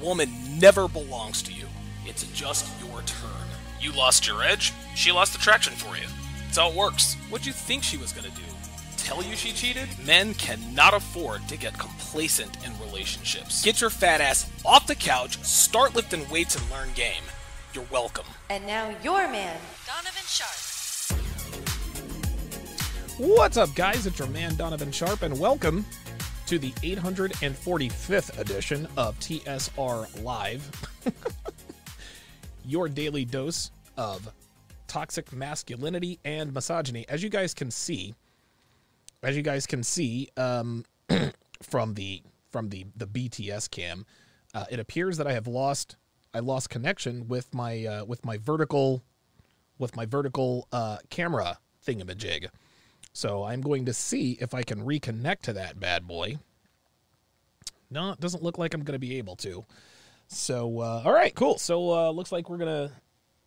woman never belongs to you. It's just your turn. You lost your edge, she lost attraction for you. That's how it works. What'd you think she was gonna do? Tell you she cheated? Men cannot afford to get complacent in relationships. Get your fat ass off the couch, start lifting weights, and learn game. You're welcome. And now your man, Donovan Sharpe. What's up, guys? It's your man Donovan Sharpe, and welcome to the 845th edition of TSR Live, your daily dose of toxic masculinity and misogyny. As you guys can see, as you guys can see um, from the from the the BTS cam, uh, it appears that I have lost I lost connection with my uh, with my vertical with my vertical uh, camera thingamajig. So I'm going to see if I can reconnect to that bad boy. No, it doesn't look like I'm going to be able to. So uh, all right, cool. So uh, looks like we're gonna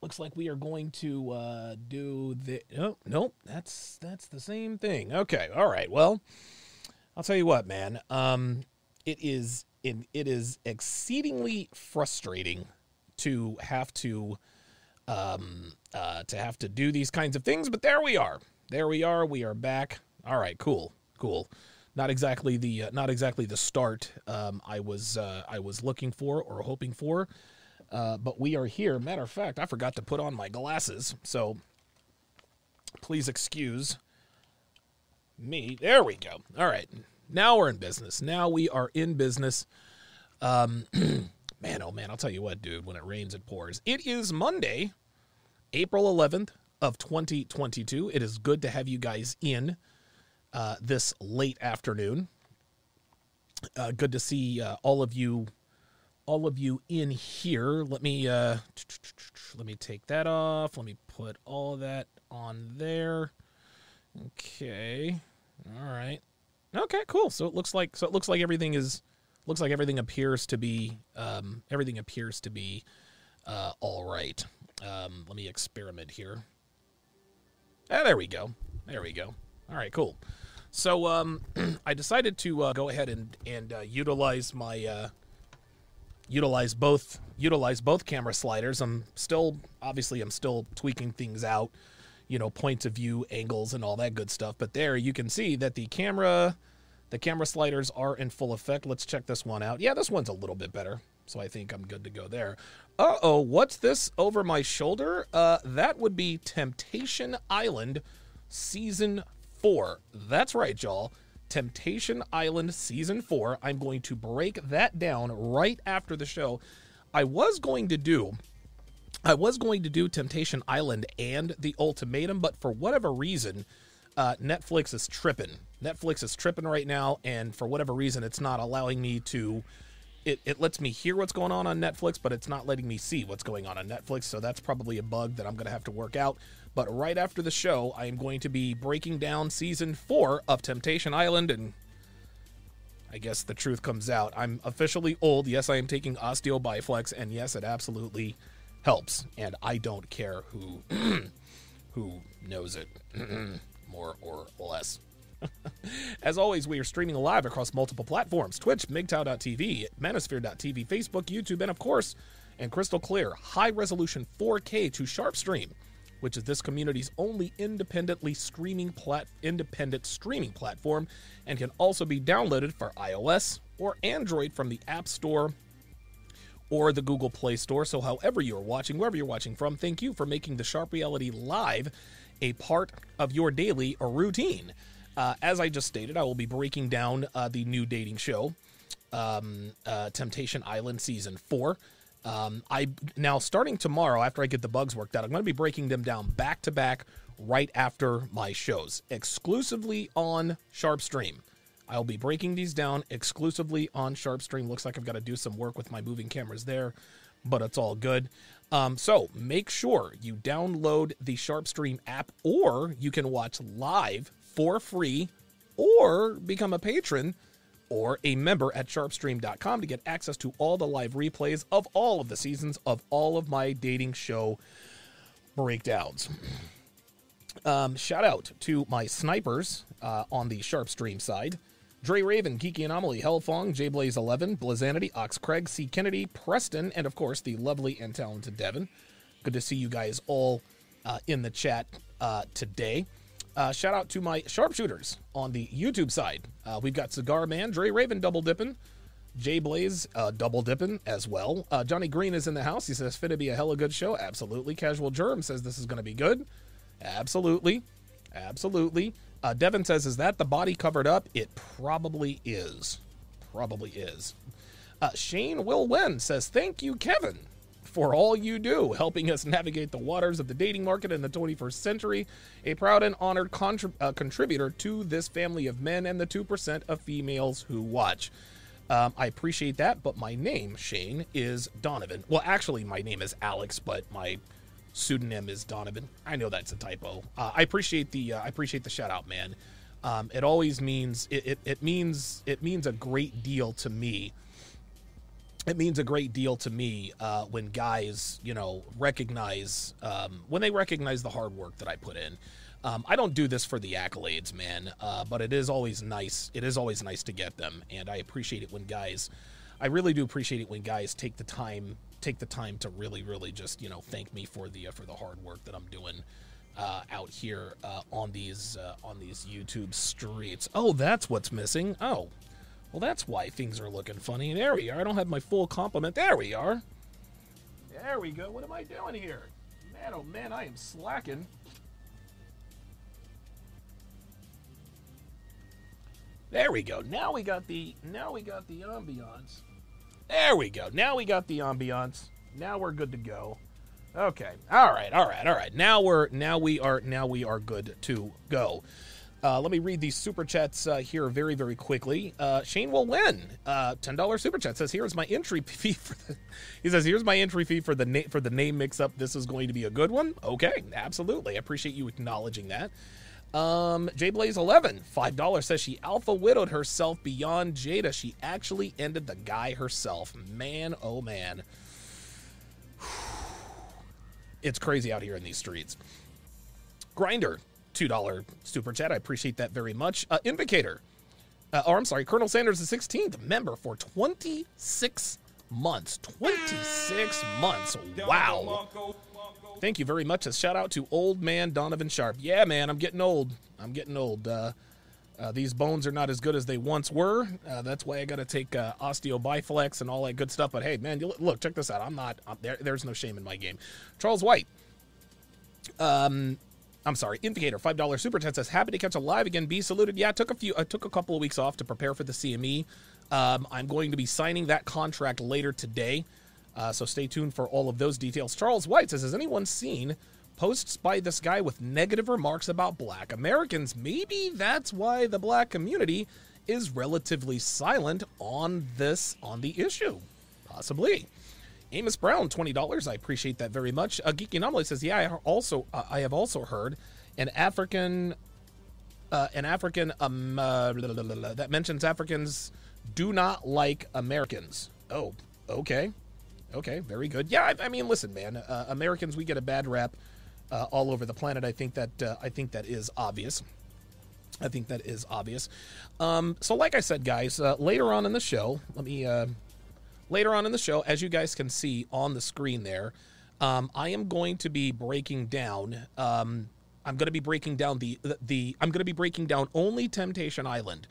looks like we are going to uh, do the. Oh, nope, that's that's the same thing. Okay, all right. Well, I'll tell you what, man. Um, it is in, it is exceedingly frustrating to have to um, uh, to have to do these kinds of things, but there we are. There we are. We are back. All right, cool, cool. Not exactly the uh, not exactly the start um, I was uh, I was looking for or hoping for, uh, but we are here. Matter of fact, I forgot to put on my glasses, so please excuse me. There we go. All right, now we're in business. Now we are in business. Um, man, oh man, I'll tell you what, dude. When it rains, it pours. It is Monday, April 11th of 2022. It is good to have you guys in uh, this late afternoon. Uh, good to see uh, all of you, all of you in here. Let me uh, let me take that off. Let me put all that on there. Okay, all right. Okay, cool. So it looks like so it looks like everything is looks like everything appears to be um, everything appears to be uh, all right. Um, let me experiment here. Ah, there we go. There we go. All right, cool. So um, I decided to uh, go ahead and and uh, utilize my uh, utilize both utilize both camera sliders. I'm still obviously I'm still tweaking things out, you know, points of view, angles, and all that good stuff. But there you can see that the camera the camera sliders are in full effect. Let's check this one out. Yeah, this one's a little bit better. So I think I'm good to go there. Uh oh, what's this over my shoulder? Uh, that would be Temptation Island Season 4. That's right, y'all. Temptation Island Season 4. I'm going to break that down right after the show. I was going to do. I was going to do Temptation Island and The Ultimatum, but for whatever reason, uh, Netflix is tripping. Netflix is tripping right now, and for whatever reason, it's not allowing me to it, it lets me hear what's going on on Netflix, but it's not letting me see what's going on on Netflix. So that's probably a bug that I'm going to have to work out. But right after the show, I am going to be breaking down season four of Temptation Island. And I guess the truth comes out. I'm officially old. Yes, I am taking Osteo Bi-Flex, And yes, it absolutely helps. And I don't care who, who knows it more or less. As always, we are streaming live across multiple platforms Twitch, MGTOW.tv, Manosphere.tv, Facebook, YouTube, and of course, and crystal clear, high resolution 4K to Sharpestream, which is this community's only independently streaming plat- independent streaming platform and can also be downloaded for iOS or Android from the App Store or the Google Play Store. So, however you're watching, wherever you're watching from, thank you for making the Sharpe Reality Live a part of your daily routine. Uh, as I just stated, I will be breaking down uh, the new dating show, um, uh, Temptation Island Season 4. Um, I now starting tomorrow after I get the bugs worked out, I'm going to be breaking them down back to back right after my shows, exclusively on Sharpestream. I'll be breaking these down exclusively on Sharpestream. Looks like I've got to do some work with my moving cameras there, but it's all good. Um, so make sure you download the Sharpestream app, or you can watch live for free or become a patron or a member at sharpestream.com to get access to all the live replays of all of the seasons of all of my dating show breakdowns. Um, shout out to my snipers uh, on the Sharpestream side. Dre Raven, Geeky Anomaly, Hellfong, J Blaze 11, Blazanity, Ox Craig, C Kennedy, Preston, and of course the lovely and talented Devin. Good to see you guys all uh, in the chat uh, today. Uh, shout out to my sharpshooters on the YouTube side. Uh, we've got Cigar Man, Dre Raven double dipping, Jay Blaze uh, double dipping as well. Uh, Johnny Green is in the house. He says, "Finna be a hella good show." Absolutely. Casual Germ says this is going to be good. Absolutely, absolutely. Uh, Devin says, "Is that the body covered up?" It probably is. Probably is. Uh, Shane Will Win says, "Thank you, Kevin." For all you do, helping us navigate the waters of the dating market in the 21st century. A proud and honored contrib- uh, contributor to this family of men and the 2% of females who watch. Um, I appreciate that, but my name, Shane, is Donovan. Well, actually, my name is Alex, but my pseudonym is Donovan. I know that's a typo. Uh, I appreciate the uh, I appreciate the shout out, man. Um, it always means it, it, it means it means a great deal to me it means a great deal to me uh, when guys, you know, recognize um, when they recognize the hard work that I put in. Um, I don't do this for the accolades, man, uh, but it is always nice. It is always nice to get them, and I appreciate it when guys. I really do appreciate it when guys take the time take the time to really, really just you know thank me for the uh, for the hard work that I'm doing uh, out here uh, on these uh, on these YouTube streets. Oh, that's what's missing. Oh, well, that's why things are looking funny. And there we are. I don't have my full complement. There we are. There we go. What am I doing here? Man, oh man, I am slacking. There we go. Now we got the now we got the ambiance. There we go. Now we got the ambiance. Now we're good to go. Okay. All right. All right. All right. Now we're now we are now we are good to go. Uh, let me read these super chats uh, here very, very quickly. Uh, Shane will win. Uh, Ten dollars super chat says, "Here's my entry fee for." The, he says, "Here's my entry fee for the na- for the name mix up. This is going to be a good one." Okay, absolutely. I appreciate you acknowledging that. Um, J Blaze eleven five dollars says she alpha widowed herself beyond Jada. She actually ended the guy herself. Man, oh man, it's crazy out here in these streets. Grinder $2 super chat. I appreciate that very much. Uh, Invocator. Uh, oh, I'm sorry. Colonel Sanders, the 16th member for 26 months. 26 months. Wow. Thank you very much. A shout out to old man Donovan Sharpe. Yeah, man, I'm getting old. I'm getting old. Uh, uh, these bones are not as good as they once were. Uh, that's why I got to take uh, Osteo Bi-Flex and all that good stuff. But hey, man, look, check this out. I'm not I'm, there. There's no shame in my game. Charles White. Um, I'm sorry, Invigator, five dollar super chat says happy to catch a live again. Be saluted. Yeah, I took a few. I took a couple of weeks off to prepare for the CME. Um, I'm going to be signing that contract later today, uh, so stay tuned for all of those details. Charles White says, has anyone seen posts by this guy with negative remarks about Black Americans? Maybe that's why the Black community is relatively silent on this on the issue. Possibly. Amos Brown, twenty dollars. I appreciate that very much. A Geeky Anomaly says, "Yeah, I also uh, I have also heard an African, uh, an African um uh, that mentions Africans do not like Americans." Oh, okay, okay, very good. Yeah, I, I mean, listen, man, uh, Americans we get a bad rap uh, all over the planet. I think that uh, I think that is obvious. I think that is obvious. Um, so, like I said, guys, later on in the show, let me later on in the show, as you guys can see on the screen there, um, I am going to be breaking down. Um, I'm going to be breaking down the the, the I'm going to be breaking down only Temptation Island.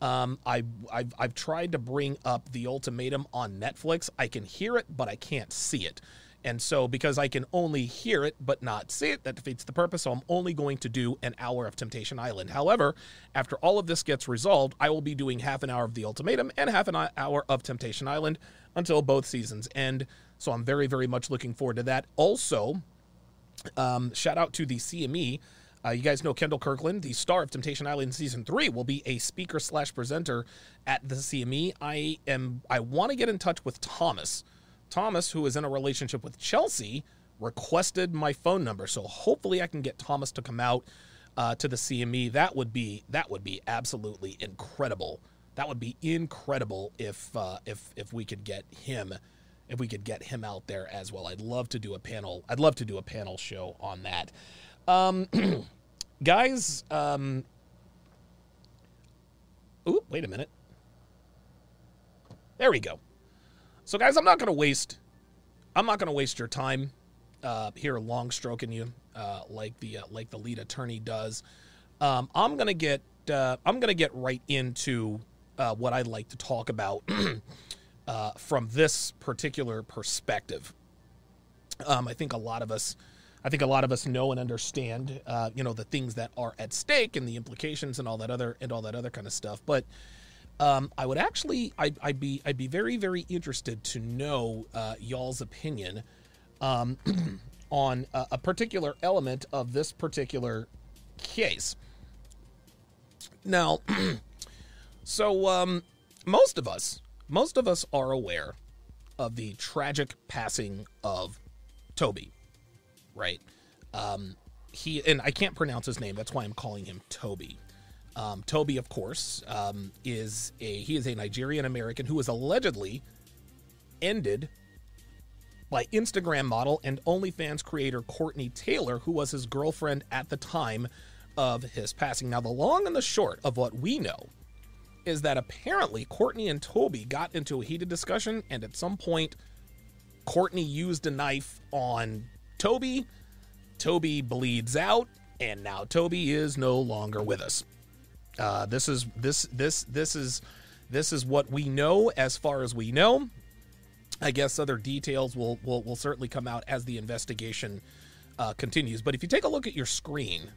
Um, I, I've, I've tried to bring up the ultimatum on Netflix. I can hear it, but I can't see it. And so, because I can only hear it but not see it, that defeats the purpose. So, I'm only going to do an hour of Temptation Island. However, after all of this gets resolved, I will be doing half an hour of The Ultimatum and half an hour of Temptation Island until both seasons end. So I'm very, very much looking forward to that. Also, um, shout out to the CME. Uh, you guys know Kendall Kirkland, the star of Temptation Island season three, will be a speaker slash presenter at the CME. I am. I want to get in touch with Thomas. Thomas, who is in a relationship with Chelsea, requested my phone number, so hopefully I can get Thomas to come out uh, to the CME. That would be that would be absolutely incredible that would be incredible if uh, if if we could get him if we could get him out there as well. I'd love to do a panel. I'd love to do a panel show on that. Um, guys, um, Ooh, wait a minute. There we go. So, guys, I'm not going to waste. I'm not going to waste your time uh, here, long stroking you uh, like the uh, like the lead attorney does. Um, I'm going to get. Uh, I'm going to get right into uh, what I'd like to talk about uh, from this particular perspective. Um, I think a lot of us. I think a lot of us know and understand, you know, the things that are at stake and the implications and all that other and all that other kind of stuff. But um, I would actually, I'd, I'd, be, I'd be very, very interested to know uh, y'all's opinion um, on a, a particular element of this particular case. Now, so um, most of us, most of us are aware of the tragic passing of Toby right? Um, he and I can't pronounce his name. That's why I'm calling him Toby. Um, Toby, of course, um, is a he is a Nigerian American who was allegedly ended by Instagram model and OnlyFans creator Courtney Tailor, who was his girlfriend at the time of his passing. Now, the long and the short of what we know is that apparently Courtney and Toby got into a heated discussion, and at some point, Courtney used a knife on Toby. Toby bleeds out, and now Toby is no longer with us. Uh, this is this this this is this is what we know as far as we know. I guess other details will will, will certainly come out as the investigation uh, continues. But if you take a look at your screen,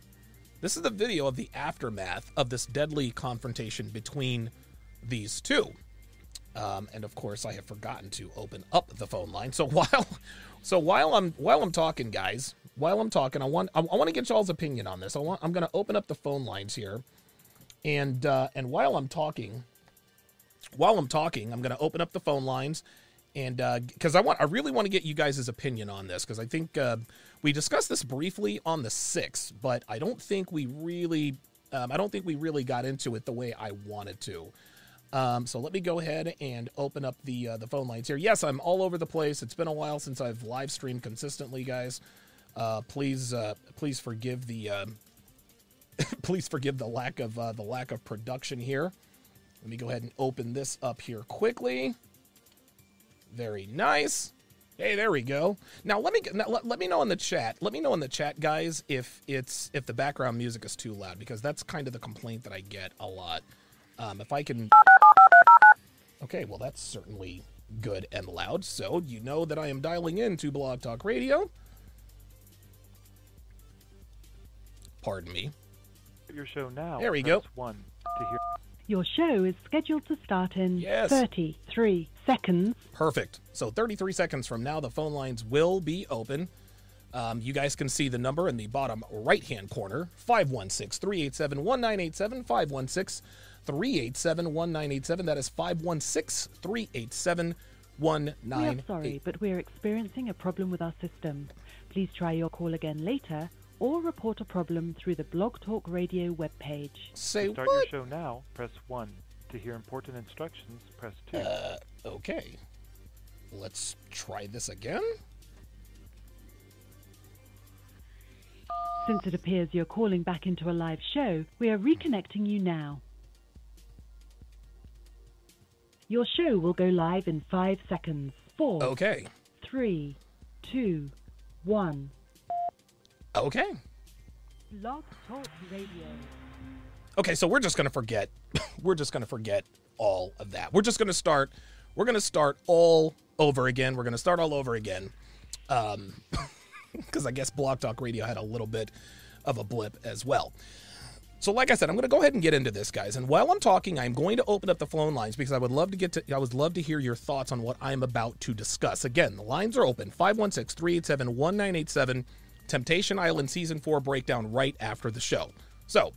this is the video of the aftermath of this deadly confrontation between these two. Um, and of course, I have forgotten to open up the phone line. So while, so while I'm while I'm talking, guys, while I'm talking, I want I, I want to get y'all's opinion on this. I want I'm going to open up the phone lines here, and uh, and while I'm talking, while I'm talking, I'm going to open up the phone lines, and because uh, I want I really want to get you guys' opinion on this because I think uh, we discussed this briefly on the sixth, but I don't think we really um, I don't think we really got into it the way I wanted to. Um, so let me go ahead and open up the uh, the phone lines here. Yes, I'm all over the place. It's been a while since I've live streamed consistently, guys. Uh, please uh, please forgive the um, please forgive the lack of uh, the lack of production here. Let me go ahead and open this up here quickly. Very nice. Hey, there we go. Now let me now, let, let me know in the chat. Let me know in the chat, guys, if it's if the background music is too loud because that's kind of the complaint that I get a lot. Um, if I can. Okay, well, that's certainly good and loud. So you know that I am dialing into Blog Talk Radio. Pardon me. Your show now. There we go. One to hear. Your show is scheduled to start in Yes. 33 seconds. Perfect. So 33 seconds from now, the phone lines will be open. Um, you guys can see the number in the bottom right hand corner 516 387 1987. 516 387 1987. That is 516 387 We are 1987. sorry, but we're experiencing a problem with our system. Please try your call again later or report a problem through the Blog Talk Radio webpage. Say To start what? your show now, press 1. To hear important instructions, press 2. Uh, okay. Let's try this again. Since it appears you're calling back into a live show, we are reconnecting you now. Your show will go live in five seconds. Four, Okay. three, two, one. Okay. Blog Talk Radio. Okay, so we're just gonna forget. we're just gonna forget all of that. We're just gonna start. We're gonna start all over again. We're gonna start all over again. Um, because I guess Blog Talk Radio had a little bit of a blip as well. So, like I said, I'm going to go ahead and get into this, guys. And while I'm talking, I'm going to open up the phone lines because I would love to get to. I would love to hear your thoughts on what I'm about to discuss. Again, the lines are open: 516-387-1987. Temptation Island season four breakdown right after the show. So,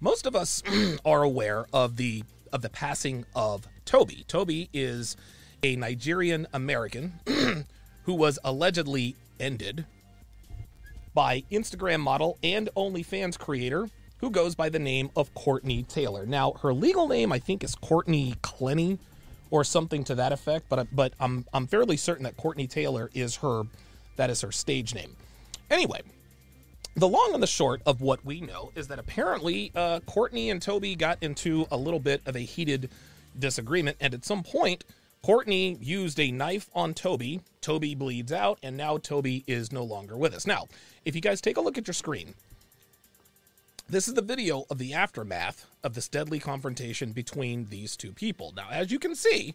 most of us are aware of the of the passing of Toby. Toby is a Nigerian American who was allegedly ended by Instagram model and OnlyFans creator who goes by the name of Courtney Tailor. Now, her legal name I think is Courtney Clenney or something to that effect, but but I'm I'm fairly certain that Courtney Tailor is her that is her stage name. Anyway, the long and the short of what we know is that apparently uh, Courtney and Toby got into a little bit of a heated disagreement, and at some point, Courtney used a knife on Toby. Toby bleeds out, and now Toby is no longer with us. Now, if you guys take a look at your screen, this is the video of the aftermath of this deadly confrontation between these two people. Now, as you can see,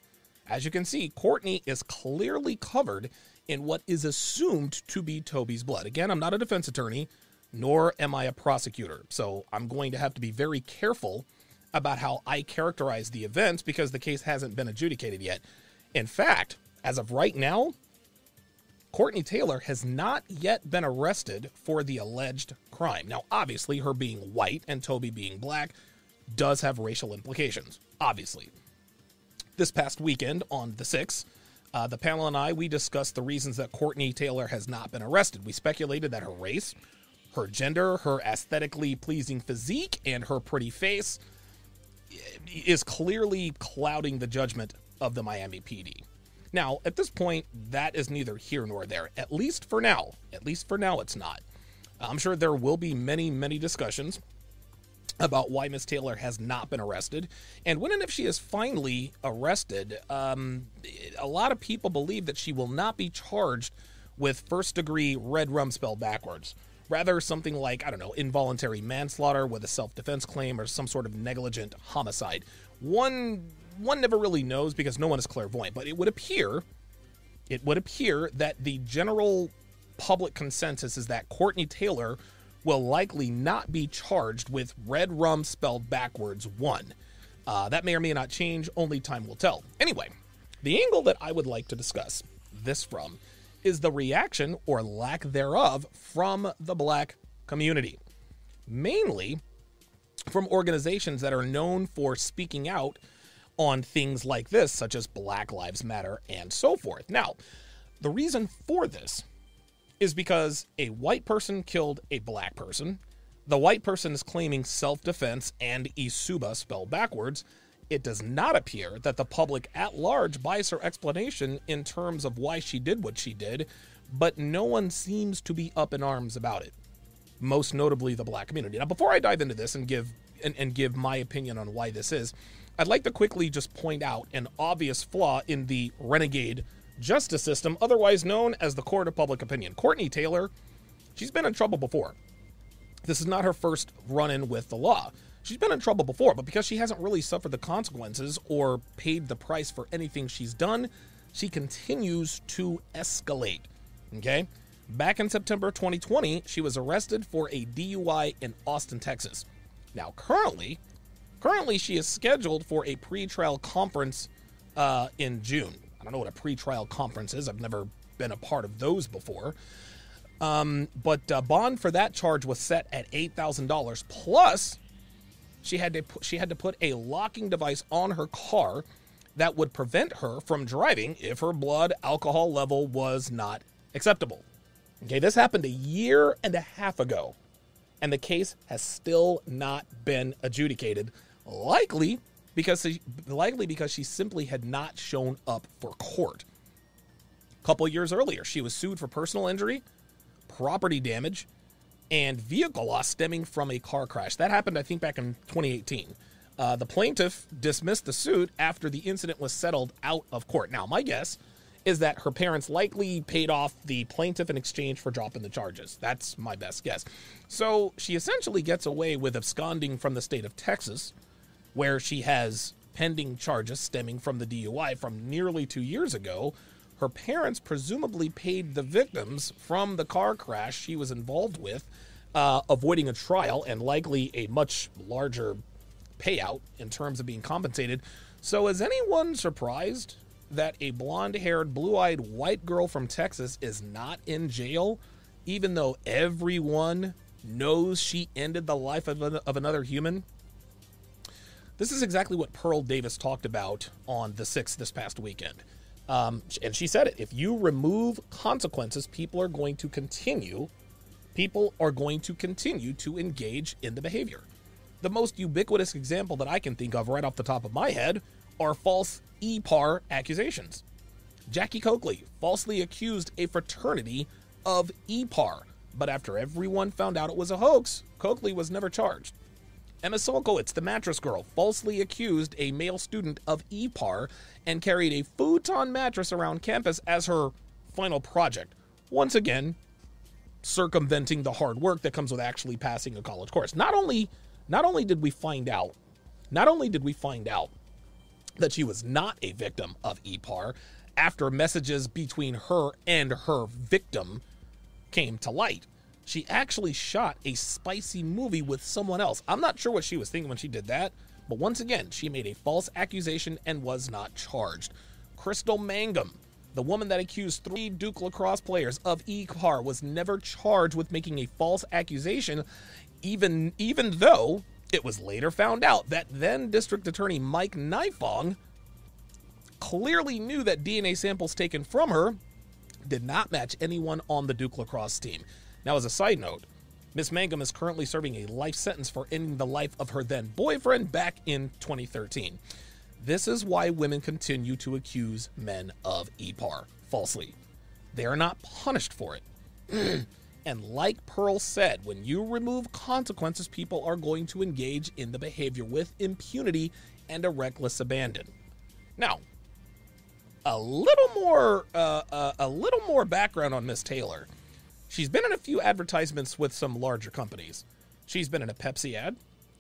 as you can see, Courtney is clearly covered in what is assumed to be Toby's blood. Again, I'm not a defense attorney, nor am I a prosecutor. So I'm going to have to be very careful about how I characterize the events because the case hasn't been adjudicated yet. In fact, as of right now, Courtney Tailor has not yet been arrested for the alleged crime. Now, obviously, her being white and Toby being black does have racial implications, obviously. This past weekend on the 6th, uh, the panel and I, we discussed the reasons that Courtney Tailor has not been arrested. We speculated that her race, her gender, her aesthetically pleasing physique, and her pretty face is clearly clouding the judgment of the Miami PD. Now, at this point, that is neither here nor there, at least for now. At least for now, it's not. I'm sure there will be many, many discussions about why Miss Tailor has not been arrested. And when and if she is finally arrested, um, a lot of people believe that she will not be charged with first degree red rum spelled backwards. Rather, something like, I don't know, involuntary manslaughter with a self defense claim or some sort of negligent homicide. One one never really knows because no one is clairvoyant, but it would appear it would appear that the general public consensus is that Courtney Tailor will likely not be charged with red rum spelled backwards one. Uh, that may or may not change, only time will tell. Anyway, the angle that I would like to discuss this from is the reaction or lack thereof from the black community, mainly from organizations that are known for speaking out on things like this, such as Black Lives Matter and so forth. Now, the reason for this is because a white person killed a black person. The white person is claiming self defense and Isuba spelled backwards. It does not appear that the public at large buys her explanation in terms of why she did what she did, but no one seems to be up in arms about it. Most notably, the black community. Now, before I dive into this and give and, and give my opinion on why this is, I'd like to quickly just point out an obvious flaw in the renegade justice system, otherwise known as the court of public opinion. Courtney Tailor, she's been in trouble before. This is not her first run in with the law. She's been in trouble before, but because she hasn't really suffered the consequences or paid the price for anything she's done, she continues to escalate. Okay? Back in September 2020, she was arrested for a DUI in Austin, Texas. Now, currently, Currently, she is scheduled for a pretrial conference uh, in June. Don't know what a pretrial conference is. I've never been a part of those before. Um, but uh, bond for that charge was set at eight thousand dollars. Plus, she had to put, she had to put a locking device on her car that would prevent her from driving if her blood alcohol level was not acceptable. Okay, this happened a year and a half ago, and the case has still not been adjudicated likely because likely because she simply had not shown up for court. A couple years earlier, she was sued for personal injury, property damage, and vehicle loss stemming from a car crash. That happened, I think, back in 2018. Uh, the plaintiff dismissed the suit after the incident was settled out of court. Now, my guess is that her parents likely paid off the plaintiff in exchange for dropping the charges. That's my best guess. So she essentially gets away with absconding from the state of Texas where she has pending charges stemming from the DUI from nearly two years ago. Her parents presumably paid the victims from the car crash she was involved with, uh, avoiding a trial and likely a much larger payout in terms of being compensated. So, is anyone surprised that a blonde haired, blue eyed white girl from Texas is not in jail, even though everyone knows she ended the life of, an, of another human? This is exactly what Pearl Davis talked about on the 6th this past weekend. Um, and she said it if you remove consequences, people are going to continue. People are going to continue to engage in the behavior. The most ubiquitous example that I can think of right off the top of my head are false EPAR accusations. Jackie Coakley falsely accused a fraternity of EPAR, But after everyone found out it was a hoax, Coakley was never charged. Emma Sulkowicz, the mattress girl, falsely accused a male student of EPAR and carried a futon mattress around campus as her final project. Once again, circumventing the hard work that comes with actually passing a college course. Not only not only did we find out, not only did we find out that she was not a victim of EPAR after messages between her and her victim came to light. She actually shot a spicy movie with someone else. I'm not sure what she was thinking when she did that, but once again, she made a false accusation and was not charged. Crystal Mangum, the woman that accused three Duke lacrosse players of EPAR, was never charged with making a false accusation, even even though it was later found out that then District Attorney Mike Nifong clearly knew that DNA samples taken from her did not match anyone on the Duke lacrosse team. Now, as a side note, Miss Mangum is currently serving a life sentence for ending the life of her then boyfriend back in 2013. This is why women continue to accuse men of EPAR falsely. They are not punished for it. and like Pearl said, when you remove consequences, people are going to engage in the behavior with impunity and a reckless abandon. Now, a little more, uh, uh, a little more background on Miss Tailor. She's been in a few advertisements with some larger companies. She's been in a Pepsi ad.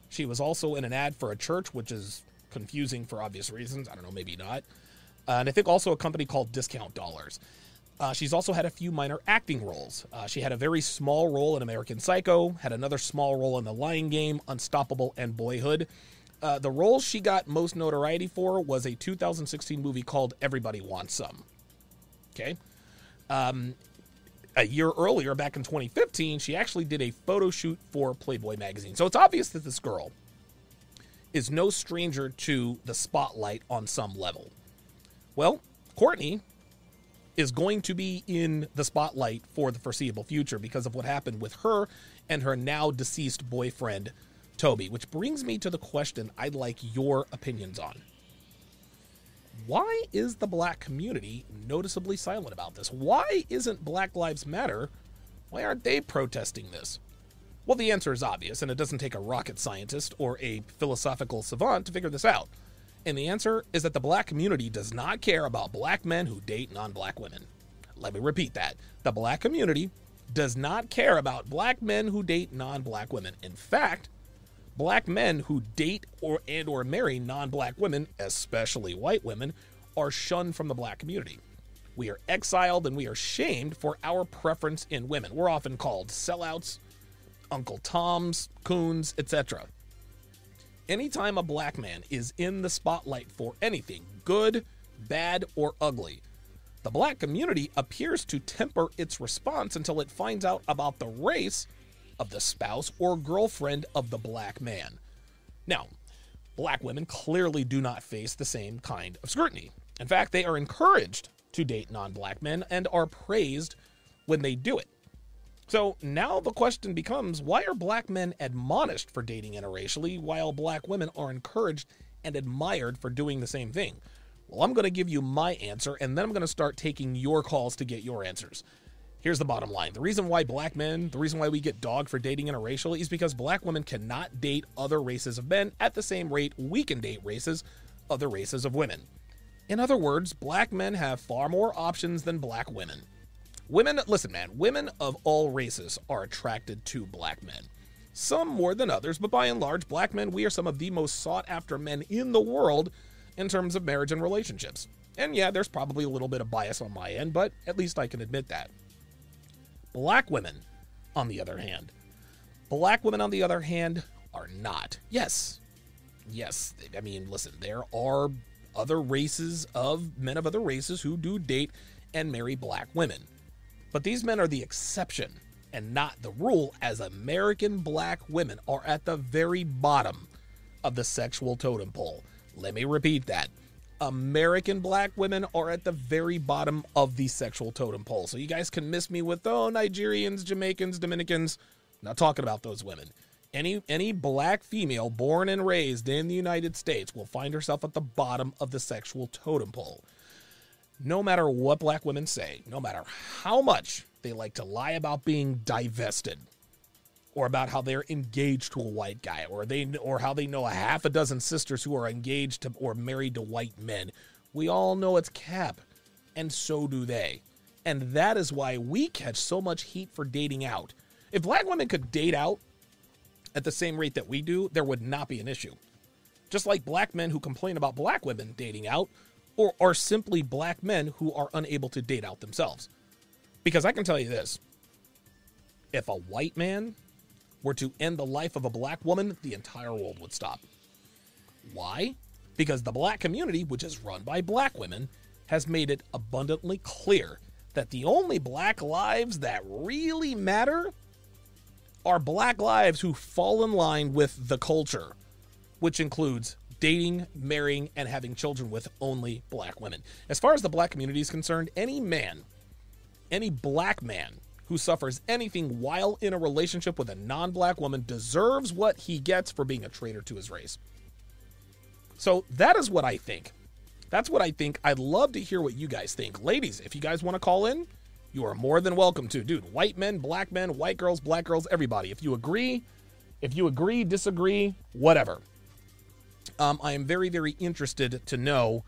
She was also in an ad for a church, which is confusing for obvious reasons. I don't know, maybe not. Uh, and I think also a company called Discount Dollars. Uh, she's also had a few minor acting roles. Uh, she had a very small role in American Psycho, had another small role in The Lion Game, Unstoppable, and Boyhood. Uh, the role she got most notoriety for was a 2016 movie called Everybody Wants Some. Okay. Um, a year earlier, back in 2015, she actually did a photo shoot for Playboy magazine. So it's obvious that this girl is no stranger to the spotlight on some level. Well, Courtney is going to be in the spotlight for the foreseeable future because of what happened with her and her now deceased boyfriend, Toby, which brings me to the question I'd like your opinions on. Why is the black community noticeably silent about this? Why isn't Black Lives Matter? Why aren't they protesting this? Well, the answer is obvious, and it doesn't take a rocket scientist or a philosophical savant to figure this out. And the answer is that the black community does not care about black men who date non black women. Let me repeat that. The black community does not care about black men who date non black women. In fact, black men who date or and or marry non-black women, especially white women, are shunned from the black community. We are exiled and we are shamed for our preference in women. We're often called sellouts, Uncle Toms, coons, etc. Anytime a black man is in the spotlight for anything, good, bad, or ugly, the black community appears to temper its response until it finds out about the race of the spouse or girlfriend of the black man. Now, black women clearly do not face the same kind of scrutiny. In fact, they are encouraged to date non black men and are praised when they do it. So now the question becomes why are black men admonished for dating interracially while black women are encouraged and admired for doing the same thing? Well, I'm going to give you my answer and then I'm going to start taking your calls to get your answers. Here's the bottom line. The reason why black men, the reason why we get dogged for dating interracially is because black women cannot date other races of men at the same rate we can date races, other races of women. In other words, black men have far more options than black women. Women, listen, man, women of all races are attracted to black men. Some more than others, but by and large, black men, we are some of the most sought after men in the world in terms of marriage and relationships. And yeah, there's probably a little bit of bias on my end, but at least I can admit that. Black women, on the other hand, black women, on the other hand, are not. Yes. Yes. I mean, listen, there are other races of men of other races who do date and marry black women. But these men are the exception and not the rule, as American black women are at the very bottom of the sexual totem pole. Let me repeat that. American black women are at the very bottom of the sexual totem pole. So you guys can miss me with, oh, Nigerians, Jamaicans, Dominicans. I'm not talking about those women. Any any black female born and raised in the United States will find herself at the bottom of the sexual totem pole no matter what black women say, no matter how much They like to lie about being divested or about how they're engaged to a white guy or they or how they know a half a dozen sisters who are engaged to or married to white men. We all know it's cap and so do they. And that is why we catch so much heat for dating out. If black women could date out at the same rate that we do, there would not be an issue. Just like black men who complain about black women dating out or are simply black men who are unable to date out themselves. Because I can tell you this if a white man were to end the life of a black woman, the entire world would stop. Why? Because the black community, which is run by black women, has made it abundantly clear that the only black lives that really matter are black lives who fall in line with the culture, which includes dating, marrying, and having children with only black women. As far as the black community is concerned, any man, any black man who suffers anything while in a relationship with a non black woman deserves what he gets for being a traitor to his race. So that is what I think. That's what I think. I'd love to hear what you guys think. Ladies, if you guys want to call in, you are more than welcome to. Dude, white men, black men, white girls, black girls, everybody. If you agree, if you agree, disagree, whatever. Um, I am very, very interested to know.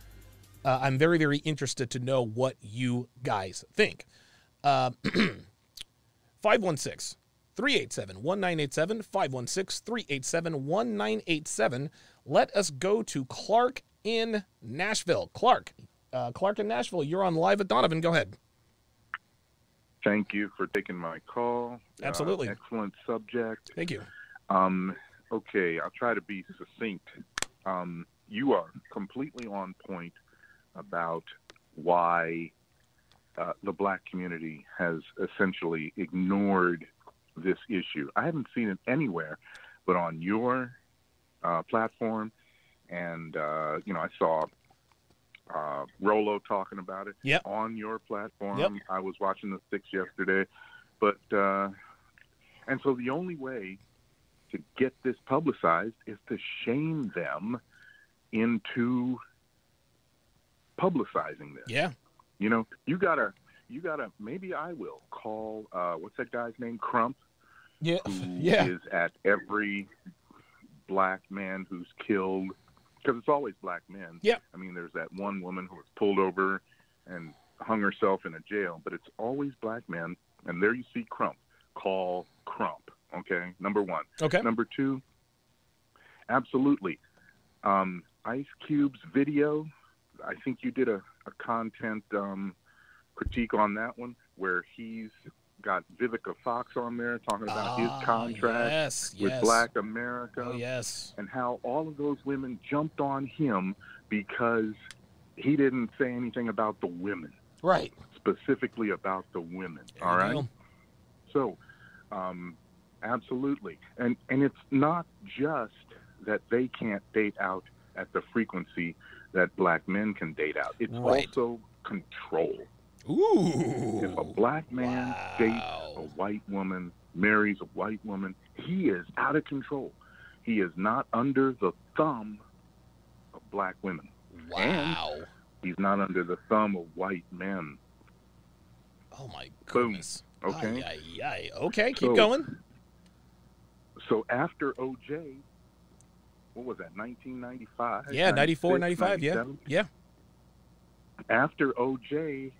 Uh, I'm very, very interested to know what you guys think. Uh, 516 387 1987. 516 387 1987. Let us go to Clark in Nashville. Clark, uh, Clark in Nashville, you're on live at Donovan. Go ahead. Thank you for taking my call. Absolutely. Uh, excellent subject. Thank you. Um, okay, I'll try to be succinct. Um, you are completely on point about why uh, the black community has essentially ignored this issue. I haven't seen it anywhere but on your uh, platform and uh, you know I saw uh, Rolo talking about it yep. on your platform. Yep. I was watching the six yesterday, but uh, and so the only way to get this publicized is to shame them into publicizing this. Yeah. You know, you gotta, you gotta. Maybe I will call. Uh, what's that guy's name? Crump. Yeah. Yeah. is at every black man who's killed because it's always black men. Yeah. I mean, there's that one woman who was pulled over and hung herself in a jail, but it's always black men. And there you see Crump. Call Crump. Okay, number one. Okay. Number two. Absolutely. Um, Ice Cube's video. I think you did a, a content um, critique on that one where he's got Vivica Fox on there talking about Ah, his contract yes, with yes. Black America Oh, yes. and how all of those women jumped on him because he didn't say anything about the women, Right. specifically about the women. There all you So, um, absolutely, and and it's not just that they can't date out at the frequency that black men can date out. It's Right. also control. Ooh. If a black man dates a white woman, marries a white woman, he is out of control. He is not under the thumb of black women. Wow. He's not under the thumb of white men. Oh my Boom. goodness. Okay. Ay, ay, ay. Okay, keep So- going. So after OJ, what was that, 1995? Yeah, 94, 95. Yeah. Yeah. After OJ,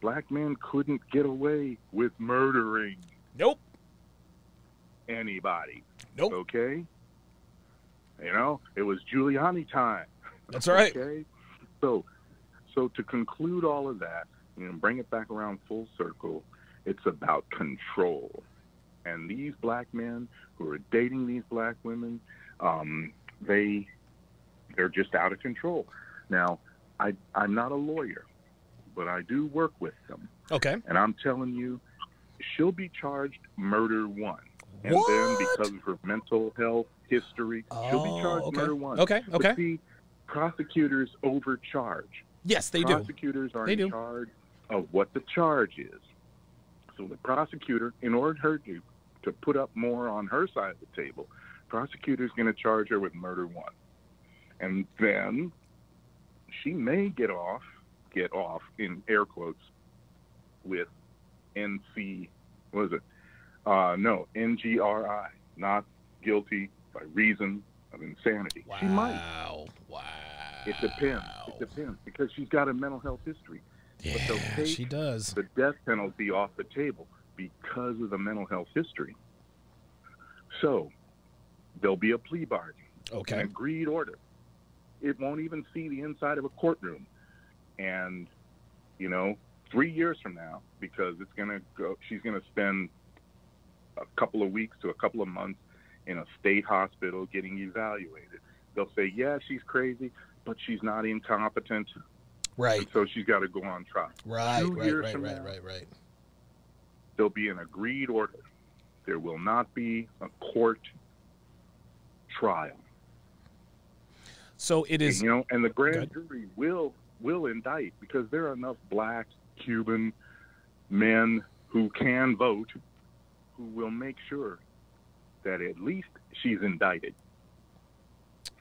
black men couldn't get away with murdering Nope. anybody. Nope. Okay? You know, it was Giuliani time. That's right. Okay? So so to conclude all of that, you know, bring it back around full circle, it's about control. And these black men who are dating these black women, um, they they're just out of control. Now, I I'm not a lawyer, but I do work with them. Okay. And I'm telling you, she'll be charged murder one. And What? then because of her mental health history, she'll Oh, be charged okay. murder one. Okay, But okay. see, prosecutors overcharge. Yes, they do. prosecutors are They in do. charge of what the charge is. So the prosecutor, in order her to, to put up more on her side of the table, prosecutor's going to charge her with murder one. And then she may get off, get off in air quotes, with NC, what is it? Uh, no, NGRI, not guilty by reason of insanity. Wow. She might. Wow. It depends. It depends because she's got a mental health history. Yeah, they'll take she does. The death penalty off the table because of the mental health history. So there'll be a plea bargain, an Okay. agreed order. It won't even see the inside of a courtroom, and you know, three years from now, because it's gonna go, she's gonna spend a couple of weeks to a couple of months in a state hospital getting evaluated. They'll say, yeah, she's crazy, but she's not incompetent, Right. so she's got to go on trial. Right. Two Right. Right. Right. now. Right. Right. There'll be an agreed order. There will not be a court trial. So it is. you know, and the grand jury will will indict because there are enough black Cuban men who can vote who will make sure that at least she's indicted.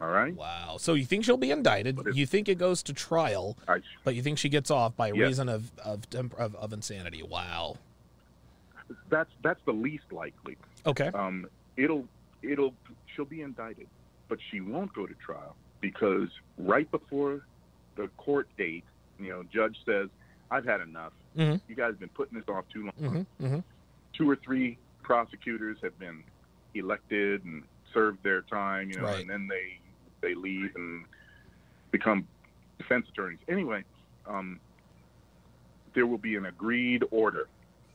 All right? Wow. So you think she'll be indicted? You think it goes to trial, I, but you think she gets off by Yes. reason of of, of of insanity? Wow. that's that's the least likely. Okay. Um, it'll it'll she'll be indicted, but she won't go to trial because right before the court date, you know, judge says, "I've had enough. Mhm. You guys have been putting this off too long." Mm-hmm. Mm-hmm. two or three prosecutors have been elected and served their time, you know, Right. and then they they leave and become defense attorneys. Anyway, um, there will be an agreed order,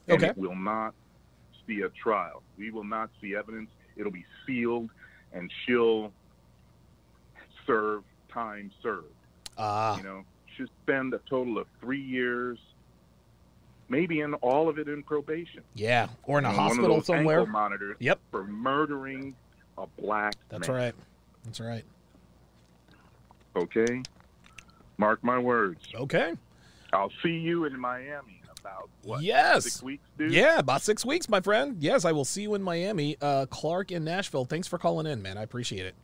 and Okay. it will not see a trial. We will not see evidence. It'll be sealed, and she'll serve time served. Ah. You know, she'll spend a total of three years, maybe in all of it in probation yeah. Or in a on one of hospital somewhere. monitors Yep. for murdering a black That's man. right. That's right. Okay, mark my words. Okay. I'll see you in Miami about what yes. six weeks, dude. Yeah, about six weeks, my friend. Yes, I will see you in Miami. Uh, Clark in Nashville. Thanks for calling in, man. I appreciate it.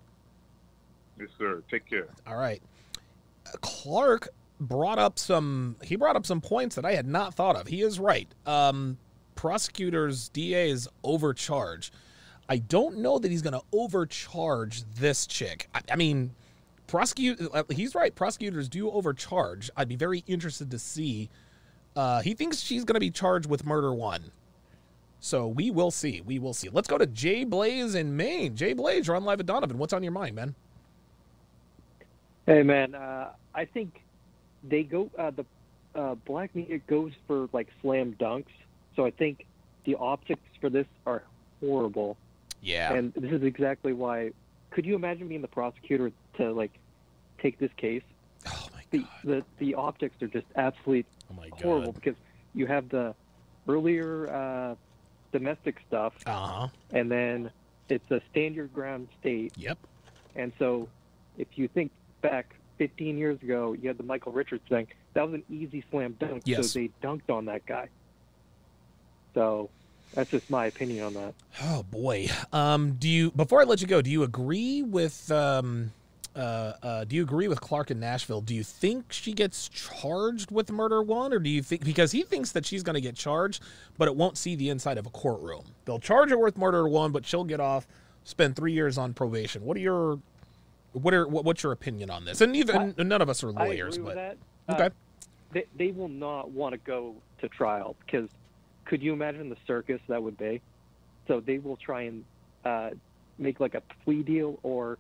yes, sir. Take care. All right. Clark brought up some he brought up some points that I had not thought of. He is right. Um prosecutors DAs overcharge. I don't know that he's going to overcharge this chick. I, I mean, prosecute uh, he's right. Prosecutors do overcharge. I'd be very interested to see uh he thinks she's going to be charged with murder 1. So we will see. We will see. Let's go to Jay Blaze in Maine. Jay Blaze, you're on live at Donovan. What's on your mind, man? Hey man, uh, I think they go uh, the uh, black media goes for like slam dunks. So I think the optics for this are horrible, Yeah. and this is exactly why. Could you imagine being the prosecutor to like take this case? The the, the optics are just absolutely Oh horrible because you have the earlier uh, domestic stuff, Uh huh. and then it's a stand your ground state. Yep. And so, if you think back 15 years ago, you had the Michael Richards thing. That was an easy slam dunk. Yes. So they dunked on that guy. So that's just my opinion on that. Oh boy. Um. Do you before I let you go? Do you agree with um. Uh, uh, do you agree with Clark in Nashville? Do you think she gets charged with murder one, or do you think because he thinks that she's going to get charged, but it won't see the inside of a courtroom? They'll charge her with murder one, but she'll get off, spend three years on probation. What are your, what are what, what's your opinion on this? And even none of us are I lawyers, but that. okay. Uh, they, they will not want to go to trial because could you imagine the circus that would be? So they will try and uh, make like a plea deal or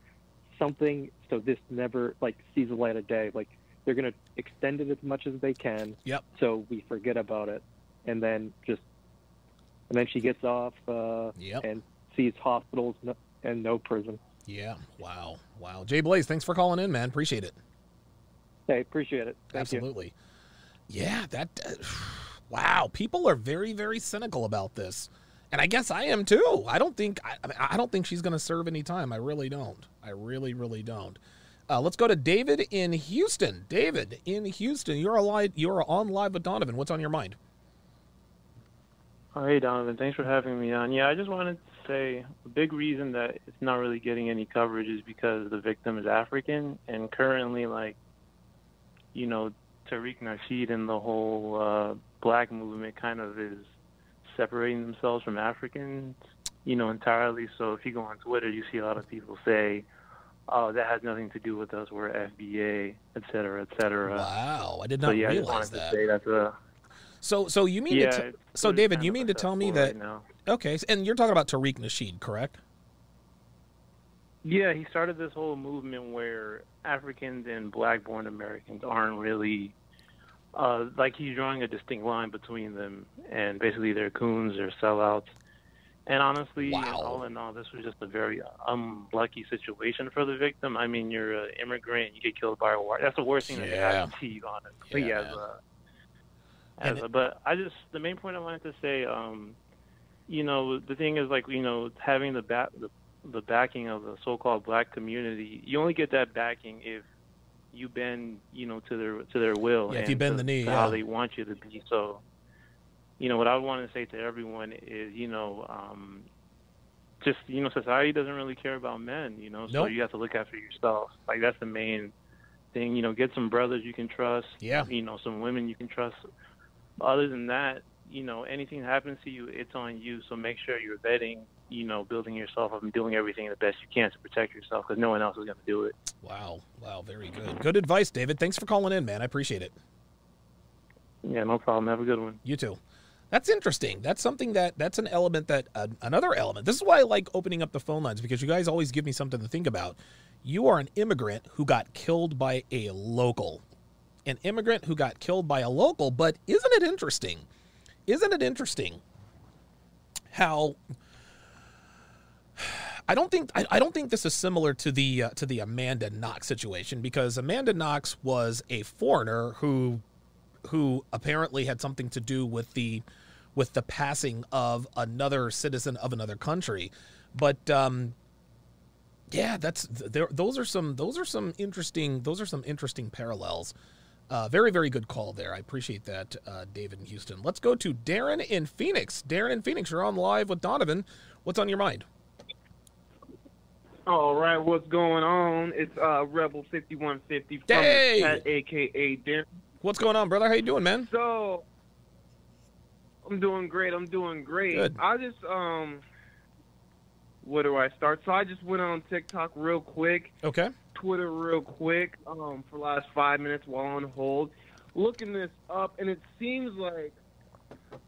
something so this never like sees the light of day. Like they're gonna extend it as much as they can. Yep. So we forget about it, and then just and then she gets off uh, Yep. and sees hospitals and no prison. Yeah. Wow. Wow. Jay Blaze, thanks for calling in, man. Appreciate it. Hey, appreciate it. Thank you. Absolutely. Yeah, that. Uh, wow, people are very, very cynical about this, and I guess I am too. I don't think I, I don't think she's going to serve any time. I really don't. I really, really don't. Uh, let's go to David in Houston. David in Houston, you're alive. You're on live with Donovan. What's on your mind? Oh, hey, Donovan. Thanks for having me on. Yeah, I just wanted to say a big reason that it's not really getting any coverage is because the victim is African, and currently, like, you know, Tariq Nasheed and the whole uh, black movement kind of is separating themselves from Africans, you know, entirely. So if you go on Twitter, you see a lot of people say, "Oh, that has nothing to do with us. We're FBA, et cetera, et cetera." Wow, I did not So yeah, I realize wanted that. that's a So, so you mean yeah. to t- so David, you mean to tell me that right okay, and you're talking about Tariq Nasheed, correct? Yeah, he started this whole movement where Africans and black-born Americans aren't really uh, like he's drawing a distinct line between them, and basically they're coons, they're sellouts. And honestly, Wow. all in all, this was just a very unlucky situation for the victim. I mean, you're an immigrant, you get killed by a war. That's the worst thing that can happen to you, honestly. Yeah, as a, as a, but I just the main point I wanted to say, um, you know, the thing is like you know having the back the, the backing of the so-called black community. You only get that backing if you bend, you know, to their to their will. Yeah, if you bend to- the knee, yeah. how they want you to be. So, you know, what I want to say to everyone is, you know, um, just you know, society doesn't really care about men. You know, so Nope. you have to look after yourself. Like that's the main thing. You know, get some brothers you can trust. Yeah. You know, some women you can trust. Other than that, you know, anything happens to you, it's on you. So make sure you're vetting, you know, building yourself up and doing everything the best you can to protect yourself because no one else is going to do it. Wow, wow, very good. Good advice, David. Thanks for calling in, man. I appreciate it. Yeah, no problem. Have a good one. You too. That's interesting. That's something that that's an element that uh, another element. This is why I like opening up the phone lines because you guys always give me something to think about. You are an immigrant who got killed by a local. An immigrant who got killed by a local, but isn't it interesting? Isn't it interesting how I don't think I, I don't think this is similar to the uh, to the Amanda Knox situation because Amanda Knox was a foreigner who who apparently had something to do with the with the passing of another citizen of another country. But um, yeah, that's there. Those are some those are some interesting those are some interesting parallels. Uh, very very good call there. I appreciate that, uh, David in Houston. Let's go to Darren in Phoenix. Darren in Phoenix, you're on live with Donovan. What's on your mind? All right, what's going on? It's uh, Rebel fifty one fifty from Hey! aka Darren. What's going on, brother? How you doing, man? So, I'm doing great. I'm doing great. Good. I just um, where do I start? So I just went on TikTok real quick, Okay. Twitter real quick, um, for the last five minutes while on hold, looking this up, and it seems like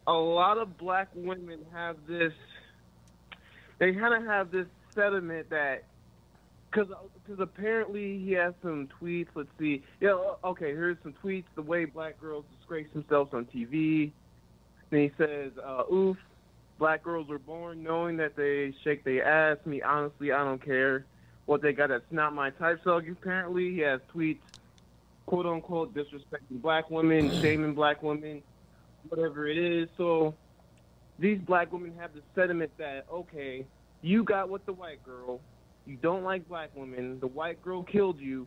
a lot of black women have this. They kind of have this sentiment that because because apparently he has some tweets. Let's see. Yeah, okay. Here's some tweets. The way black girls disgrace themselves on TV. Then he says, uh, "Oof, black girls were born knowing that they shake their ass. Me, honestly, I don't care what they got. That's not my type." So apparently he has tweets, quote unquote, disrespecting black women, shaming black women, whatever it is. So these black women have the sentiment that okay, you got with the white girl. You don't like black women. The white girl killed you.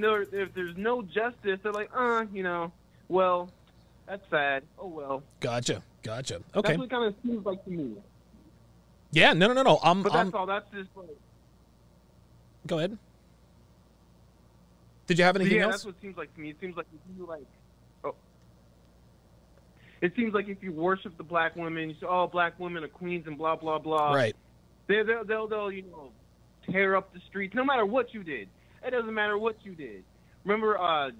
No, if there's no justice, they're like, uh, you know, well, that's sad. Oh well. Gotcha. Gotcha. Okay. That's what it kind of seems like to me. Yeah. No. No. No. No. I'm. But I'm that's all. That's just like. go ahead. Did you have anything yeah, else? that's what it seems like to me. It seems like if you like, oh, it seems like if you worship the black women, you say, "Oh, black women are queens," and blah blah blah. right. They they'll, they'll they'll you know tear up the streets no matter what you did. It doesn't matter what you did. Remember, uh,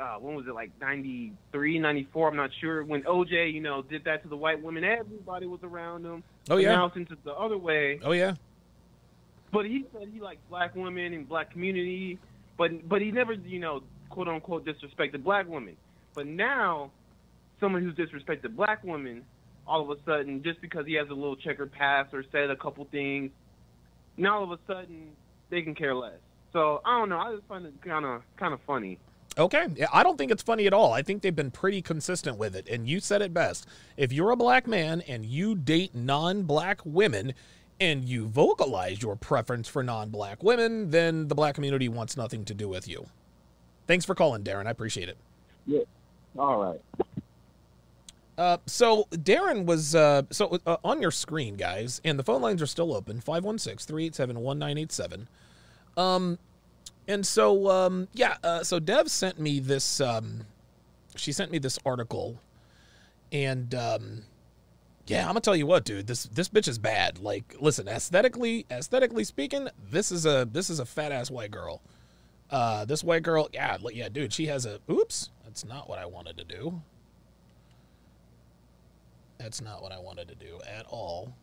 uh, when was it like 93, 94, I'm not sure. When OJ, you know, did that to the white women, everybody was around him. Oh yeah. Now since it's the other way, Oh yeah. but he said he liked black women and black community, but but he never, you know, quote unquote disrespected black women. But now, someone who's disrespected black women, all of a sudden, just because he has a little checkered past or said a couple things, now all of a sudden they can care less. So I don't know. I just find it kind of kind of funny. Okay. I don't think it's funny at all. I think they've been pretty consistent with it. And you said it best. If you're a black man and you date non black women and you vocalize your preference for non black women, then the black community wants nothing to do with you. Thanks for calling, Darren. I appreciate it. Yeah. All right. Uh, so Darren was uh, so uh, on your screen, guys, and the phone lines are still open 516-387-1987. Um, and so um, yeah, uh, so Dev sent me this. Um, she sent me this article, and um, yeah, I'm gonna tell you what, dude. This this bitch is bad. Like, listen, aesthetically, aesthetically speaking, this is a this is a fat ass white girl. Uh, this white girl, yeah, yeah, dude. She has a. Oops, that's not what I wanted to do. That's not what I wanted to do at all.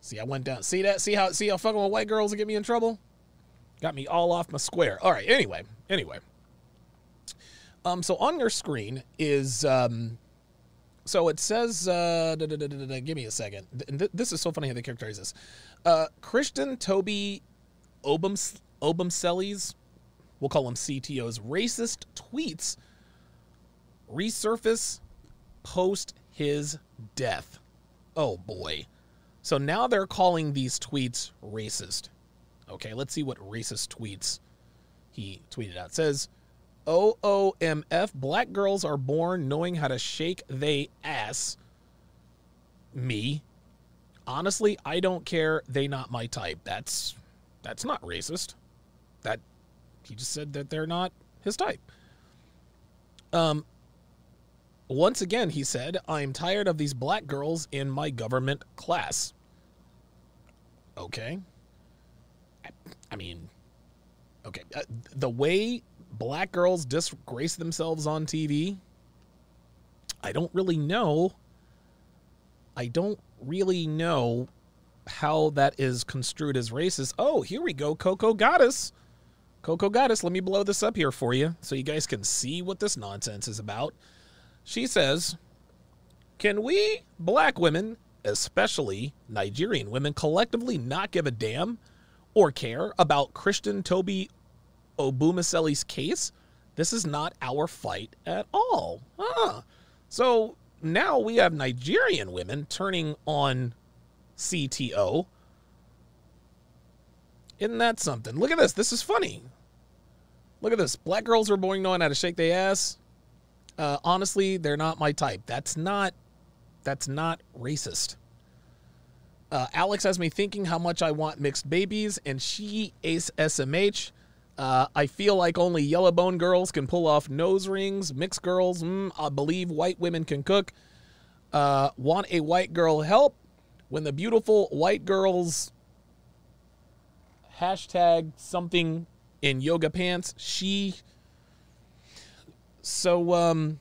See, I went down. See that? See how? See how fucking with white girls get me in trouble? Got me all off my square. All right. Anyway. Anyway. Um. So on your screen is um. So it says. Uh. da- da- da- give me a second. Th- th- This is so funny how they characterize this. Uh. Christian Toby, Obumseli's. We'll call him CTO's racist tweets resurface post his death. Oh boy. So now they're calling these tweets racist. Okay, let's see what racist tweets he tweeted out. It says OOMF black girls are born knowing how to shake they ass. Me. Honestly, I don't care. They not my type. That's that's not racist. That he just said that they're not his type. Um once again, he said, I'm tired of these black girls in my government class. Okay. I, I mean, okay. Uh, the way black girls disgrace themselves on TV, I don't really know. I don't really know how that is construed as racist. Oh, here we go. Coco Goddess. Coco Goddess, let me blow this up here for you so you guys can see what this nonsense is about. She says, Can we, black women, especially Nigerian women, collectively not give a damn or care about Christian Toby Obumseli's case? This is not our fight at all. Ah. So now we have Nigerian women turning on CTO. Isn't that something? Look at this. This is funny. Look at this. Black girls are born knowing how to shake their ass uh, honestly, they're not my type. That's not that's not racist. Uh, Alex has me thinking how much I want mixed babies, and she ace SMH. Uh, I feel like only yellow bone girls can pull off nose rings. Mixed girls, mm, I believe white women can cook. Uh, want a white girl help? When the beautiful white girls hashtag something in yoga pants, she so um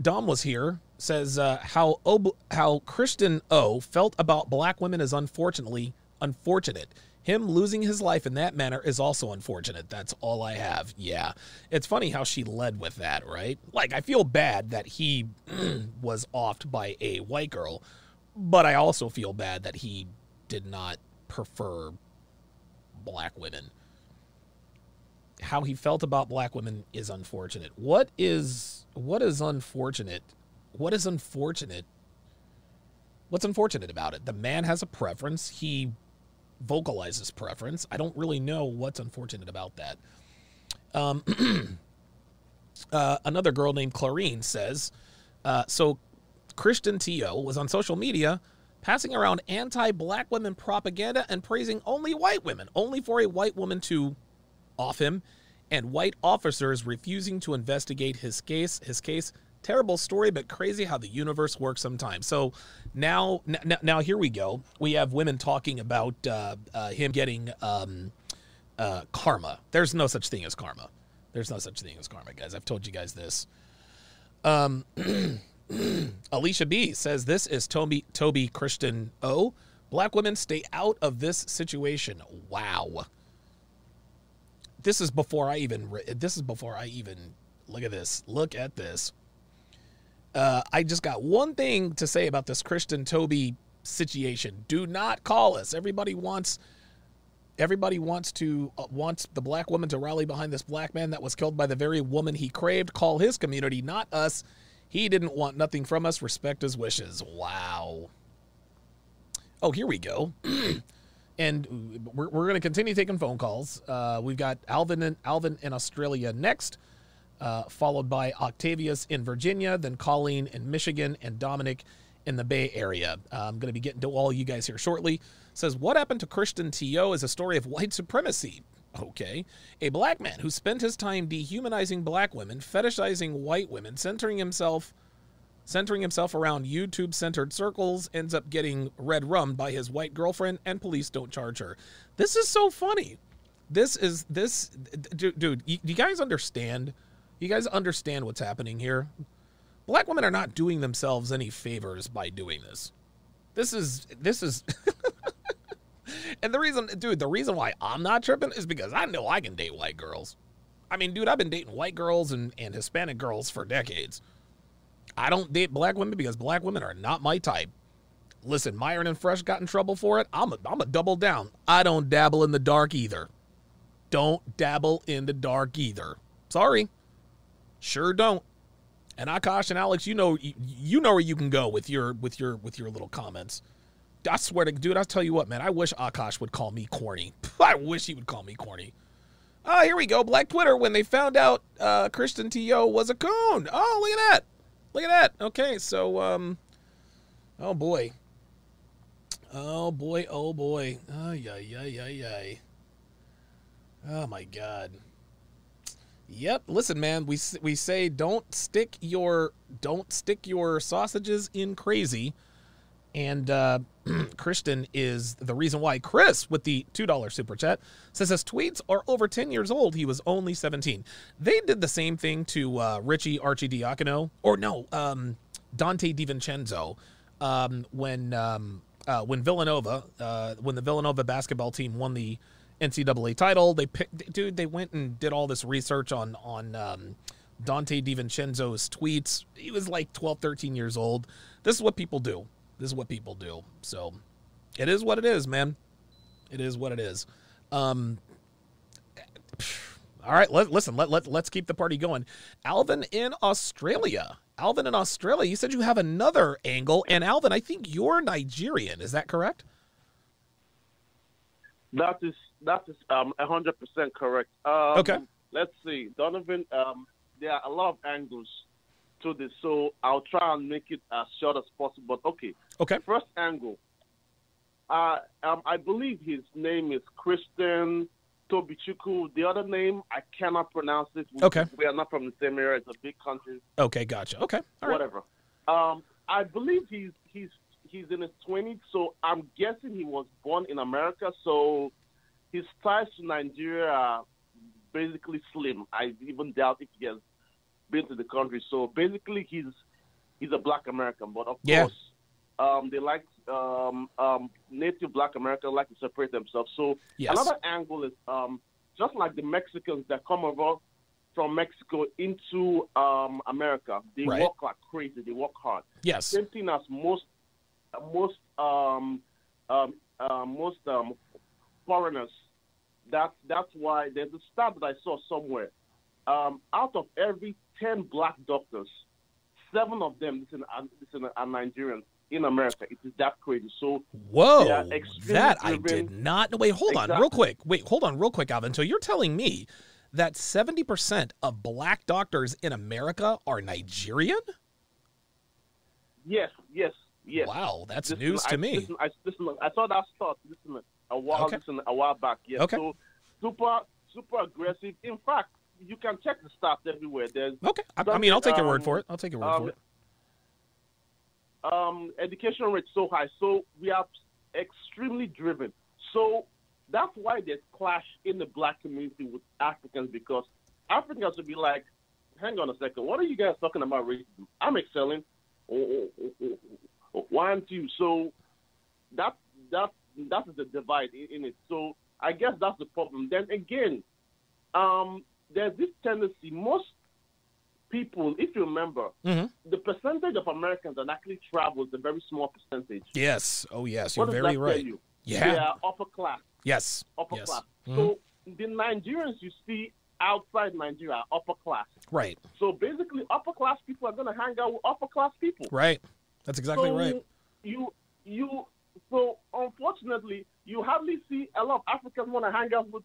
Dom was here says uh, how Ob- how Kristen O felt about black women is unfortunately unfortunate. Him losing his life in that manner is also unfortunate. That's all I have. Yeah. It's funny how she led with that, right? Like I feel bad that he was offed by a white girl, but I also feel bad that he did not prefer black women how he felt about black women is unfortunate. What is what is unfortunate? What is unfortunate? What's unfortunate about it? The man has a preference. He vocalizes preference. I don't really know what's unfortunate about that. Um, uh, another girl named Clarine says, uh, so Christian T.O. was on social media passing around anti-black women propaganda and praising only white women, only for a white woman to off him and white officers refusing to investigate his case his case terrible story but crazy how the universe works sometimes so now now, now here we go we have women talking about uh, uh, him getting um, uh, karma there's no such thing as karma There's no such thing as karma, guys. I've told you guys this. Um, Alicia B says this is Toby Toby Christian O. Black women stay out of this situation. Wow. This is before I even. This is before I even. Look at this. Look at this. Uh, I just got one thing to say about this Christian Toby situation. Do not call us. Everybody wants. Everybody wants to uh, wants the black woman to rally behind this black man that was killed by the very woman he craved. Call his community, not us. He didn't want nothing from us. Respect his wishes. Wow. Oh, here we go. and we're, we're going to continue taking phone calls. Uh, we've got Alvin and Alvin in Australia next, uh, followed by Octavius in Virginia, then Colleen in Michigan, and Dominic in the Bay Area. Uh, I'm going to be getting to all you guys here shortly. Says, What happened to Christian T.O. is a story of white supremacy. Okay. A black man who spent his time dehumanizing black women, fetishizing white women, centering himself centering himself around YouTube centered circles, ends up getting red rummed by his white girlfriend, and police don't charge her. This is so funny. This is this, dude. dude you guys understand? You guys understand what's happening here? Black women are not doing themselves any favors by doing this. This is this is. and the reason, dude, the reason why I'm not tripping is because I know I can date white girls. I mean, dude, I've been dating white girls and, and Hispanic girls for decades. I don't date black women because black women are not my type. Listen, Myron and Fresh got in trouble for it. I'm a, I'm a double down. I don't dabble in the dark either. Don't dabble in the dark either. Sorry. Sure don't. And Akash and Alex, you know you, know where you can go with your with your with your little comments. I swear to dude, I tell you what, man, I wish Akash would call me corny. I wish he would call me corny. Oh, here we go. Black Twitter when they found out uh, Christian T.O. was a coon. Oh, look at that. Look at that. Okay, so um oh boy. Oh boy, oh boy. Ay yeah, yeah, yeah, yeah. Oh my god. Yep, listen man, we we say don't stick your don't stick your sausages in crazy. And uh Christian is the reason why Chris with the $2 super chat says his tweets are over 10 years old. He was only 17. They did the same thing to uh, Richie Arcidiacono, or no, um, Dante DiVincenzo, um, when um, uh, when Villanova, uh, when the Villanova basketball team won the NCAA title, they picked, dude, they went and did all this research on on um, Dante DiVincenzo's tweets. He was like 12, 13 years old. This is what people do. This is what people do. So it is what it is, man. It is what it is. Um, all right, let, listen, let, let, let's keep the party going. Alvin in Australia. Alvin in Australia, you said you have another angle. And Alvin, I think you're Nigerian. Is that correct? That is that is um hundred percent correct. Um, Okay. Let's see, Donovan. Um, there are a lot of angles to this, so I'll try and make it as short as possible. But okay. Okay. First angle. Uh, um, I believe his name is Christian Tobichuku. The other name I cannot pronounce it. We, Okay. We are not from the same area. It's a big country. Okay, gotcha. Okay. All right. Whatever. Um, I believe he's he's he's in his twenties, so I'm guessing he was born in America. So his ties to Nigeria are basically slim. I even doubt if he has been to the country. So basically, he's he's a Black American. But of Yeah. course, um, they like um, um, native Black Americans like to separate themselves. So Yes. another angle is um, just like the Mexicans that come over from Mexico into um, America. They Right. work like crazy. They work hard. Yes. Same thing as most most um, um, uh, most um, foreigners. That's that's why there's a stat that I saw somewhere. Um, out of every ten black doctors, seven of them listen, are, listen, are Nigerians in America. It is that crazy. So Whoa, that I did not. Wait, hold on, real quick. Wait, hold on, real quick, Alvin. So you're telling me that 70% of black doctors in America are Nigerian? Yes, yes, yes. Wow, that's Listen, news to I, me. Listen, I, listen, I saw that start listen, a while Okay. listen, a while back. Yes. Okay. So super super aggressive. In fact, you can check the stats everywhere. There's Okay, I, I mean, I'll take your word um, for it. I'll take your word um, for it. um, education rate so high. So we are extremely driven. So that's why there's clash in the black community with Africans because Africans would be like, hang on a second, what are you guys talking about racism? I'm excelling. Oh, oh, oh, oh, Why aren't you? So that that that is the divide in, in it. So I guess that's the problem. Then again, um, there's this tendency. Most people, if you remember, Mhm. the percentage of Americans that actually travel is a very small percentage. Yes. Oh, yes. You're does very that right. tell you? Yeah. They are upper class. Yes. Upper Yes. class. Mhm. So the Nigerians you see outside Nigeria are upper class. Right. So basically, upper class people are going to hang out with upper class people. Right. That's exactly so right. You you so unfortunately you hardly see a lot of Africans want to hang out with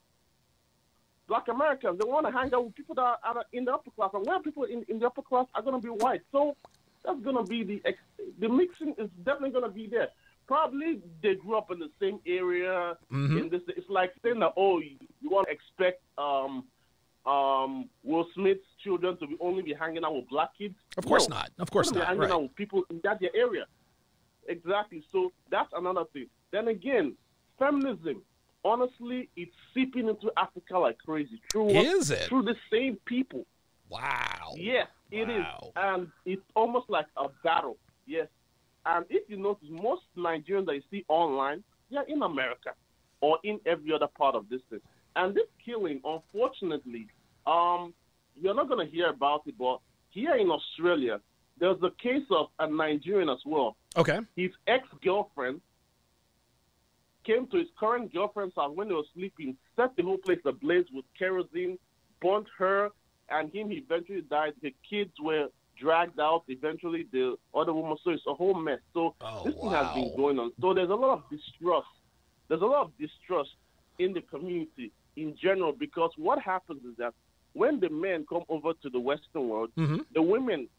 Black Americans. They want to hang out with people that are, in the upper class, and where people in, in the upper class are going to be white. So that's going to be the ex- the mixing is definitely going to be there. Probably they grew up in the same area. Mhm. In this, it's like saying that oh, you, you want to expect um um Will Smith's children to be only be hanging out with black kids. Of course No. not. Of course not. hanging Right. out with people in that area. Exactly. So that's another thing. Then again, feminism. Honestly, it's seeping into Africa like crazy. Through? Is it? Through the same people. Wow. Yes, it is, Wow. and it's almost like a battle. Yes, and if you notice, most Nigerians that you see online, they're in America or in every other part of this thing. And this killing, unfortunately, um, you're not going to hear about it, but here in Australia, there's a case of a Nigerian as well. Okay. His ex-girlfriend came to his current girlfriend's house when they were sleeping, set the whole place ablaze with kerosene, burnt her, and him. He eventually died. The kids were dragged out. Eventually, the other woman. So it's a whole mess. So Oh, this thing has been going on. So there's a lot of distrust. There's a lot of distrust in the community in general because what happens is that when the men come over to the Western world, Mhm. the women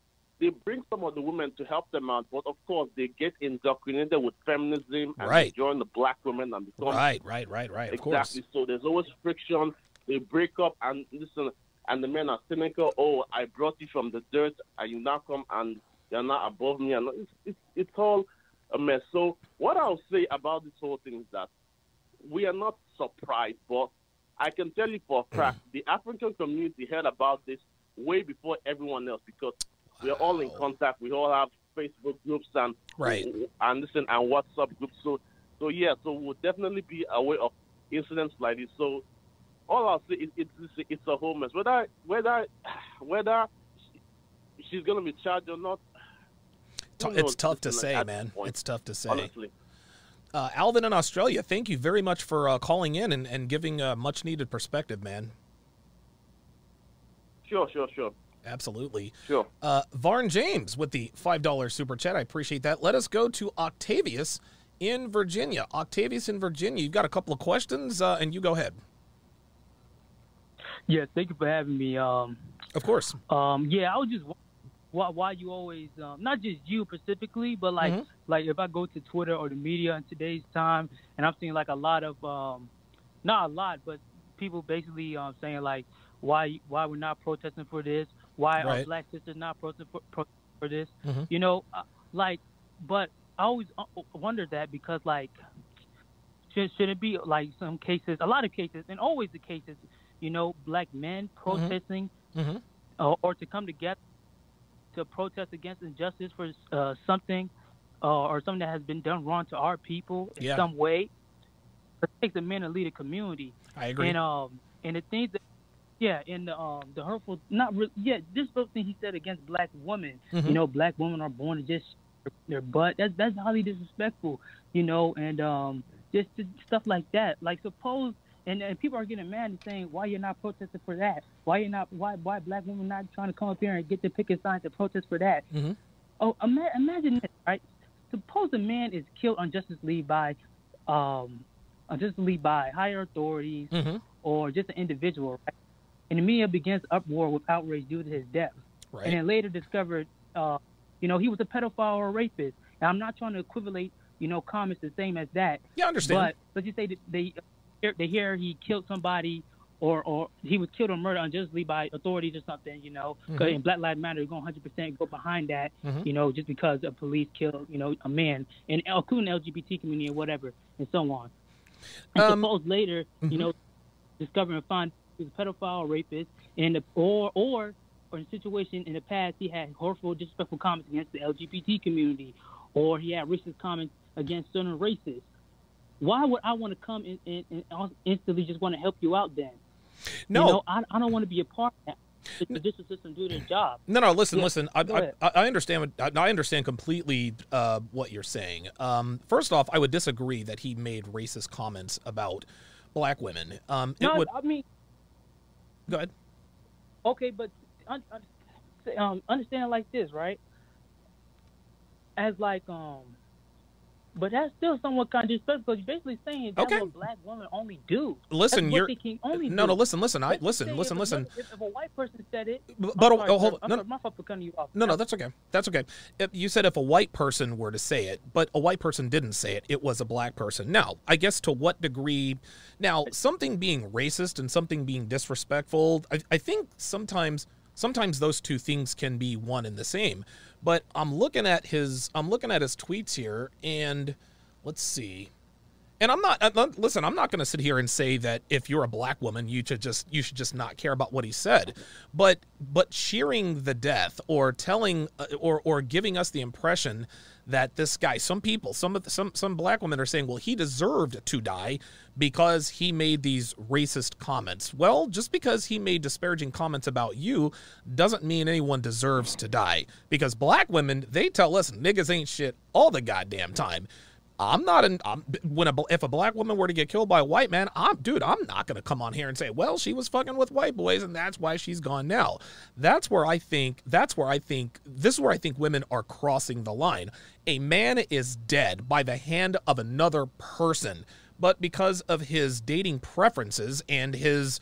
they bring some of the women to help them out, but of course they get indoctrinated with feminism and Right. join the black women and become Right. Right. Right. Right. Of exactly. course. So there's always friction. They break up and listen, and the men are cynical. Oh, I brought you from the dirt, and you now come and you're not above me. And it's it's, it's all a mess. So what I'll say about this whole thing is that we are not surprised, but I can tell you for a fact the African community heard about this way before everyone else because we are all in contact. We all have Facebook groups and Right. and listen and WhatsApp groups. So so yeah, so we'll definitely be aware of incidents like this. So all I'll say is it's it's, it's a whole mess. Whether whether whether she's gonna be charged or not. It's tough to say, man. point, It's tough to say. Honestly. Uh, Alvin in Australia, thank you very much for uh, calling in and, and giving a much needed perspective, man. Sure, sure, sure, Absolutely. sure. Uh, Varn James with the $5 super chat. I appreciate that. Let us go to Octavius in Virginia. Octavius in Virginia, you've got a couple of questions, uh, and you go ahead. Yeah, thank you for having me. Um, Of course. um, yeah, I was just why why you always um, not just you specifically, but like Mhm. like if I go to Twitter or the media in today's time, and I'm seeing like a lot of um, not a lot, but people basically um, saying like why why we're not protesting for this, why Right. our black sisters not protesting for, pro- for this, Mhm. you know, uh, like, but I always uh, wondered that because like should should it be like some cases, a lot of cases, and always the cases, you know, black men protesting Mm-hmm. uh, or to come together to protest against injustice for uh, something uh, or something that has been done wrong to our people in Yeah. some way. It takes a man to lead a community, I agree. and um, and the things that, yeah, and the um, the hurtful, not re- yeah, this little thing he said against black women. Mhm. You know, black women are born to just their butt. That's that's highly disrespectful. You know, and um, just, just stuff like that. Like suppose. And, and people are getting mad and saying, "Why you're not protesting for that? Why you're not? Why why black women not trying to come up here and get the picket signs to protest for that?" Mhm. Oh, ima- imagine this, right? Suppose a man is killed unjustly by, um, unjustly by higher authorities Mhm. or just an individual, right? And the media begins uproar with outrage due to his death, Right. and then later discovered, uh, you know, he was a pedophile or a rapist. And I'm not trying to equivalate, you know, comments the same as that, yeah, I understand. but let's just say that they they hear he killed somebody or or he was killed or murdered unjustly by authorities or something, you know. 'Cause Mhm. in Black Lives Matter, you're going 100% go behind that, Mhm. you know, just because a police killed, you know, a man, and including LGBT community or whatever, and so on. And Um, suppose later, mhm. you know, discover and find he was a pedophile rapist, and or or or in a situation in the past he had horrible, disrespectful comments against the LGBT community, or he had racist comments against certain races. Why would I want to come in, in, and instantly just want to help you out then? No. you know, I, I don't want to be a part of that. The justice system do their job. No, no. Listen, Yeah, listen. I, I. I understand. What, I I understand completely uh, what you're saying. Um, first off, I would disagree that he made racist comments about black women. Um, it No, would. I mean, Go ahead. Okay, but un, un, um, understand like this, right? As like um, but that's still somewhat kind of disrespectful. You're basically saying that's Okay. what black women only do. Listen, you're only no, do. no. Listen, listen. I listen, listen, if listen. another- If, if a white person said it, But- but, oh, sorry, oh, hold- on, I'm no, my fault for cutting you off. No, no, that's okay. That's okay. If you said if a white person were to say it, but a white person didn't say it, it was a black person. Now, I guess to what degree? Now, something being racist and something being disrespectful, I, I think sometimes sometimes those two things can be one and the same. But I'm looking at his I'm looking at his tweets here, and let's see. And I'm not uh, listen. I'm not going to sit here and say that if you're a black woman, you should just you should just not care about what he said. But but cheering the death or telling uh, or or giving us the impression that this guy, some people, some of some some black women are saying, well, he deserved to die because he made these racist comments. Well, just because he made disparaging comments about you doesn't mean anyone deserves to die. Because black women, they tell us niggas ain't shit all the goddamn time. I'm not an I'm, when a if a black woman were to get killed by a white man, I'm dude. I'm not gonna come on here and say, well, she was fucking with white boys and that's why she's gone now. That's where I think. That's where I think. This is where I think women are crossing the line. A man is dead by the hand of another person, but because of his dating preferences and his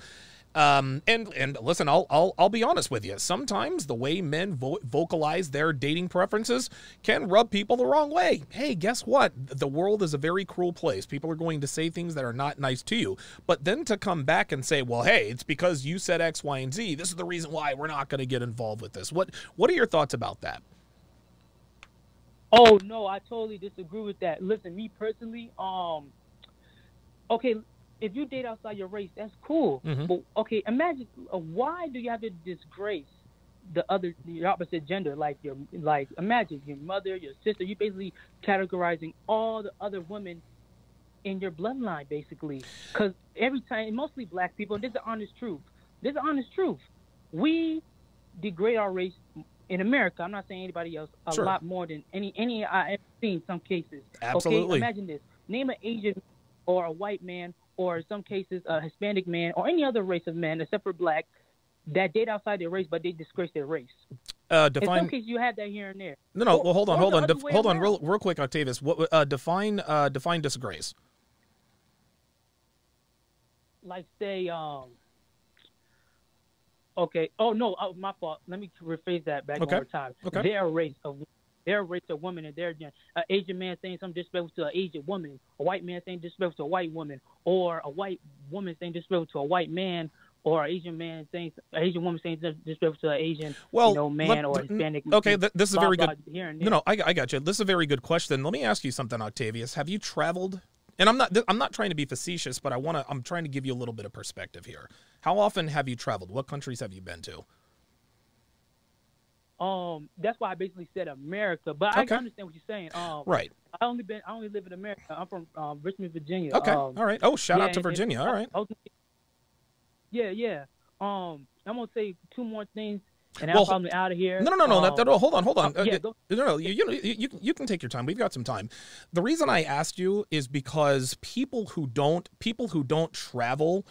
um, and and listen, I'll I'll I'll be honest with you. Sometimes the way men vo- vocalize their dating preferences can rub people the wrong way. Hey, guess what? The world is a very cruel place. People are going to say things that are not nice to you. But then to come back and say, "Well, hey, it's because you said X, Y, and Z. This is the reason why we're not going to get involved with this." What What are your thoughts about that? Oh no, I totally disagree with that. Listen, me personally, um, okay, if you date outside your race, that's cool. Mhm. But okay, imagine uh, why do you have to disgrace the other, your opposite gender? Like your, like imagine your mother, your sister. You basically categorizing all the other women in your bloodline, basically. Because every time, mostly black people, and this is the honest truth. This is the honest truth. We degrade our race in America. I'm not saying anybody else a Sure. lot more than any any I've seen. Some cases. Absolutely. Okay, imagine this. Name an Asian or a white man, or in some cases a Hispanic man, or any other race of men except for black that date outside their race, but they disgrace their race. Uh, In some cases, you have that here and there. No, no. Or- Well, hold on, hold on, def- hold on, real, real quick, Octavius. What uh, define uh, define disgrace? like say um okay oh no oh, my fault let me rephrase that back Okay. one more time Okay. their race of their race of woman and their gen an asian man saying something disrespectful to an asian woman a white man saying disrespectful to a white woman or a white woman saying disrespectful to a white man or an Asian man saying, an Asian woman saying disrespectful to an Asian, Well, you know, man let- or Hispanic. Mm, okay, th- this is blah, very blah, good. No, no, I, I got you. This is a very good question. Let me ask you something, Octavius. Have you traveled? And I'm not. I'm not trying to be facetious, but I want to. I'm trying to give you a little bit of perspective here. How often have you traveled? What countries have you been to? Um, that's why I basically said America, but I Okay. understand what you're saying. Um, Right. I only been I only live in America. I'm from um, Richmond, Virginia. Okay. Um, All right. Oh, shout yeah, out to Virginia. All I- right. I yeah, yeah. Um, I'm gonna say two more things, and Well, I'm probably out of here. No, no, no, no, Um, that, that- no. Hold on, hold on. Uh, yeah, go- no, no, you, you, you, you, can, you can take your time. We've got some time. The reason I asked you is because people who don't, people who don't travel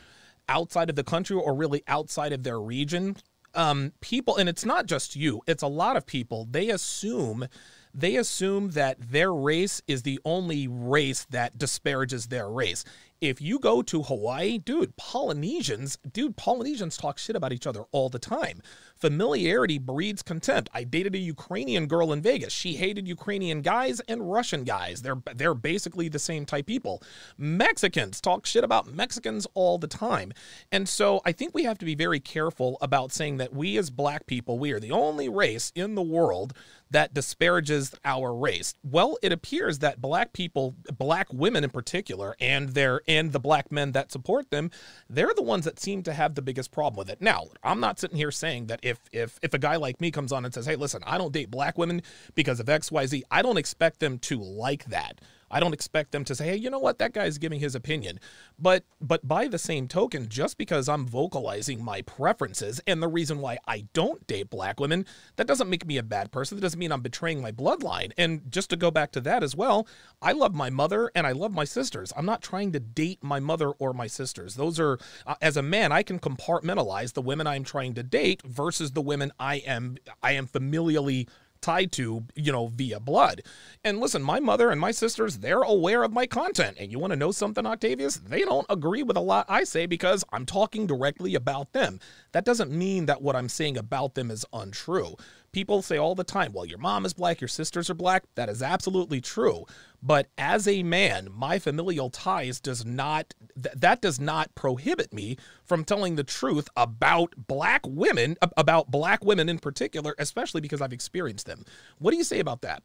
outside of the country or really outside of their region, um, people, and it's not just you. It's a lot of people. They assume. They assume that their race is the only race that disparages their race. If you go to Hawaii, dude, Polynesians, dude, Polynesians talk shit about each other all the time. Familiarity breeds contempt. I dated a Ukrainian girl in Vegas. She hated Ukrainian guys and Russian guys. They're they're basically the same type people. Mexicans talk shit about Mexicans all the time. And so I think we have to be very careful about saying that we as black people, we are the only race in the world that disparages our race. Well, it appears that black people, black women in particular, and their and the black men that support them, they're the ones that seem to have the biggest problem with it. Now, I'm not sitting here saying that if if if a guy like me comes on and says, "Hey, listen, I don't date black women because of XYZ," I don't expect them to like that. I don't expect them to say, "Hey, you know what? That guy's giving his opinion." But but by the same token, just because I'm vocalizing my preferences and the reason why I don't date black women, that doesn't make me a bad person. That doesn't mean I'm betraying my bloodline. And just to go back to that as well, I love my mother and I love my sisters. I'm not trying to date my mother or my sisters. Those are uh, as a man, I can compartmentalize the women I'm trying to date versus the women I am I am familially tied to, you know, via blood. And listen, my mother and my sisters, they're aware of my content. And you want to know something, Octavius? They don't agree with a lot I say because I'm talking directly about them. That doesn't mean that what I'm saying about them is untrue. People say all the time, well, your mom is black, your sisters are black. That is absolutely true. But as a man, my familial ties does not th- that does not prohibit me from telling the truth about black women, about black women in particular, especially because I've experienced them. What do you say about that?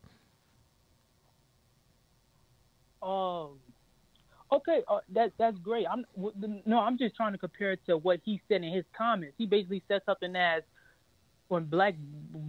Um. Okay, uh, that that's great. I'm no, I'm just trying to compare it to what he said in his comments. He basically said something as when black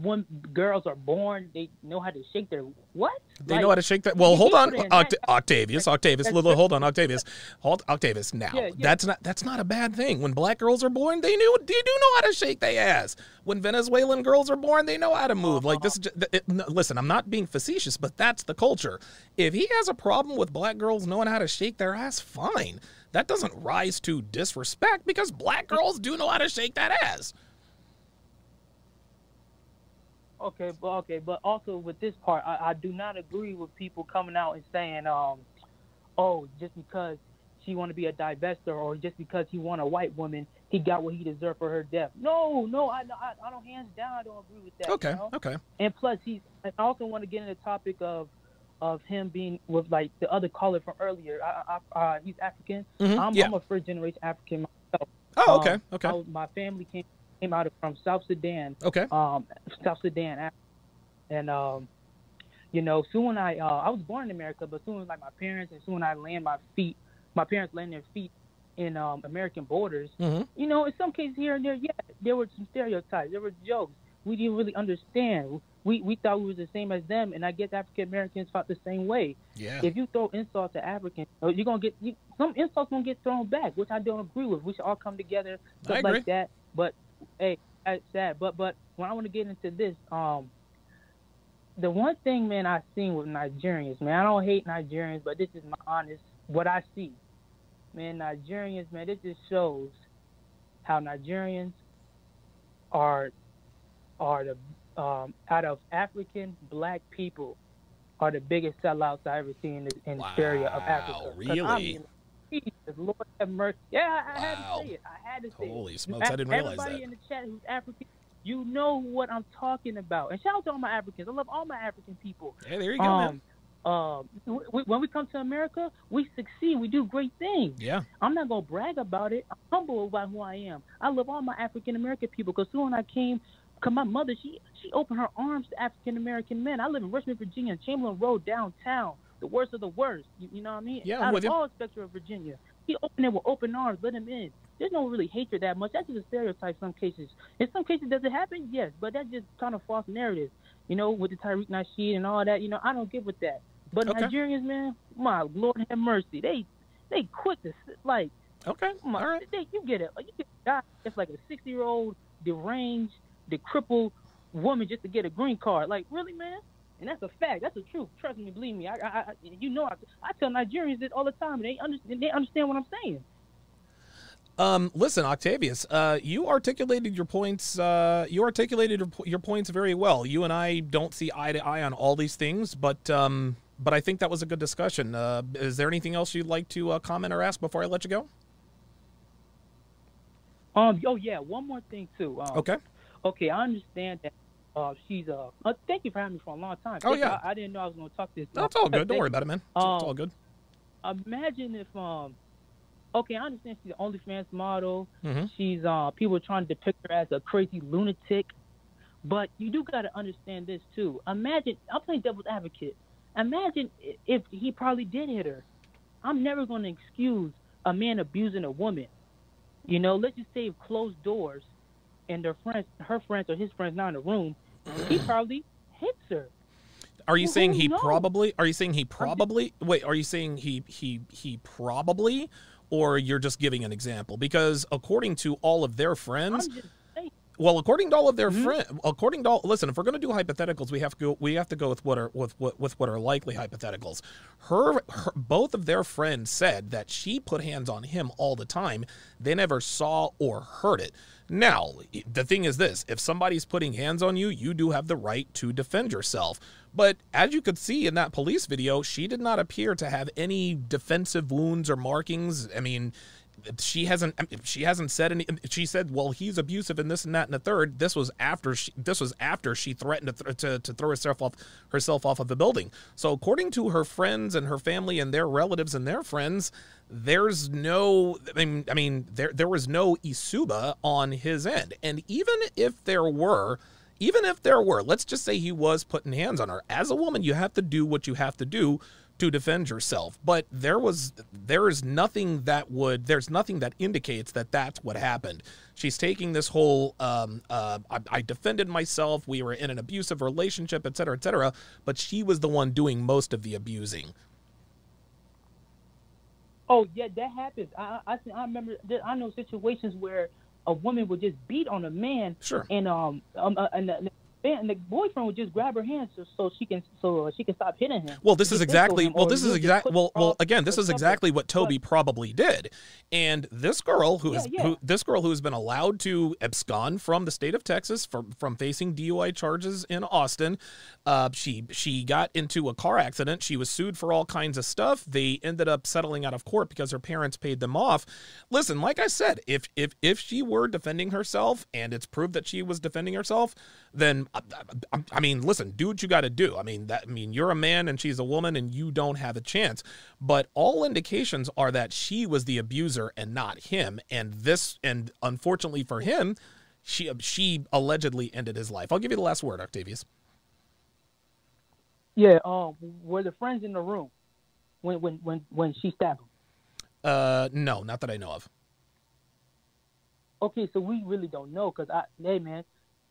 when girls are born, they know how to shake their what? They Like, know how to shake that. Well, hold on, put it in Oct- Octavius, Octavius, little, hold on, Octavius, hold, Octavius. Now, Yeah, yeah. that's not that's not a bad thing. When black girls are born, they knew they do know how to shake their ass. When Venezuelan girls are born, they know how to move. Like this. It, listen, I'm not being facetious, but that's the culture. If he has a problem with black girls knowing how to shake their ass, fine. That doesn't rise to disrespect because black girls do know how to shake that ass. Okay, but okay, but also with this part, I, I do not agree with people coming out and saying, um, oh, just because she want to be a divester or just because he want a white woman, he got what he deserved for her death. No, no, I, I, I don't hands down, I don't agree with that. you Okay, know? okay. And plus, he's. I also want to get into the topic of, of him being with like the other caller from earlier. I, I, uh, he's African. Mhm, I'm, yeah. I'm a first generation African myself. Oh, okay, Um, okay. I my family came came out of, from South Sudan. Okay. Um, South Sudan, and um, you know, soon I uh, I was born in America, but soon like my parents and soon I land my feet, my parents land their feet in um, American borders. Mhm. You know, in some cases here and there, yeah, there were some stereotypes, there were jokes. We didn't really understand. We we thought we was the same as them, and I guess African Americans felt the same way. Yeah. If you throw insults to Africans, uh, you're gonna get you, some insults gonna get thrown back, which I don't agree with. We should all come together, stuff agree. like that. But hey, that's sad. But but when I want to get into this, um, the one thing, man, I've seen with Nigerians, man, I don't hate Nigerians, but this is my honest what I see. Man, Nigerians, man, this just shows how Nigerians are are the um, out of African black people are the biggest sellouts I ever seen in in the area of Africa. 'Cause I really? mean, Jesus, Lord have mercy. Yeah, I, I had to say it. I had to say it. Holy smokes, I didn't realize Everybody that. in the chat who's African, you know what I'm talking about. And shout out to all my Africans. I love all my African people. Hey, there you go, um, Um, when we come to America, we succeed. We do great things. Yeah. I'm not gonna brag about it. I'm humble about who I am. I love all my African American people because soon I came, cause my mother she she opened her arms to African American men. I live in Richmond, Virginia, Chamberlain Road downtown, the worst of the worst. You, you know what I mean? Yeah, Out of all spectrum of Virginia, he opened it with open arms, let him in. There's no really hatred that much. That's just a stereotype. Some cases, in some cases, does it happen? Yes, but that's just kind of false narrative. You know, with the Tariq Nasheed and all that. You know, I don't get with that. But Okay. Nigerians, man, my Lord have mercy. They they quick to like. Okay. My, All right. They, you get it. You get a guy that's like a 60 year old deranged, the crippled woman just to get a green card. Like really, man. And that's a fact. That's the truth. Trust me, believe me. I, I, I you know, I, I tell Nigerians this all the time. And they understand. They understand what I'm saying. Um, listen, Octavius, uh, you articulated your points. Uh, you articulated your, your points very well. You and I don't see eye to eye on all these things, but um, but I think that was a good discussion. Uh, is there anything else you'd like to uh, comment or ask before I let you go? Um. Oh yeah. One more thing too. Um, Okay. Okay. I understand that. Uh, she's uh, uh. Thank you for having me for a long time. Oh, Thank yeah. I, I didn't know I was going to talk this. No, it's all good. Don't worry about it, man. It's, it's Um, all good. imagine if um okay i understand she's an onlyfans model Mhm. she's uh people are trying to depict her as a crazy lunatic but you do got to understand this too imagine i'm playing devil's advocate imagine if he probably did hit her i'm never going to excuse a man abusing a woman, you know, let's just say closed doors, and their friends, her friends or his friends not in the room, he probably hits her. Are you Well, saying he knows? probably? Are you saying he probably? Wait, are you saying he he he probably, or you're just giving an example? Because according to all of their friends, well, according to all of their Mhm. friends, according to all, listen, if we're going to do hypotheticals, we have to go. We have to go with what are with what with what are likely hypotheticals. Her, her, both of their friends said that she put hands on him all the time. They never saw or heard it. Now, the thing is this: if somebody's putting hands on you, you do have the right to defend yourself. But as you could see in that police video, she did not appear to have any defensive wounds or markings. I mean, she hasn't she hasn't said any she said well he's abusive and this and that and the third. This was after she this was after she threatened to, th- to, to throw herself off herself off of the building. So according to her friends and her family and their relatives and their friends there's no I mean, I mean there there was no isuba on his end. And even if there were even if there were let's just say he was putting hands on her. As a woman you have to do what you have to do to defend yourself but there was there is nothing that would there's nothing that indicates that that's what happened she's taking this whole um, uh, I, I defended myself we were in an abusive relationship et cetera et cetera but she was the one doing most of the abusing Oh yeah, that happens. I I, I remember. I know situations where a woman would just beat on a man, Sure. and um, um uh, and the, and the boyfriend would just grab her hand so, so she can so she can stop hitting him. Well, this is exactly him, well. This is he'll just exact. put Well, well. Again, this is exactly what Toby But- probably did. And this girl, who Yeah, is yeah. who, this girl who has been allowed to abscond from the state of Texas from from facing DUI charges in Austin, uh, she she got into a car accident. She was sued for all kinds of stuff. They ended up settling out of court because her parents paid them off. Listen, like I said, if if if she were defending herself and it's proved that she was defending herself, then I, I, I mean, listen, do what you got to do. I mean, that I mean, you're a man and she's a woman, and you don't have a chance. But all indications are that she was the abuser and not him. And this, and unfortunately for him, she she allegedly ended his life. I'll give you the last word, Octavius. Yeah, um, were the friends in the room when when when when she stabbed him? Uh, no, not that I know of. Okay, so we really don't know because I, hey man,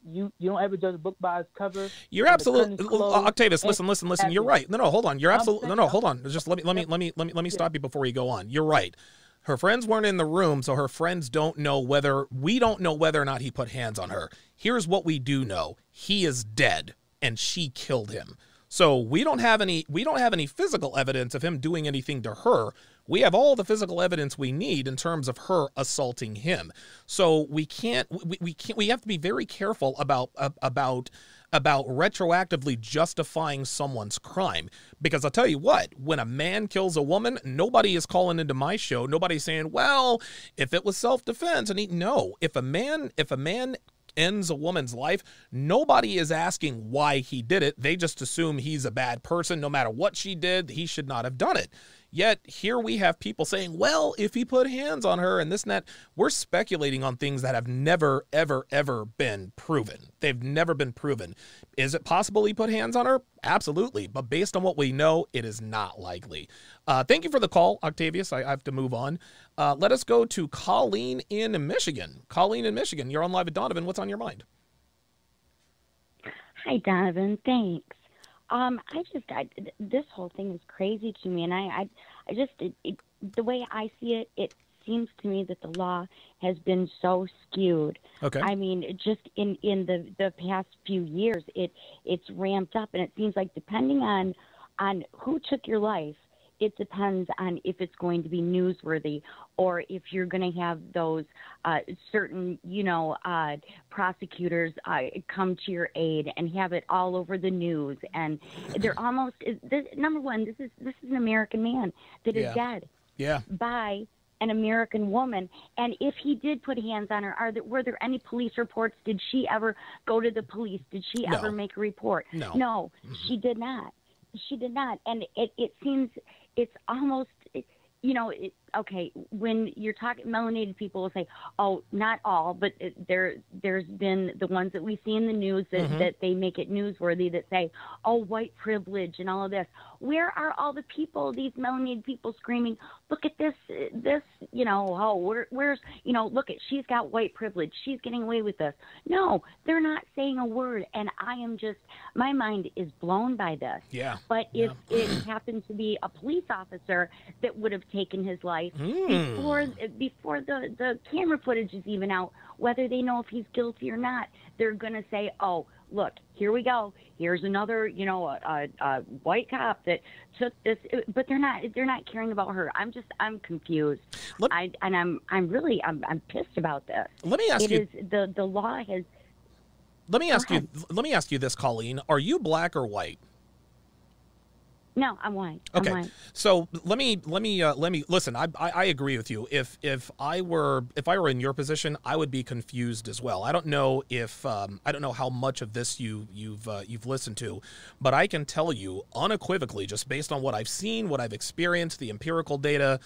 you you don't ever judge a book by its cover. You're absolutely Octavius. Listen, listen, listen. You're right. No, no, hold on. You're absolutely no, no. Hold on. Just let me, let me, let me, let me, let me stop you before you go on. You're right. Her friends weren't in the room, so her friends don't know whether we don't know whether or not he put hands on her. Here's what we do know: he is dead, and she killed him. So we don't have any we don't have any physical evidence of him doing anything to her. We have all the physical evidence we need in terms of her assaulting him. So we can't we, we can't we have to be very careful about about about retroactively justifying someone's crime because I'll tell you what, when a man kills a woman, nobody is calling into my show. Nobody's saying, "Well, if it was self-defense." And he, no, if a man if a man ends a woman's life, nobody is asking why he did it. They just assume he's a bad person. No matter what she did, he should not have done it. Yet here we have people saying, well, if he put hands on her and this and that, we're speculating on things that have never, ever, ever been proven. They've never been proven. Is it possible he put hands on her? Absolutely. But based on what we know, it is not likely. Uh, thank you for the call, Octavius. I, I have to move on. Uh, let us go to Colleen in Michigan. Colleen in Michigan, you're on live with Donovan. What's on your mind? Hi, Donovan. Thanks. Um, I just, I, this whole thing is crazy to me, and I, I, I just, it, it, the way I see it, it seems to me that the law has been so skewed. Okay. I mean, just in in the the past few years, it it's ramped up, and it seems like depending on on who took your life, it depends on if it's going to be newsworthy or if you're going to have those uh, certain, you know, uh, prosecutors uh, come to your aid and have it all over the news. And they're almost this, number one. This is this is an American man that is Yeah. dead Yeah. by an American woman. And if he did put hands on her, are there were there any police reports? Did she ever go to the police? Did she No. ever make a report? No. No, she did not. She did not. And it it seems it's almost you know, it, okay, when you're talking melanated people will say, "Oh, not all, but it, there there's been the ones that we see in the news that Mhm. that they make it newsworthy that say, "Oh, white privilege and all of this." Where are all the people, these melanated people screaming, "Look at this this, you know, oh, where, where's, you know, look at she's got white privilege. She's getting away with this." No, they're not saying a word and I am just my mind is blown by this. Yeah. But if it happened to be a police officer that would have taken his life Hmm. before before the the camera footage is even out, whether they know if he's guilty or not, they're going to say, "Oh, look, here we go. Here's another, you know, a, a, a white cop that took this." But they're not they're not caring about her. I'm just I'm confused. I and I'm I'm really I'm I'm pissed about this. Let me ask It you- is- the the law has Let me ask you. Let me ask you this, Colleen. Are you black or white? No. I'm white. Okay. I'm white. So let me let me uh, let me listen. I, I I agree with you. If if I were if I were in your position, I would be confused as well. I don't know if um, I don't know how much of this you you've uh, you've listened to, but I can tell you unequivocally, just based on what I've seen, what I've experienced, the empirical data.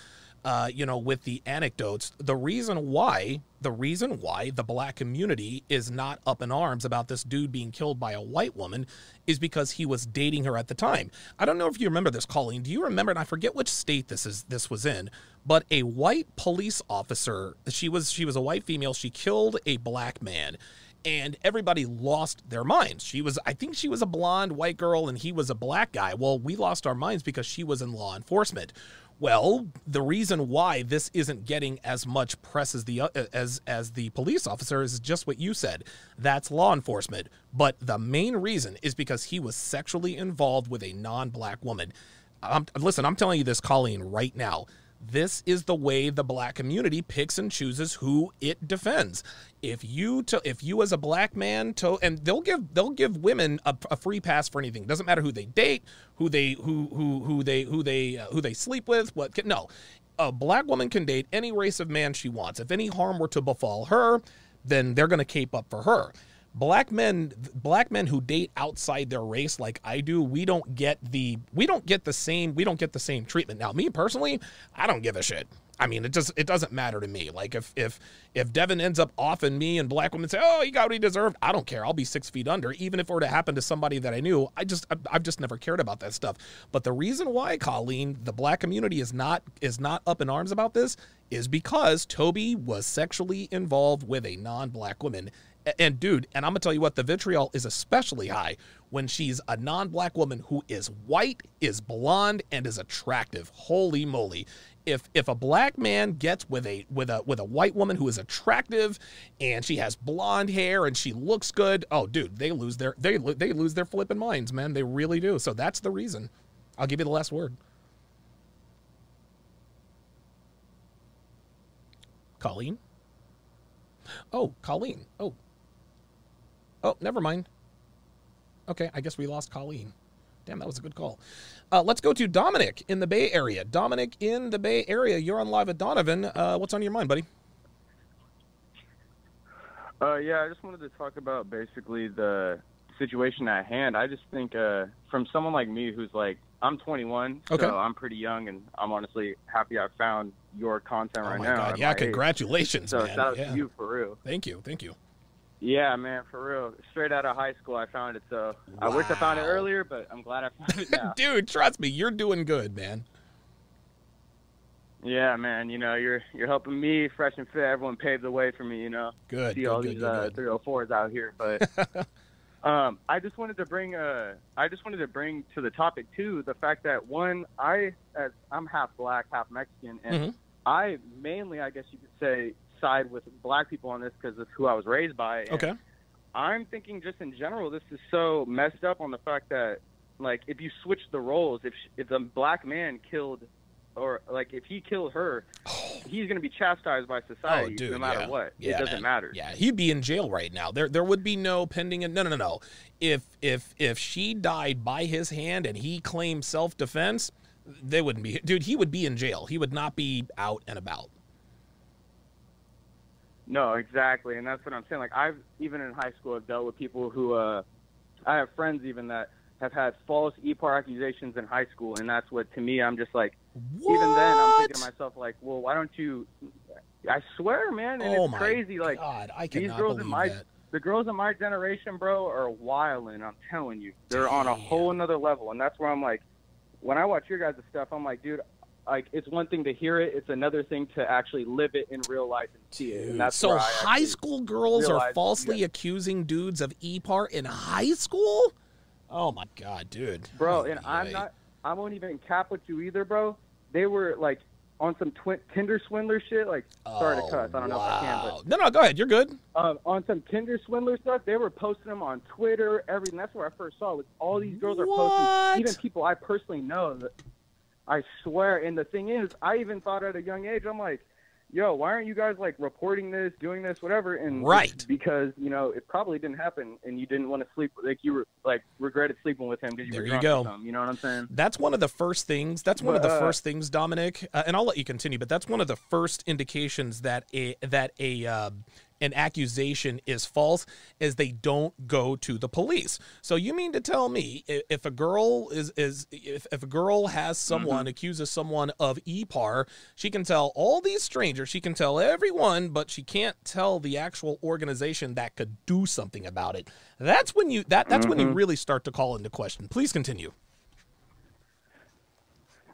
Uh, you know, with the anecdotes, the reason why, the reason why the black community is not up in arms about this dude being killed by a white woman is because he was dating her at the time. I don't know if you remember this, Colleen. Do you remember? And I forget which state this is. This was in, but a white police officer. She was she was a white female. She killed a black man. And everybody lost their minds. She was, I think she was a blonde white girl and he was a black guy. Well, we lost our minds because she was in law enforcement. Well, the reason why this isn't getting as much press as the uh, as as the police officer is just what you said. That's law enforcement. But the main reason is because he was sexually involved with a non-black woman. Listen, I'm telling you this, Colleen, right now. This is the way the black community picks and chooses who it defends. If you to, if you as a black man to and they'll give they'll give women a, a free pass for anything. It Doesn't matter who they date, who they who who who they who they uh, who they sleep with. What can, no, a black woman can date any race of man she wants. If any harm were to befall her, then they're going to cape up for her black men black men who date outside their race like I do we don't get the we don't get the same we don't get the same treatment. Now me personally I don't give a shit. I mean it just it doesn't matter to me. Like if if if Devin ends up offing me and black women say oh he got what he deserved I don't care. I'll be six feet under even if it were to happen to somebody that I knew. I just I've- just never cared about that stuff. But the reason why Colleen the black community is not is not up in arms about this is because Toby was sexually involved with a non-black woman And dude, and I'm gonna tell you what, the vitriol is especially high when she's a non-black woman who is white, is blonde, and is attractive. Holy moly! If if a black man gets with a with a with a white woman who is attractive and she has blonde hair and she looks good, oh dude, they lose their they they lose their flipping minds, man. They really do. So that's the reason. I'll give you the last word. Colleen. Oh, Colleen. Oh, Oh, never mind. Okay, I guess we lost Colleen. Damn, that was a good call. Uh, let's go to Dominic in the Bay Area. Dominic in the Bay Area. You're on live at Donovan. Uh, what's on your mind, buddy? Uh, yeah, I just wanted to talk about basically the situation at hand. I just think uh, from someone like me who's like, I'm 21, Okay. so I'm pretty young, and I'm honestly happy I found your content right oh my now. God! Yeah, my age. congratulations, So man. shout out yeah. to you for real. Thank you, thank you. Yeah, man, for real. Straight out of high school, I found it. So I wish I found it earlier, but I'm glad I found it now. Dude, trust me, you're doing good, man. yeah, man. You know, you're you're helping me, fresh and fit. Everyone paved the way for me. You know, Good, See good, all good, these good, uh, good. 304s out here, but um, I just wanted to bring uh, I just wanted to bring to the topic too the fact that one, I as I'm half black, half Mexican, and Mhm. I mainly, I guess you could say, side with black people on this because of who I was raised by. And Okay. I'm thinking just in general, this is so messed up on the fact that, like, if you switch the roles, if if the black man killed, or like if he killed her, he's going to be chastised by society oh, dude, no matter yeah. what. Yeah, it doesn't man. matter. Yeah, he'd be in jail right now. There, there would be no pending. No, no, no, no. If if if she died by his hand and he claimed self defense, they wouldn't be. Dude, he would be in jail. He would not be out and about. No, exactly, and that's what I'm saying. Like I've even in high school, I've dealt with people who uh, I have friends even that have had false EPAR accusations in high school, and that's what to me I'm just like. What? Even then, I'm thinking to myself like, well, why don't you? I swear, man, and Oh it's crazy. Like God, I these cannot girls in my that. the girls in my generation, bro, are wilding. I'm telling you, they're on a whole another level, and that's where I'm like, when I watch your guys' stuff, I'm like, dude. Like it's one thing to hear it; it's another thing to actually live it in real life and see it. And that's so high school girls are falsely accusing dudes of E EPAR in high school? Oh my god, dude. bro. And I'm not. I won't even cap with you either, bro. They were like on some twi- Tinder swindler shit. Like, sorry to cuss. I don't know if I can, but No, no, go ahead. You're good. um, on some Tinder swindler stuff. They were posting them on Twitter, everything. That's where I first saw it. Was all these girls are posting, even people I personally know. That I swear. And the thing is, I even thought at a young age, I'm like, yo, why aren't you guys like reporting this, doing this, whatever? And Right. because you know it probably didn't happen, and you didn't want to sleep. Like you were like regretted sleeping with him because you There were you go. You know what I'm saying? That's one of the first things. That's one of the Uh, first things, Dominic. Uh, and I'll let you continue, but that's one of the first indications that a that a uh, an accusation is false is they don't go to the police. So you mean to tell me if a girl is is if, if a girl has someone accuses someone of EPAR, she can tell all these strangers, she can tell everyone, but she can't tell the actual organization that could do something about it. That's when you that that's when you Mhm. really start to call into question. Please continue.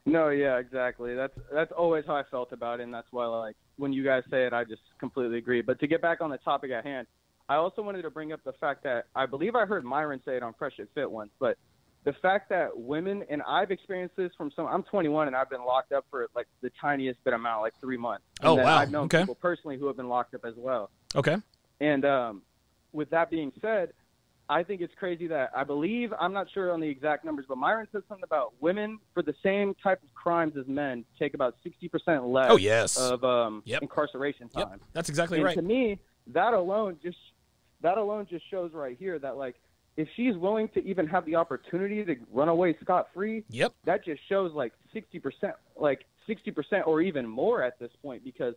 No, yeah, exactly. That's that's always how I felt about it, and that's why I like when you guys say it, I just completely agree. But to get back on the topic at hand, I also wanted to bring up the fact that I believe I heard Myron say it on Fresh and Fit once, but the fact that women and I've experienced this from some. I'm 21 and I've been locked up for like the tiniest bit amount, like three months. And Oh, wow. I've known Okay. people personally who have been locked up as well. Okay. And um, with that being said, I think it's crazy that I believe I'm not sure on the exact numbers, but Myron said something about women for the same type of crimes as men take about 60% less Oh, yes. of um, incarceration time. Yep. That's exactly and right. To me, that alone just that alone just shows right here that like if she's willing to even have the opportunity to run away scot free, yep, that just shows like 60% like 60% or even more at this point because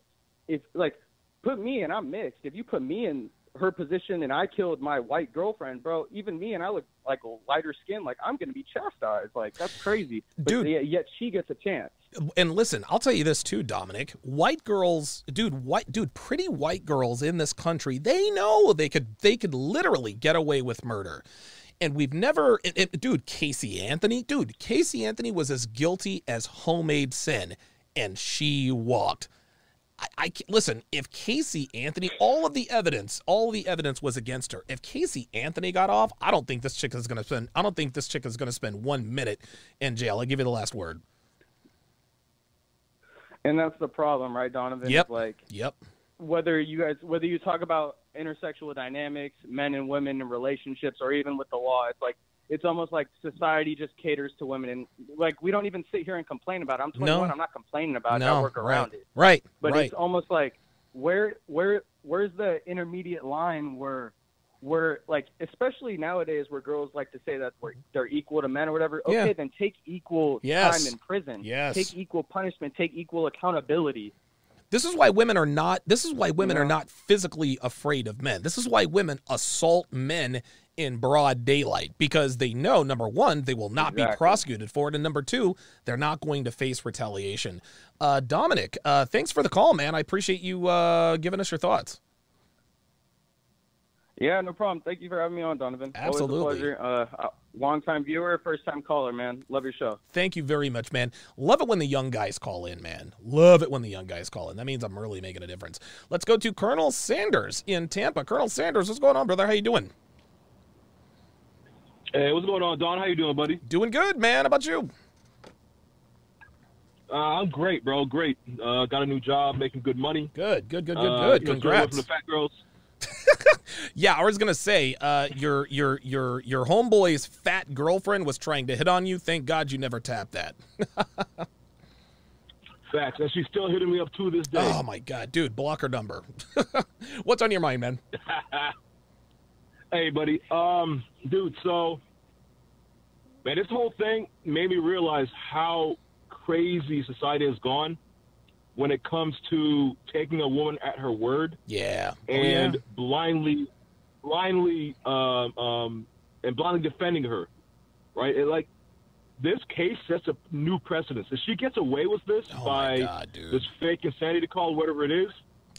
if like put me and I'm mixed, if you put me in her position and I killed my white girlfriend, bro, even me and I look like lighter skin, like I'm gonna be chastised. Like that's crazy. But Dude. yet, yet she gets a chance. And listen, I'll tell you this too, Dominic. White girls, dude, white dude, pretty white girls in this country, they know they could they could literally get away with murder. And we've never it, it- dude, Casey Anthony, dude, Casey Anthony was as guilty as homemade sin and she walked. I, I listen. If Casey Anthony, all of the evidence, all the evidence was against her. If Casey Anthony got off, I don't think this chick is going to spend. I don't think this chick is going to spend one minute in jail. I'll give you the last word. And that's the problem, right, Donovan? Yep. Like Yep. whether you guys whether you talk about intersexual dynamics, men and women in relationships, or even with the law, it's like it's almost like society just caters to women, and like we don't even sit here and complain about it. I'm 21, I'm not complaining about it. I No, work around right. it. Right, But right. it's almost like where where where's the intermediate line where where like especially nowadays where girls like to say that we're, they're equal to men or whatever. Okay, Yeah. then take equal Yes. time in prison. Yes. Take equal punishment. Take equal accountability. This is why women are not this is why women are not physically afraid of men. This is why women assault men in broad daylight because they know number 1 they will not be prosecuted for it and number 2 they're not going to face retaliation. Uh Dominic, uh thanks for the call man. I appreciate you uh giving us your thoughts. Yeah, no problem. Thank you for having me on, Donovan. Absolutely. Always a pleasure. Uh, uh, long time viewer, first time caller, man. Love your show. Thank you very much, man. Love it when the young guys call in, man. Love it when the young guys call in. That means I'm really making a difference. Let's go to Colonel Sanders in Tampa. Colonel Sanders, what's going on, brother? How you doing? Hey, what's going on, Don? How you doing, buddy? Doing good, man. How about you? Uh, I'm great, bro. Great. Uh, got a new job, making good money. Good, good, good, good, Uh, good. you know, Congrats. From the fat girls. Yeah, I was gonna say, uh, your your your your homeboy's fat girlfriend was trying to hit on you. Thank God you never tapped that. Facts, and she's still hitting me up to this day. Oh my God, dude, block her number. What's on your mind, man? hey, buddy. Um, dude. So, man, this whole thing made me realize how crazy society has gone when it comes to taking a woman at her word. Yeah. Oh, and yeah. blindly, blindly, um, um, and blindly defending her, right? It, like this case sets a new precedence. If she gets away with this Oh by this fake insanity call, whatever it is,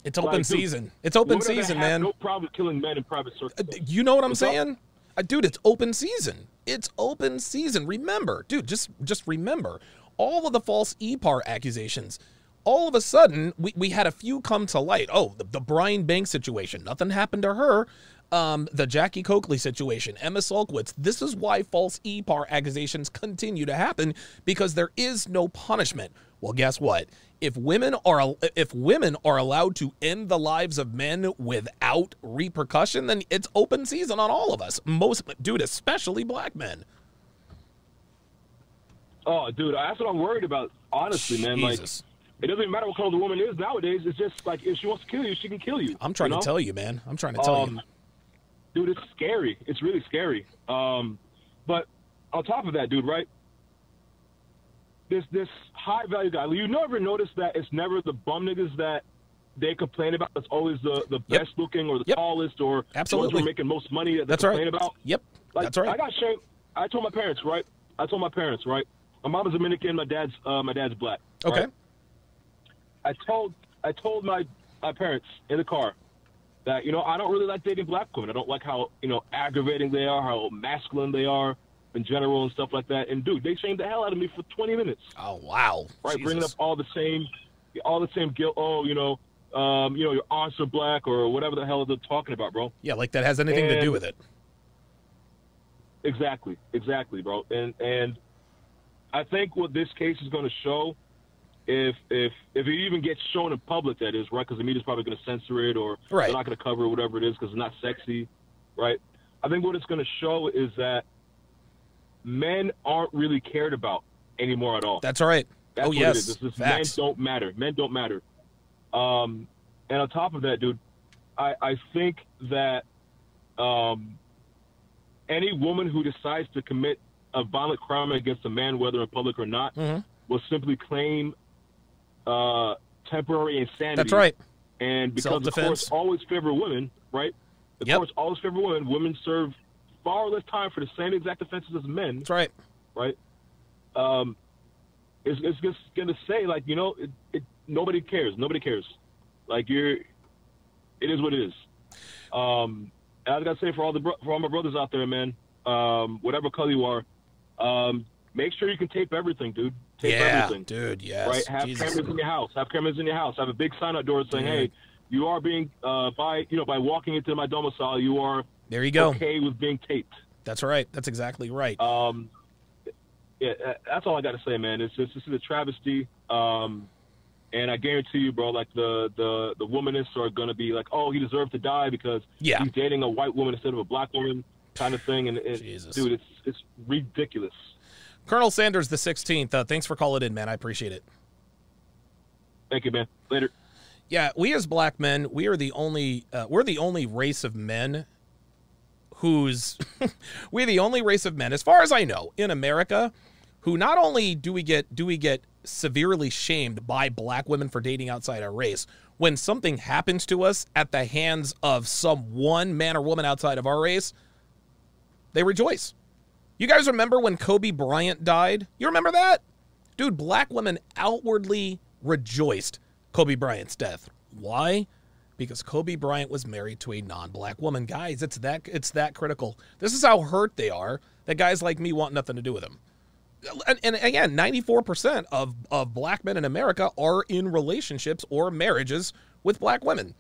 It's open like, dude, season. It's open season, man. No problem killing men in private circles. You know what I'm What's saying? Uh, dude, it's open season. It's open season. Remember, dude, just just remember all of the false EPAR accusations. All of a sudden, we, we had a few come to light. Oh, the, the Brian Banks situation. Nothing happened to her. Um, the Jackie Coakley situation, Emma Sulkowicz. This is why false EPAR accusations continue to happen because there is no punishment. Well, guess what? If women are if women are allowed to end the lives of men without repercussion, then it's open season on all of us. Most dude, especially black men. Oh, dude, that's what I'm worried about. Honestly, man, like Jesus. It doesn't even matter what color the woman is nowadays. It's just like if she wants to kill you, she can kill you. I'm trying you know? to tell you, man. I'm trying to tell Um, you. dude, it's scary. It's really scary. Um, but on top of that, dude, right? This this high value guy. You never notice that it's never the bum niggas that they complain about. It's always the the Yep. best looking or the Yep. tallest or the ones who are making most money that they That's right. complain about. Yep. Like, That's right. I got shamed. I told my parents, right? I told my parents, right? My mom is Dominican. My dad's uh, my dad's black. Okay. right? I told I told my my parents in the car that you know I don't really like dating black women. I don't like how you know aggravating they are, how masculine they are in general and stuff like that. And dude, they shamed the hell out of me for 20 minutes. Oh wow! Right, bringing up all the same, all the same guilt. Oh, you know, um, you know, your aunts are black or whatever the hell they're talking about, bro. Yeah, like that has anything to do with it. Exactly, exactly, bro. And and I think what this case is going to show, if if if it even gets shown in public, that is right, because the media's probably going to censor it or Right. they're not going to cover it, whatever it is because it's not sexy, right? I think what it's going to show is that men aren't really cared about anymore at all. That's right. That's oh what yes, it is. It's facts. men don't matter. Men don't matter. Um, and on top of that, dude, I, I think that um, any woman who decides to commit a violent crime against a man, whether in public or not, Mm-hmm. will simply claim uh, temporary insanity. That's right. And because the courts always favor women, right? The Yep. courts always favor women. Women serve far less time for the same exact offenses as men. That's right. Right. Um, it's, it's just gonna say like you know it, it nobody cares. Nobody cares. Like you're, it is what it is. Um, and I gotta say for all the for all my brothers out there, man. Um, whatever color you are, um, make sure you can tape everything, dude. Tape yeah, everything. dude. Yes. Right? Have Jesus. cameras in your house. Have cameras in your house. Have a big sign outdoors saying. "Hey, you are being uh, by you know by walking into my domicile, you are There you go. okay with being taped." That's right. That's exactly right. Um, yeah, uh, that's all I got to say, man. It's just this is a travesty. Um, and I guarantee you, bro, like the the the womanists are gonna be like, "Oh, he deserved to die because Yeah. he's dating a white woman instead of a black woman," kind of thing. And, and dude, it's it's ridiculous. Colonel Sanders, the 16th. Uh, thanks for calling in, man. I appreciate it. Thank you, man. Later. Yeah, we as black men, we are the only uh, we're the only race of men who's we're the only race of men, as far as I know, in America, who not only do we get do we get severely shamed by black women for dating outside our race, when something happens to us at the hands of some one man or woman outside of our race, they rejoice. You guys remember when Kobe Bryant died? You remember that? Dude, black women outwardly rejoiced Kobe Bryant's death. Why? Because Kobe Bryant was married to a non-black woman. Guys, it's that it's that critical. This is how hurt they are that guys like me want nothing to do with them. And, and again, 94% of, of black men in America are in relationships or marriages with black women.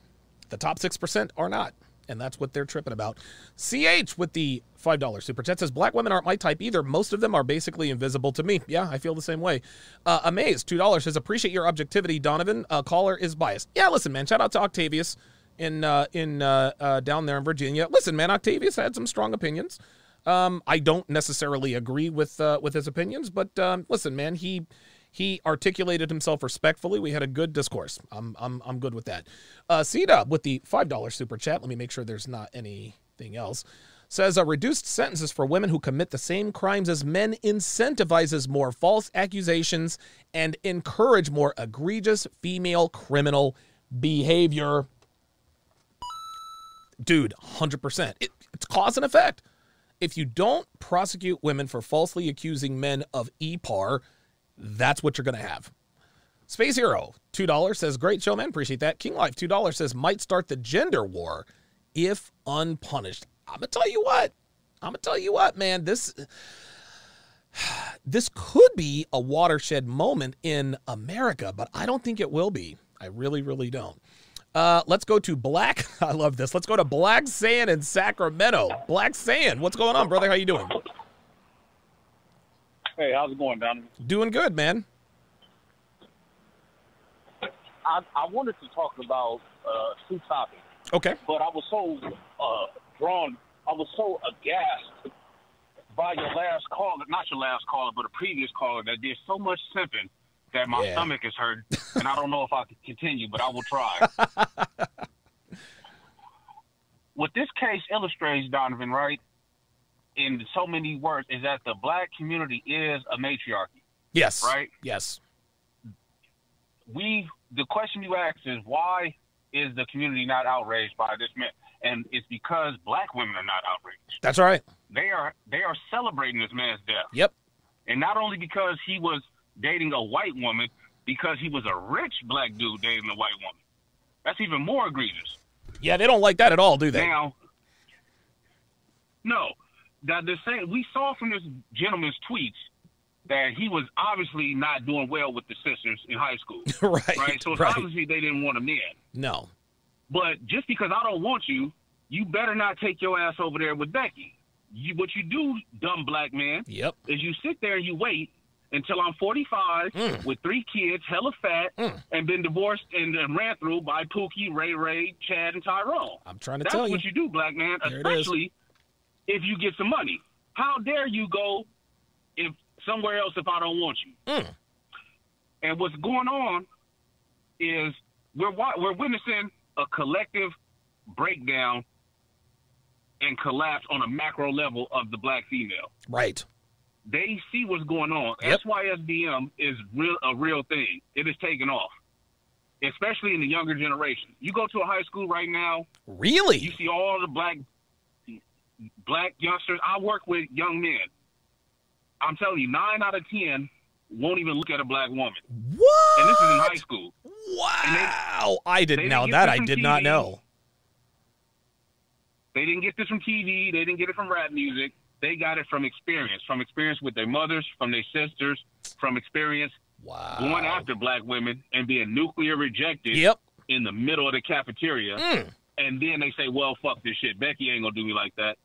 The top 6% are not. And that's what they're tripping about. CH with the $5 super chat says, Black women aren't my type either. Most of them are basically invisible to me. Yeah, I feel the same way. Uh, Amazed, $2 says, Appreciate your objectivity, Donovan. Uh, caller is biased. Yeah, listen, man. Shout out to Octavius in uh, in uh, uh, down there in Virginia. Listen, man, Octavius had some strong opinions. Um, I don't necessarily agree with uh, with his opinions, but um, listen, man, he he articulated himself respectfully. We had a good discourse. I'm I'm I'm good with that. Uh, Cedar with the five dollar super chat. Let me make sure there's not anything else. Says uh, reduced sentences for women who commit the same crimes as men incentivizes more false accusations and encourage more egregious female criminal behavior. Dude, hundred percent. It, it's cause and effect. If you don't prosecute women for falsely accusing men of EPAR, that's what you're going to have. Space Hero, $2 says, Great show, man. Appreciate that. King Life, $2 says, Might start the gender war if unpunished. I'm going to tell you what. I'm going to tell you what, man. This. This could be a watershed moment in America, but I don't think it will be. I really, really don't. Uh, let's go to Black. I love this. Let's go to Black Sand in Sacramento. Black Sand, what's going on, brother? How you doing? Hey, how's it going, Donovan? Doing good, man. I, I wanted to talk about uh, two topics, Okay. but I was so uh, drawn, I was so aghast by your last caller, not your last caller, but a previous caller that did so much simping that my Yeah. stomach is hurt, and I don't know if I can continue, but I will try. what this case illustrates, Donovan, right, in so many words, is that the black community is a matriarchy. Yes. Right? Yes. we the question you asked is why is the community not outraged by this man? And it's because black women are not outraged. That's right. They are they are celebrating this man's death. Yep. And not only because he was dating a white woman, because he was a rich black dude dating a white woman. That's even more egregious. Yeah, they don't like that at all, do they? Now, no, that the same we saw from this gentleman's tweets that he was obviously not doing well with the sisters in high school. right. Right. So it's right. obviously they didn't want him in. No. But just because I don't want you, you better not take your ass over there with Becky. You, what you do, dumb black man, Yep. is you sit there and you wait until I'm 45 Mm. with three kids, hella fat, and been divorced and uh, ran through by Pookie, Ray Ray, Chad, and Tyrone. I'm trying to That's tell you. That's what you do, black man, There it is. especially if you get some money. How dare you go if somewhere else if I don't want you? Mm. And what's going on is we're we're witnessing a collective breakdown and collapse on a macro level of the black female. Right. They see what's going on. Yep. SYSDM is real a real thing. It is taking off, especially in the younger generation. You go to a high school right now. Really? You see all the black black youngsters. I work with young men. I'm telling you, nine out of ten won't even look at a black woman. What? And this is in high school. Wow. I didn't know that. I did from not know. They didn't get this from TV. They didn't get it from rap music. They got it from experience, from experience with their mothers, from their sisters, from experience wow. going after black women and being nuclear rejected Yep. in the middle of the cafeteria. Mm. And then they say, well, fuck this shit. Becky ain't going to do me like that.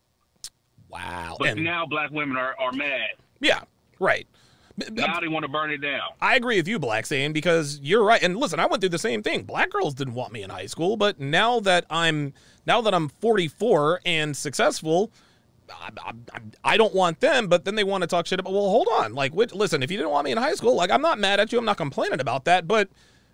Wow. But And- now black women are, are mad. Yeah. Right. Now they want to burn it down. I agree with you, Black Sand, because you're right. And listen, I went through the same thing. Black girls didn't want me in high school, but now that I'm now that I'm 44 and successful, I, I, I don't want them. But then they want to talk shit about. Well, hold on. Like, wait, listen, if you didn't want me in high school, like, I'm not mad at you. I'm not complaining about that. But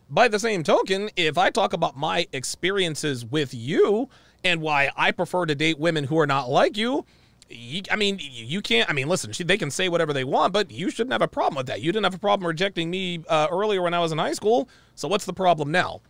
by the same token, if I talk about my experiences with you and why I prefer to date women who are not like you. You, I mean, you can't. I mean, listen, she, they can say whatever they want, but you shouldn't have a problem with that. You didn't have a problem rejecting me uh, earlier when I was in high school. So what's the problem now?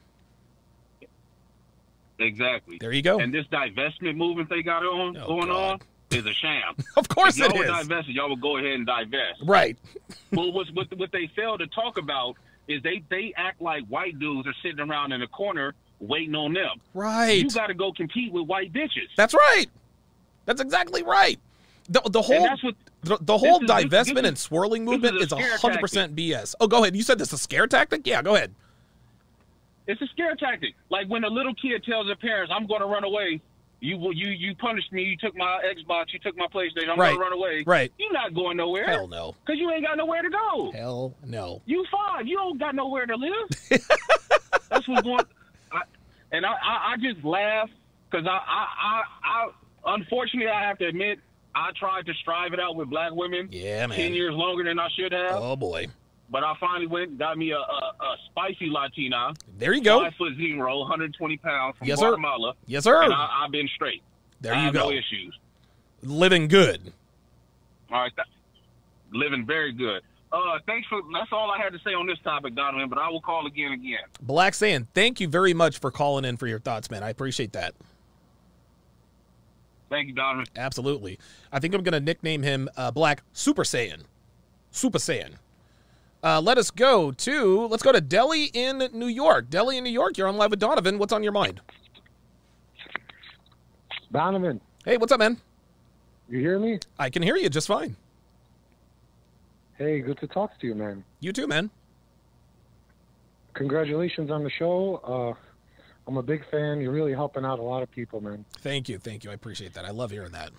Exactly. There you go. And this divestment movement they got on going on is a sham. Of course if y'all it is. divested, y'all would go ahead and divest. Right. well, what what they fail to talk about is they they act like white dudes are sitting around in a corner waiting on them. Right. You got to go compete with white bitches. That's right. That's exactly right. The, the whole that's what- the, the whole is- divestment this and swirling movement is hundred percent BS. Oh, go ahead. You said this is a scare tactic? Yeah, go ahead. It's a scare tactic. Like when a little kid tells their parents, "I'm going to run away." You will- you you punished me. You took my Xbox. You took my PlayStation. I'm Right. to run away. Right. You're not going nowhere. Hell no. Because you ain't got nowhere to go. Hell no. You fine. You don't got nowhere to live. That's what's going. I, and I, I, I just laugh because I, I, I, I, unfortunately, I have to admit, I tried to strive it out with black women. Yeah, man. Ten years longer than I should have. Oh boy. But I finally went and got me a, a, a spicy Latina. There you go. Five foot zero, 120 pounds from Yes, sir. Guatemala. Yes, sir. And I, I've been straight. There I you have go. No issues. Living good. All right. th- living very good. Uh, thanks for. That's all I had to say on this topic, Donovan. But I will call again again. Black Sand, thank you very much for calling in for your thoughts, man. I appreciate that. Thank you, Donovan. Absolutely. I think I'm going to nickname him uh, Black Super Saiyan. Super Saiyan. Uh, let us go to let's go to Delhi in New York. Delhi in New York. You're on live with Donovan. What's on your mind? Donovan. Hey, what's up, man? You hear me? I can hear you just fine. Hey, good to talk to you, man. You too, man. Congratulations on the show. Uh, I'm a big fan. You're really helping out a lot of people, man. Thank you, thank you. I appreciate that. I love hearing that.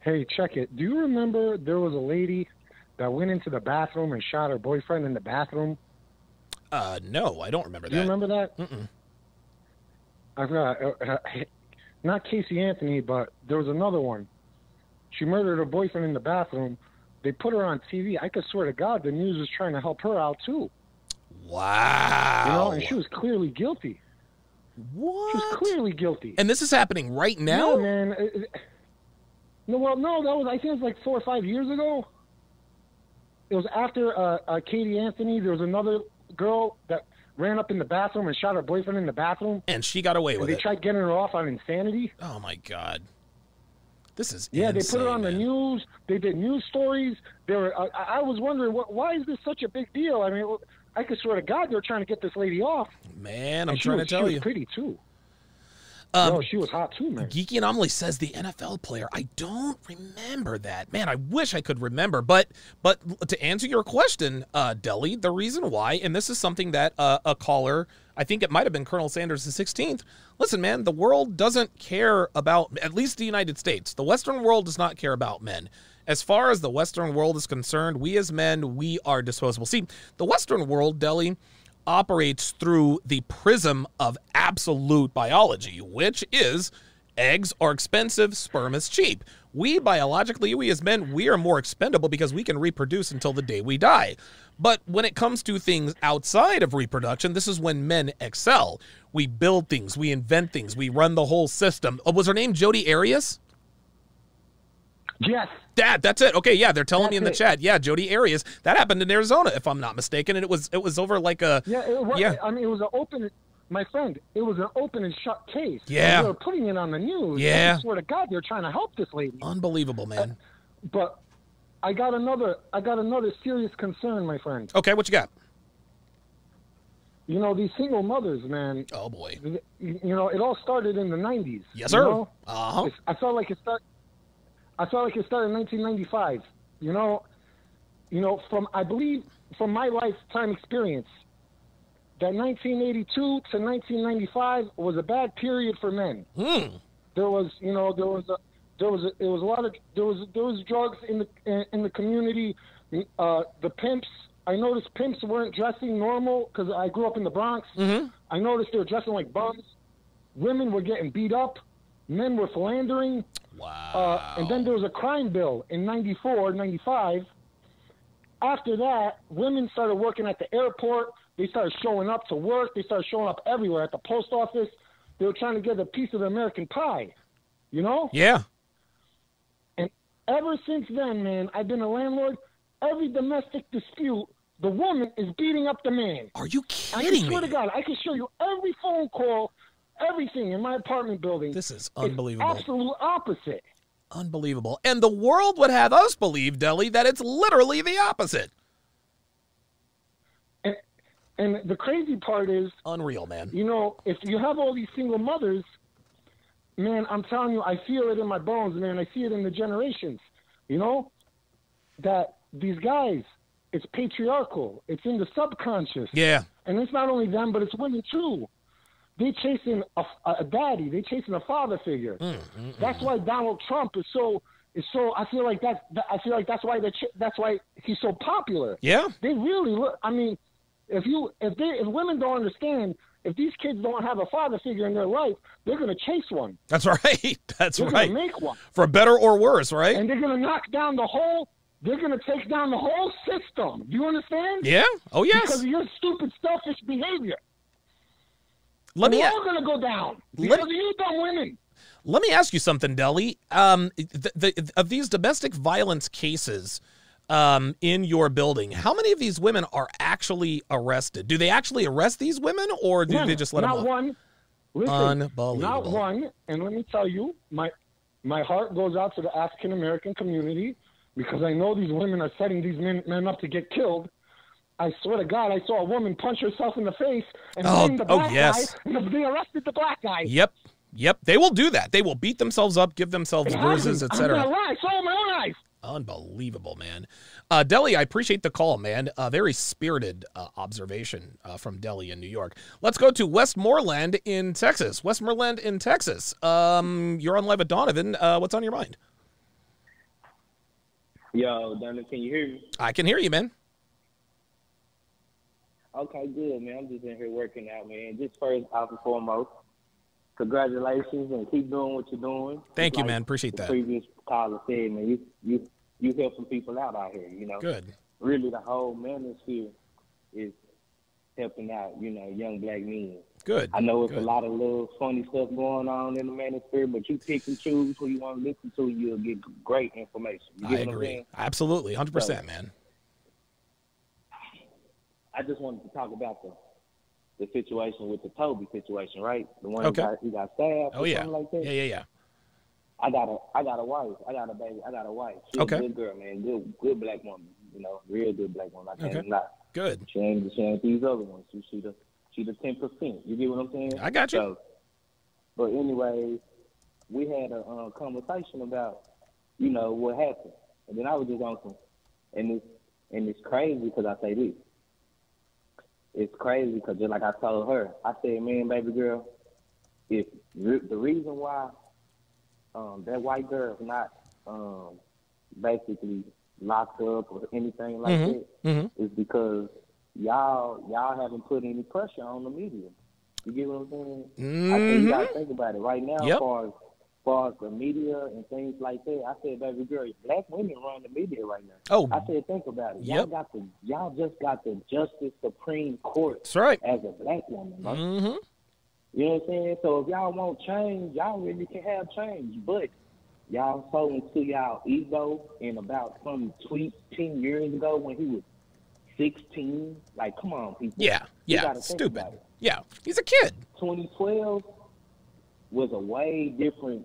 Hey, check it. Do you remember there was a lady that went into the bathroom and shot her boyfriend in the bathroom? Uh, no, I don't remember that. Do you remember that? Mm-mm. I forgot. Uh, uh, not Casey Anthony, but there was another one. She murdered her boyfriend in the bathroom. They put her on TV. I could swear to God, the news was trying to help her out too. Wow. You know, and she was clearly guilty. What? She was clearly guilty. And this is happening right now? Yeah, man. It- it- No, well, no, that was I think it was like four or five years ago. It was after uh, uh, Katie Anthony. There was another girl that ran up in the bathroom and shot her boyfriend in the bathroom. And she got away And with they it. They tried getting her off on insanity. Oh my god. This is Yeah, they put it insane, on the news. They did news stories. They were. I, I was wondering, what, why is this such a big deal? I mean, I could swear to God, they're trying to get this lady off. Man, I'm And trying was- to tell she was you. pretty too. Um, no, she was hot too, man. Geeky Anomaly says the NFL player. I don't remember that. Man, I wish I could remember. But but to answer your question, uh, Deli, the reason why, and this is something that uh, a caller, I think it might have been Colonel Sanders the 16th. Listen, man, the world doesn't care about, at least the United States. The Western world does not care about men. As far as the Western world is concerned, we as men, we are disposable. See, the Western world, Deli, operates through the prism of absolute biology, which is eggs are expensive, sperm is cheap. We biologically, we as men, we are more expendable because we can reproduce until the day we die. But when it comes to things outside of reproduction, this is when men excel. We build things, we invent things, we run the whole system. Oh, was her name Jodi Arias? Yes. Dad, that's it. Okay, yeah, they're telling That's me in the it. chat. Yeah, Jodi Arias. That happened in Arizona, if I'm not mistaken, and it was it was over like a Yeah, it was, yeah. I mean, it was an open. My friend, it was an open and shut case. Yeah. they were putting it on the news. Yeah. I swear to God, they're trying to help this lady. Unbelievable, man. But I got another. I got another serious concern, my friend. Okay, what you got? You know these single mothers, man. Oh boy. You know it all started in the '90s. Yes, you sir. know? Uh-huh. I felt like it start. I felt like it started in 1995. You know, you know, from I believe from my lifetime experience, that 1982 to 1995 was a bad period for men. Hmm. There was, you know, there was a, there was a, it was a lot of there was there was drugs in the in, in the community. Uh, the pimps. I noticed pimps weren't dressing normal because I grew up in the Bronx. Mm-hmm. I noticed they were dressing like bums. Women were getting beat up. Men were philandering. Wow. Uh, and then there was a crime bill in 94, 95. After that, women started working at the airport. They started showing up to work. They started showing up everywhere at the post office. They were trying to get a piece of the American pie. You know? Yeah. And ever since then, man, I've been a landlord. Every domestic dispute, the woman is beating up the man. Are you I kidding can swear me? to God, I can show you every phone call, everything in my apartment building. This is unbelievable. absolute opposite. Unbelievable. And the world would have us believe, Deli, that it's literally the opposite. And, and the crazy part is, unreal, man. You know, if you have all these single mothers, man, I'm telling you, I feel it in my bones, man. I see it in the generations. You know, that these guys, it's patriarchal. It's in the subconscious. Yeah. And it's not only them, but it's women too. They chasing a, a daddy. They're chasing a father figure. Mm, mm, mm, mm, That's why Donald Trump is so is so. I feel like that's that, I feel like that's why the that's why he's so popular. Yeah. They really look. I mean, if you if they if women don't understand, if these kids don't have a father figure in their life, they're gonna chase one. That's right. That's they're right. Make one. For better or worse, right? And they're gonna knock down the whole. They're gonna take down the whole system. Do you understand? Yeah. Oh, yes. Because of your stupid, selfish behavior. Let me We're all gonna go down Let- because of you dumb women. Let me ask you something, Deli. Um, the, the, of these domestic violence cases um, in your building, how many of these women are actually arrested? Do they actually arrest these women, or do None. they just let not them? one, Listen, Unbelievable. Not one, and let me tell you, my my heart goes out to the African American community because I know these women are setting these men, men up to get killed. I swear to God, I saw a woman punch herself in the face and Oh, blame the oh, black yes. guy, and they arrested the black guy. Yep. Yep. They will do that. They will beat themselves up, give themselves It bruises, happened. I'm not etc. lying. I saw it with my own eyes. Unbelievable, man. Uh, Delhi, I appreciate the call, man. A very spirited uh, observation uh, from Delhi in New York. Let's go to Westmoreland in Texas. Westmoreland in Texas. Um, you're on live at Donovan. Uh, what's on your mind? Yo, Donovan, can you hear me? I can hear you, man. Okay, good, man. I'm just in here working out, man. Just first, off and foremost, congratulations and keep doing what you're doing. Thank Just you, like man. Appreciate the that. Previous caller said, man, you you you helping people out out here. You know, Good. Really, the whole manosphere is helping out. You know, young black men. Good. I know it's Good. a lot of little funny stuff going on in the manosphere, but you pick and choose who you want to listen to. You'll get great information. You I agree. Absolutely. 100%, man. I just wanted to talk about the the situation with the Toby situation, right? The one Okay. who got, who got stabbed. Oh, or yeah. something like that. Yeah, yeah, yeah. I got a I got a wife. I got a baby. I got a wife. She's Okay. a good girl, man. Good good black woman. You know, real good black woman. I can't Okay. lie. Good. She ain't she ain't these other ones. She she the she the ten percent. You get what I'm saying? I got you. So, but anyway, we had a uh, conversation about you know what happened, and then I was just on some, and it's and it's crazy because I say this. It's crazy because just like I told her, I said, man, baby girl, if re- the reason why um, that white girl is not um, basically locked up or anything like Mhm. that Mhm. is because y'all y'all haven't put any pressure on the media. You get what I'm saying? I think you gotta Mhm. think about it right now. Yep. As far as, far as the media and things like that, I said, baby girl, black women run the media right now. Oh. I said, think about it. Y'all got the y'all just got the Justice Supreme Court. That's right. As a black woman. Mm-hmm. You know what I'm saying? So if y'all want change, y'all really can have change. But y'all so into y'all ego and about some tweet ten years ago when he was sixteen. Like, come on, people. Yeah. Yeah. Stupid. Yeah. He's a kid. 2012 was a way different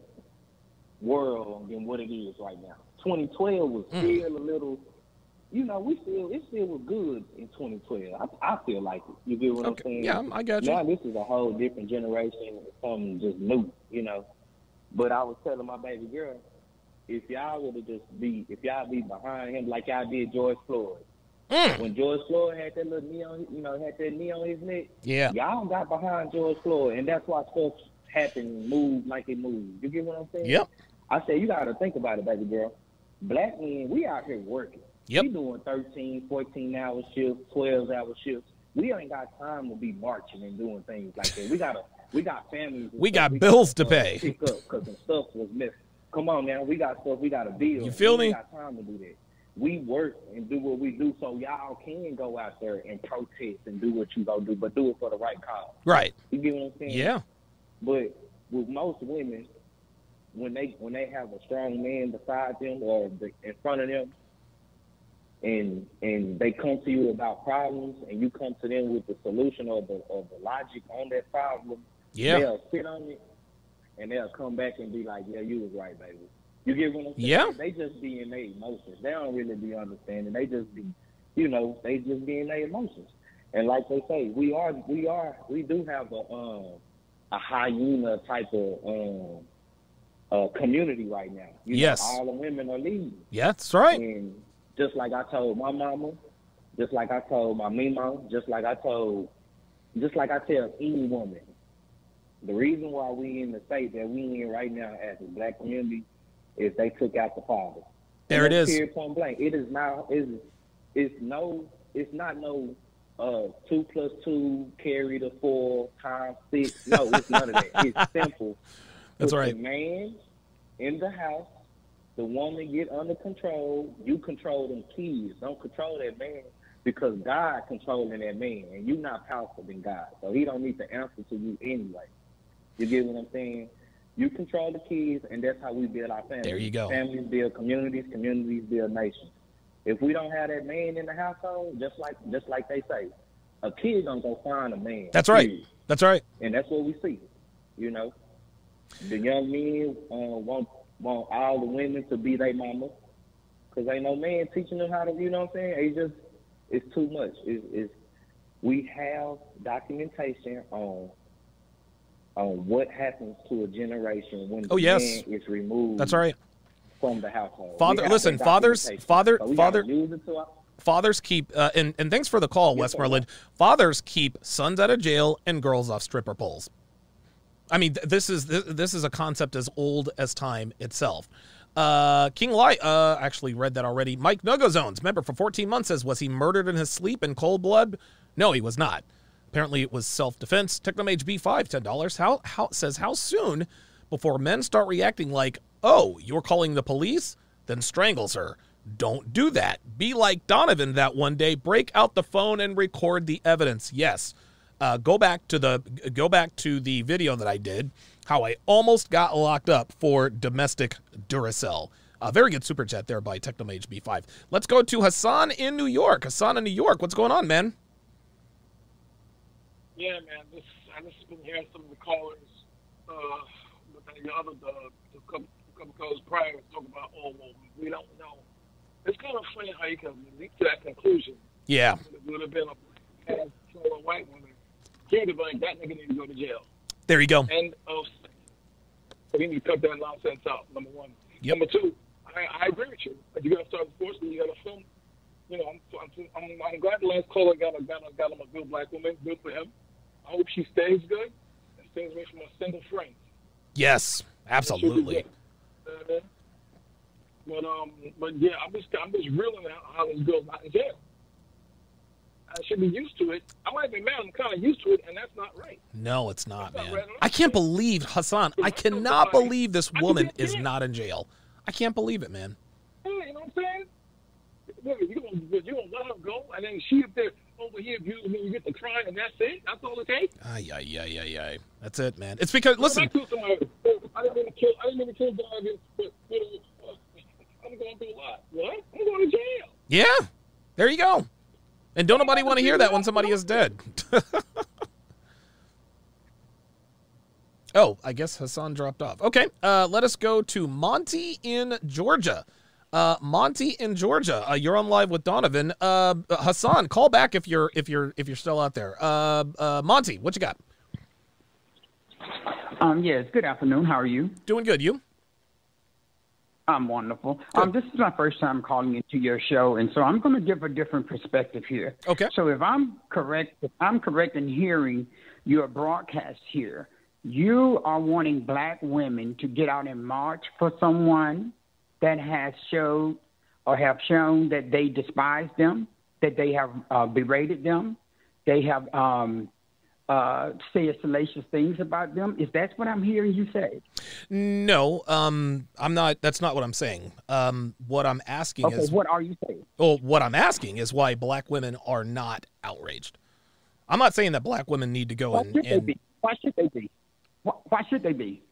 world than what it is right now. 2012 was Mm. still a little, you know, we still it still was good in 2012. I, I feel like it. You get what Okay. I'm saying? Yeah, I'm- I got you. Now this is a whole different generation, something just new, you know. But I was telling my baby girl, if y'all would have just be, if y'all be behind him like y'all did George Floyd. Mm. When George Floyd had that little knee on, you know, had that knee on his neck. Yeah. Y'all got behind George Floyd, and that's why stuff happened, moved like it moved. You get what I'm saying? Yep. I say you got to think about it, baby girl. Black men, we out here working. Yep. We doing 13, 14 hour shifts, 12 hour shifts. We ain't got time to be marching and doing things like that. We got to, we got families. We stuff got bills to gotta, uh, pay. Because some stuff was missing. Come on now, we got stuff we got a build. You feel we me? Ain't got time to do that. We work and do what we do so y'all can go out there and protest and do what you gonna do, but do it for the right cause. Right. You get what I'm saying? Yeah. But with most women, when they when they have a strong man beside them or in front of them, and and they come to you about problems, and you come to them with the solution or the or the logic on that problem, Yeah. they'll sit on it, and they'll come back and be like, "Yeah, you was right, baby." You get what I'm saying? Yeah. They just be in their emotions. They don't really be understanding. They just be, you know, they just be in their emotions. And like they say, we are, we are, we do have a um a hyena type of um uh community right now. You know, Yes. all the women are leading. Yeah, that's right. And just like I told my mama, just like I told my mimo, just like I told, just like I tell any woman, the reason why we in the state that we in right now as a black community is they took out the father. There it is. Point blank. It is now. Is it's no. It's not no. Uh, two plus two carry the four times six. No, it's none of that. It's simple. That's right. The man in the house, the woman get under control. You control them kids. Don't control that man because God controlling that man, and you're not powerful than God, so He don't need to answer to you anyway. You get what I'm saying? You control the kids, and that's how we build our families. There you go. Families build communities. Communities build nations. If we don't have that man in the household, just like just like they say, a kid gonna go find a man. That's right. That's right. And that's what we see. You know, the young men uh, want want all the women to be their mama, cause ain't no man teaching them how to. You know what I'm saying? It's just it's too much. It's, it's we have documentation on on what happens to a generation when Oh, the yes. man is removed. That's right. From the household. Father- listen, fathers- father- So father- gotta use it to our- Fathers keep uh, and and thanks for the call, Westmoreland. Fathers keep sons out of jail and girls off stripper poles. I mean, th- this is this, this is a concept as old as time itself. Uh, King Light uh, actually read that already. Mike Nugozones, member for 14 months, says was he murdered in his sleep in cold blood? No, he was not. Apparently, it was self-defense. Technomage B5, ten dollars. How how says how soon before men start reacting like, oh, you're calling the police? Then strangles her. Don't do that. Be like Donovan that one day. Break out the phone and record the evidence. Yes. Uh, go back to the go back to the video that I did. How I almost got locked up for domestic Duracell. A very good super chat there by Technomage B5. Let's go to Hassan in New York. Hassan in New York. What's going on, man? Yeah, man. This I just been hearing some of the callers, uh, the other the, the couple, couple callers prior talking about, oh well, we don't know. It's kind of funny how you can leap to that conclusion. Yeah. It would have been a a white woman. He'd have that nigga need to go to jail. There you go. End of. So he need to cut that nonsense out. Number one. Number two, I, I agree with you. You're gonna start enforcing, you gotta film. You know, I'm, I'm, I'm, I'm glad the last caller got a, got, a, got him a good black woman. Good for him. I hope she stays good and stays away from a single friend. Yes, absolutely. But um, but yeah, I'm just I'm just reeling out how this girl's not in jail. I should be used to it. I might be mad. I'm kind of used to it, and that's not right. No, it's not, man. I can't believe Hassan. I cannot believe this woman is not in jail. I can't believe it, man. Yeah, you know what I'm saying? You gonna you gonna let her go, and then she up there over here abusing me. You get to cry, and that's it. That's all it takes. Ay, ay, ay, ay, ay. That's it, man. It's because listen. I somebody. I didn't mean to kill. I didn't mean to kill Donovan, but you know, I'm going through a lot. What? I'm going to jail. Yeah, there you go. And don't nobody want to hear that when somebody is dead. oh, I guess Hassan dropped off. Okay, uh, let us go to Monty in Georgia. Uh, Monty in Georgia, uh, you're on live with Donovan. Uh, Hassan, call back if you're if you're if you're still out there. Uh, uh, Monty, what you got? Um, yes, good afternoon. How are you? Doing good. You? I'm wonderful. Um, this is my first time calling into your show, and so I'm going to give a different perspective here. Okay. So if I'm correct, if I'm correct in hearing your broadcast here, you are wanting black women to get out and march for someone that has showed or have shown that they despise them, that they have uh, berated them, they have um, uh, said salacious things about them. Is that what I'm hearing you say? No, um, I'm not. That's not what I'm saying. Um, what I'm asking Okay, is what are you saying? Well, what I'm asking is why black women are not outraged. I'm not saying that black women need to go Why and, should and? Why should they be? Why, why should they be?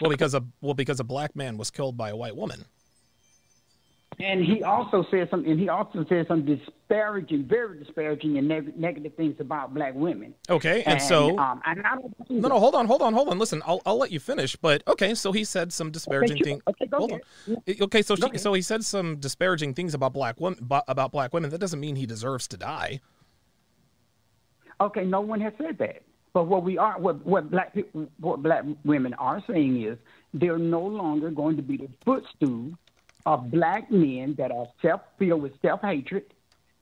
well because a well because a black man was killed by a white woman. And he also said some. And he also said some disparaging, very disparaging and neg- negative things about black women. Okay, and, so um, and I don't no, no, hold on, hold on, hold on. Listen, I'll I'll let you finish. But okay, so he said some disparaging sure. things. Okay, hold ahead. on. Okay, so she, so he said some disparaging things about black women about black women. That doesn't mean he deserves to die. Okay, no one has said that. But what we are, what what black people, what black women are saying is they're no longer going to be the footstool of black men that are self filled with self hatred,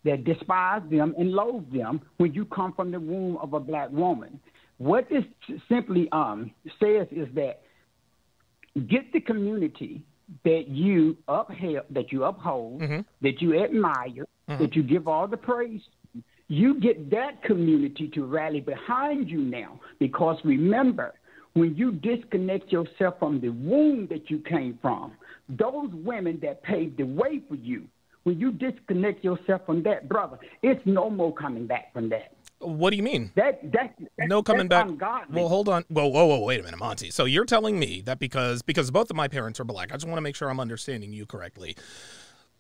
that despise them and loathe them when you come from the womb of a black woman. What this simply um, says is that get the community that you upheld, that you uphold, that you admire, that you give all the praise. You get that community to rally behind you now, because remember, when you disconnect yourself from the womb that you came from, those women that paved the way for you, when you disconnect yourself from that, brother, it's no more coming back from that. What do you mean? That that, that no coming back. ungodly. Well, hold on. Whoa, whoa, whoa, wait a minute, Monty. So you're telling me that because because both of my parents are black, I just want to make sure I'm understanding you correctly.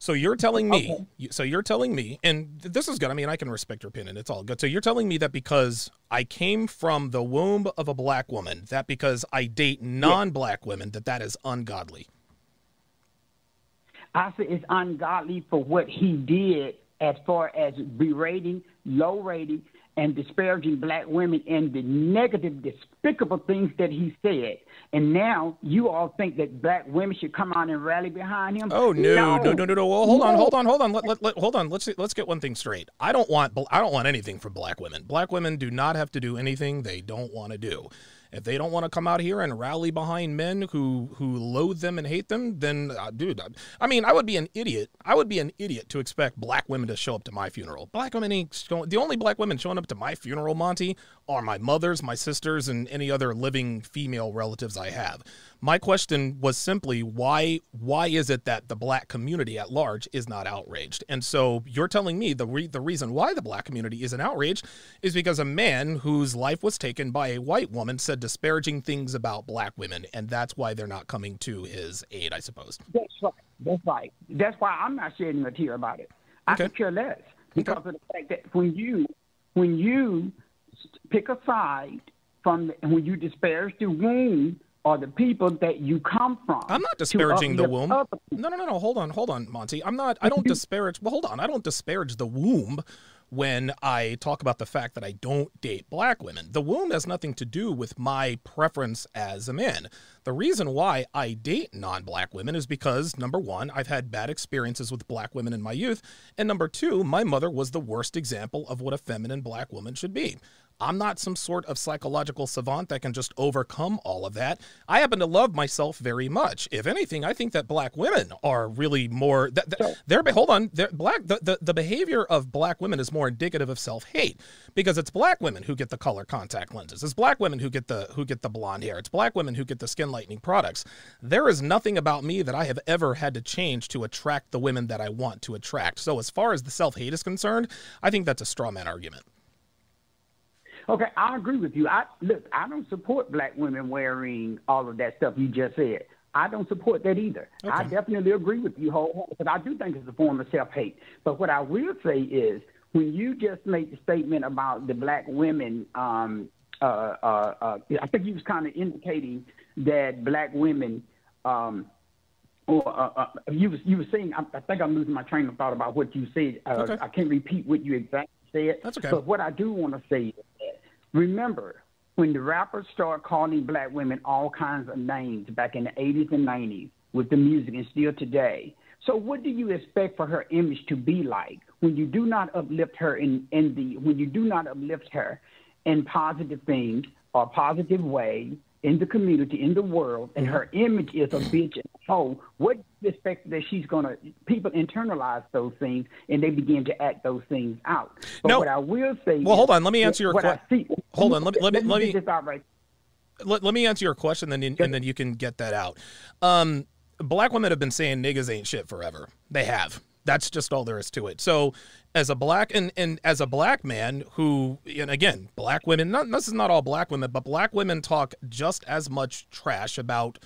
So you're telling me, Okay. so you're telling me, and this is good. I mean, I can respect your opinion. It's all good. So you're telling me that because I came from the womb of a black woman, that because I date non-black women, that that is ungodly. I it's ungodly for what he did as far as berating, low rating, and disparaging black women and the negative, despicable things that he said. And now you all think that black women should come out and rally behind him? Oh no, no, no, no, no. Well, hold on, hold on, hold on. Let, let, let- hold on. Let's let's get one thing straight. I don't want I don't want anything from black women. Black women do not have to do anything they don't want to do. If they don't want to come out here and rally behind men who who loathe them and hate them, then uh, dude, I, I mean, I would be an idiot. I would be an idiot to expect black women to show up to my funeral. Black women ain't the only black women showing up to my funeral, Monty, are my mothers, my sisters, and any other living female relatives I have. My question was simply why why is it that the black community at large is not outraged? And so you're telling me the re- the reason why the black community isn't outraged is because a man whose life was taken by a white woman said disparaging things about black women, and that's why they're not coming to his aid, I suppose. That's right. That's right. That's why I'm not shedding a tear about it. I could care less because of the fact that when you when you pick a side from the, when you disparage the womb or the people that you come from. I'm not disparaging the womb. No, no, no, no. Hold on, hold on, Monty. I'm not. I don't disparage. Well, hold on. I don't disparage the womb when I talk about the fact that I don't date black women. The womb has nothing to do with my preference as a man. The reason why I date non-black women is because number one, I've had bad experiences with black women in my youth, and number two, my mother was the worst example of what a feminine black woman should be. I'm not some sort of psychological savant that can just overcome all of that. I happen to love myself very much. If anything, I think that black women are really more. Th- th- their be- hold on, their black the, the the behavior of black women is more indicative of self hate because it's black women who get the color contact lenses. It's black women who get the who get the blonde hair. It's black women who get the skin lightening products. There is nothing about me that I have ever had to change to attract the women that I want to attract. So as far as the self hate is concerned, I think that's a straw man argument. Okay, I agree with you. I look, I don't support black women wearing all of that stuff you just said. I don't support that either. I definitely agree with you wholeheartedly because I do think it's a form of self hate. But what I will say is when you just made the statement about the black women, um, uh, uh, uh, I think you was kind of indicating that black women. Um, or uh, uh, you was you were saying I, I think I'm losing my train of thought about what you said. Uh, Okay. I can't repeat what you exactly said. That's okay. But what I do want to say is remember when the rappers started calling black women all kinds of names back in the 80s and 90s with the music and still today. So what do you expect for her image to be like when you do not uplift her in, in the when you do not uplift her in positive things or positive way in the community, in the world, and her image is a bitch and a hoe, what do you expect that she's gonna people internalize those things and they begin to act those things out. But No. what I will say Well, hold on. Let me answer your what I que- see- Hold on. Let me let me let me out right. let, let me answer your question, then you- and then you can get that out. Um, black women have been saying niggas ain't shit forever. They have. That's just all there is to it. So, as a black and, and as a black man who, and again, black women. Not this is not all black women, but black women talk just as much trash about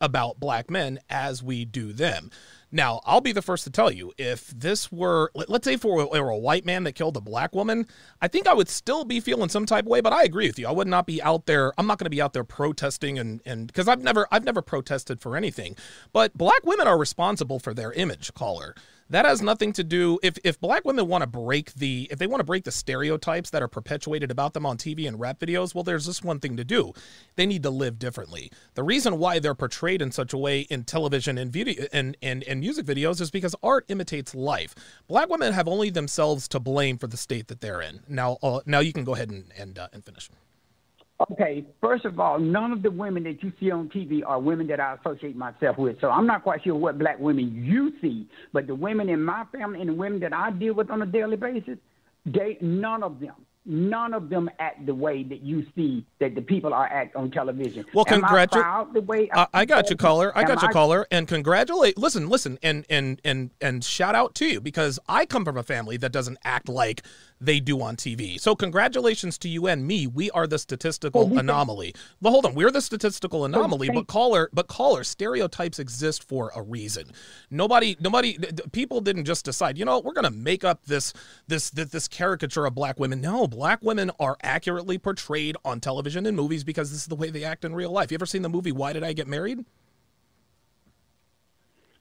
about black men as we do them. Now, I'll be the first to tell you if this were, let- let's say, for were a white man that killed a black woman, I think I would still be feeling some type of way. But I agree with you. I would not be out there. I'm not going to be out there protesting and and because I've never I've never protested for anything. But black women are responsible for their image. Caller. That has nothing to do if if black women want to break the if they want to break the stereotypes that are perpetuated about them on TV and rap videos, well there's just one thing to do. They need to live differently. The reason why they're portrayed in such a way in television and video and and, and music videos is because art imitates life. Black women have only themselves to blame for the state that they're in. Now uh, now you can go ahead and and, uh, and finish. Okay, first of all, none of the women that you see on TV are women that I associate myself with. So I'm not quite sure what black women you see, but the women in my family and the women that I deal with on a daily basis, they none of them, none of them act the way that you see that the people are act on television. Well, Am I congratu- proud the way I, I got you, caller. I got you, caller. And congratulate. Listen, listen, and and and and shout out to you because I come from a family that doesn't act like they do on TV. So congratulations to you and me. We are the statistical we- anomaly. Well, hold on. We're the statistical anomaly, but caller, but caller, stereotypes exist for a reason. Nobody, nobody, people didn't just decide. You know, we're going to make up this, this, this, this caricature of black women. No, black women are accurately portrayed on television and movies because this is the way they act in real life. You ever seen the movie Why Did I Get Married?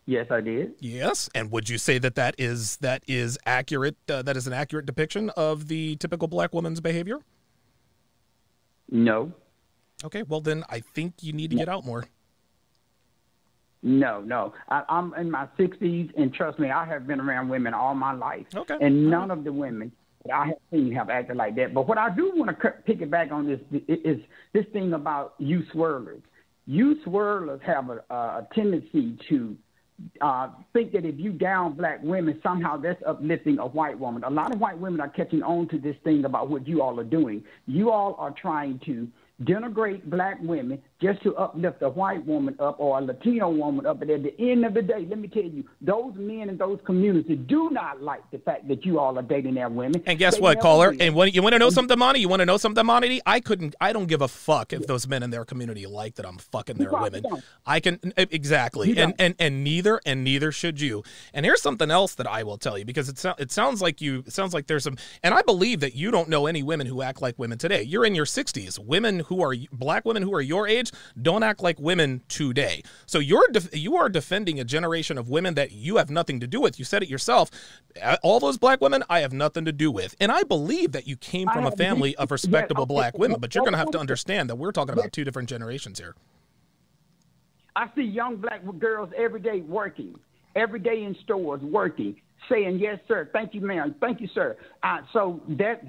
Yes, I did. Yes, and would you say that that is that is accurate? Uh, that is an accurate depiction of the typical black woman's behavior? No. Okay, well then I think you need to get out more. No, no. I, I'm in my 60s, and trust me, I have been around women all my life. Okay. And none of the women that I have seen have acted like that. But what I do want to pick it back on this is this thing about you swirlers. You swirlers have a, a tendency to uh, think that if you down black women, somehow that's uplifting a white woman. A lot of white women are catching on to this thing about what you all are doing. You all are trying to denigrate black women just to uplift a white woman up or a Latino woman up. But at the end of the day, let me tell you, those men in those communities do not like the fact that you all are dating their women. And guess They what, caller? And when, you want to know something, Monty? You want to know something, Monty? I couldn't. I don't give a fuck if those men in their community like that I'm fucking their women. don't. I can exactly, and and and neither and neither should you. And here's something else that I will tell you because it so, it sounds like you it sounds like there's some, and I believe that you don't know any women who act like women today. You're in your 60s. Women who are black women who are your age don't act like women today. So you're def- you are defending a generation of women that you have nothing to do with. You said it yourself. All those black women, I have nothing to do with, and I believe that you came from a family of respectable black women. But you're going to have to understand that we're talking about two different generations here. I see young black girls every day working, every day in stores working, saying yes, sir, thank you, ma'am, thank you, sir. Uh, so that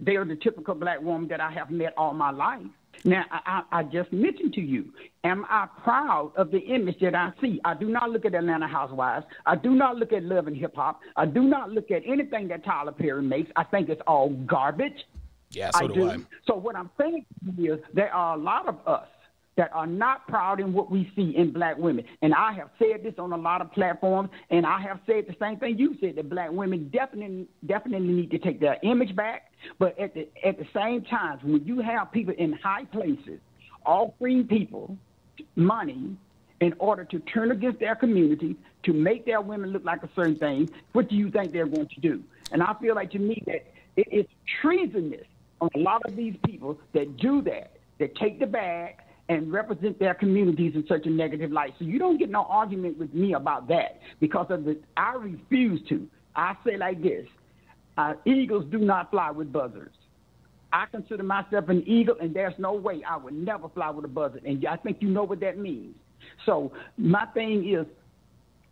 they are the typical black woman that I have met all my life. Now, I, I, I just mentioned to you, am I proud of the image that I see? I do not look at Atlanta Housewives. I do not look at Love and Hip Hop. I do not look at anything that Tyler Perry makes. I think it's all garbage. Yeah, so I do do. I. So what I'm saying is there are a lot of us that are not proud in what we see in black women. And I have said this on a lot of platforms, and I have said the same thing you said that black women definitely definitely need to take their image back. But at the at the same time, when you have people in high places offering people money in order to turn against their community, to make their women look like a certain thing, what do you think they're going to do? And I feel like to me that it's treasonous on a lot of these people that do that, that take the bag and represent their communities in such a negative light. So you don't get no argument with me about that because of the I refuse to. I say like this. Uh, eagles do not fly with buzzards. I consider myself an eagle, and there's no way I would never fly with a buzzard. And I think you know what that means. So my thing is,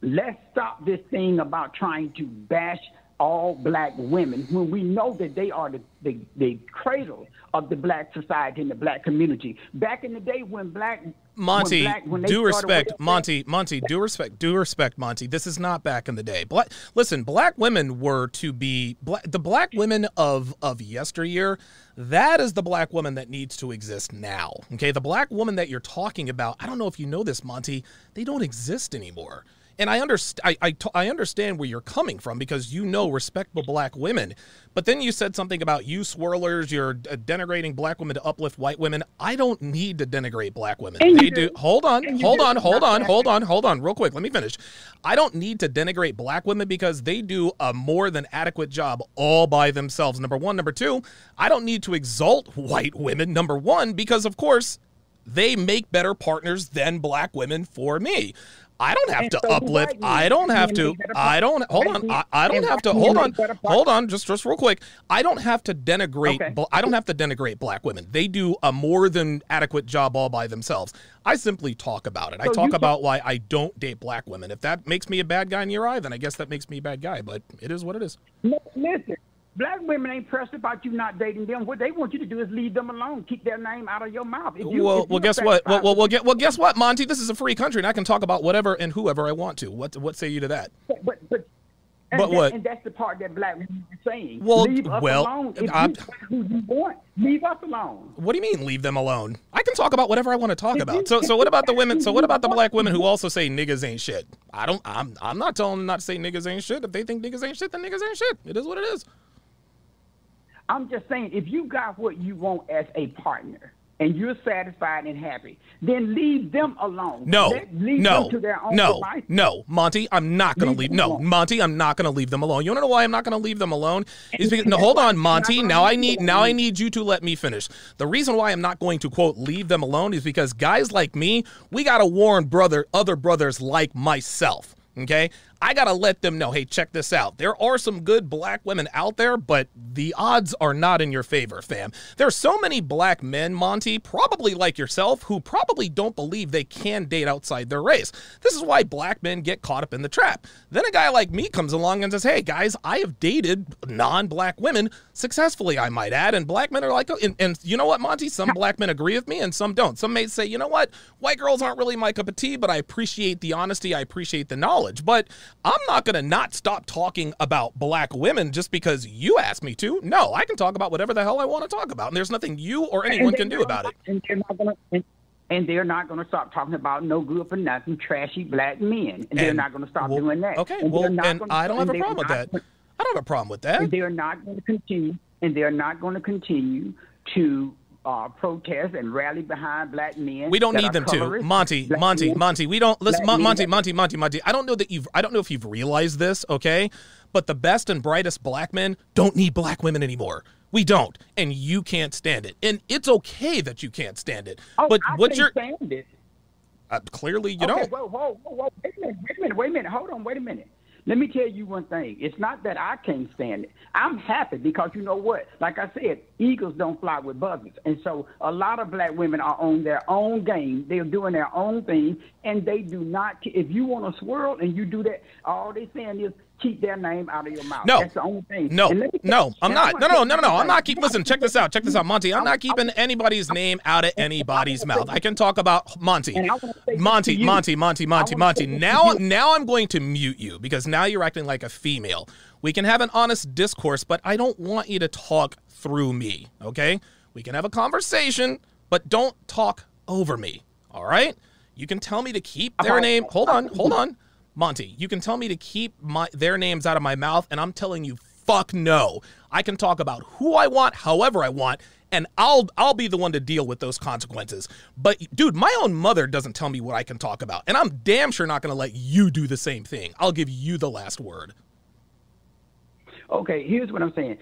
let's stop this thing about trying to bash all black women when we know that they are the, the, the cradle of the black society and the black community. Back in the day when black Monty, when black, when due respect, Monty, Monty, due respect, due respect, Monty. This is not back in the day. Black, listen, black women were to be black, the black women of of yesteryear. That is the black woman that needs to exist now. Okay, the black woman that you're talking about. I don't know if you know this, Monty. They don't exist anymore. And I understand. I, I, t- I understand where you're coming from because you know respectable black women. But then you said something about you swirlers. You're uh, denigrating black women to uplift white women. I don't need to denigrate black women. And They do. do. Hold on. And Hold on. Hold on. Hold on. Hold on. Real quick. Let me finish. I don't need to denigrate black women because they do a more than adequate job all by themselves. Number one. Number two. I don't need to exalt white women. Number one, because of course they make better partners than black women for me. I don't have And to so uplift. I don't have to. I don't. Hold on. I, I don't have to. Hold on. Hold on. Just just real quick. I don't have to denigrate. Okay. I don't have to denigrate black women. They do a more than adequate job all by themselves. I simply talk about it. I talk can- about why I don't date black women. If that makes me a bad guy in your eye, then I guess that makes me a bad guy. But it is what it is. Listen, black women ain't pressed about you not dating them. What they want you to do is leave them alone. Keep their name out of your mouth. If you, well, well, guess what? Well, well, well, get, well, guess what, Monty? This is a free country, and I can talk about whatever and whoever I want to. What what say you to that? But but but, and But that- what? And that's the part that black women are saying. Well, leave us well, alone. If I'm- you who you want, leave us alone. What do you mean leave them alone? I can talk about whatever I want to talk about. So so what about the women? So what about the black women who also say niggas ain't shit? I don't. I'm I'm not telling them not to say niggas ain't shit. If they think niggas ain't shit, then niggas ain't shit. It is what it is. I'm just saying, if you got what you want as a partner and you're satisfied and happy, then leave them alone. No, Let- leave no, them to their own no, devices. no, Monty. I'm not going to leave. Leave them No, alone. Monty. I'm not going to leave them alone. You want to know why I'm not going to leave them alone? Is because no, hold on, Monty. Now I need now I need you to let me finish. The reason why I'm not going to quote leave them alone is because guys like me, we got to warn brother other brothers like myself. Okay, I gotta let them know. Hey, check this out. There are some good black women out there, but the odds are not in your favor, fam. There are so many black men, Monty, probably like yourself, who probably don't believe they can date outside their race. This is why black men get caught up in the trap. Then a guy like me comes along and says, "Hey, guys, I have dated non-black women successfully, I might add." And black men are like, oh, and, and you know what, Monty? Some black men agree with me, and some don't. Some may say, "You know what? White girls aren't really my cup of tea, but I appreciate the honesty. I appreciate the knowledge." But I'm not going to not stop talking about black women just because you asked me to. No, I can talk about whatever the hell I want to talk about, and there's nothing you or anyone can do about it. And they're not gonna. And, and they're not going to stop talking about no good for nothing, trashy black men. And, they're And- not going to stop well, doing that. okay, and well, and gonna- I don't have a problem with that. I don't have a problem with that. And they're not going to continue. And they're not going to continue to uh, protest and rally behind black men. We don't need them to. Monty, black Monty, men- Monty. We don't listen. Mon- Monty, Monty, Monty, Monty. I don't know that you've. I don't know if you've realized this. Okay, but the best and brightest black men don't need black women anymore. We don't, and you can't stand it. And it's okay that you can't stand it. Oh, but I what you're stand it. uh, clearly you okay, don't. Whoa, whoa, whoa, whoa. Wait a minute, wait a minute, wait a minute. Hold on, wait a minute. Let me tell you one thing. It's not that I can't stand it. I'm happy because you know what? Like I said, eagles don't fly with buzzards. And so a lot of black women are on their own game. They're doing their own thing, and they do not. If you want to swirl and you do that, all they're saying is keep their name out of your mouth. No. That's the only thing. No, And let me- no, I'm not. No, no, no, no, no. I'm not keep. Listen, check this out. Check this out, Monty. I'm not keeping anybody's name out of anybody's mouth. I can talk about Monty, And I wanna say this Monty. Monty, Monty, Monty, Monty. say this to Now, now I'm going to mute you because now you're acting like a female. We can have an honest discourse, but I don't want you to talk through me. Okay? We can have a conversation, but don't talk over me. All right? You can tell me to keep their uh-huh. name. Hold on, hold on. Monty, you can tell me to keep my their names out of my mouth, and I'm telling you, fuck no. I can talk about who I want, however I want, and I'll I'll be the one to deal with those consequences. But dude, my own mother doesn't tell me what I can talk about, and I'm damn sure not going to let you do the same thing. I'll give you the last word. Okay, here's what I'm saying.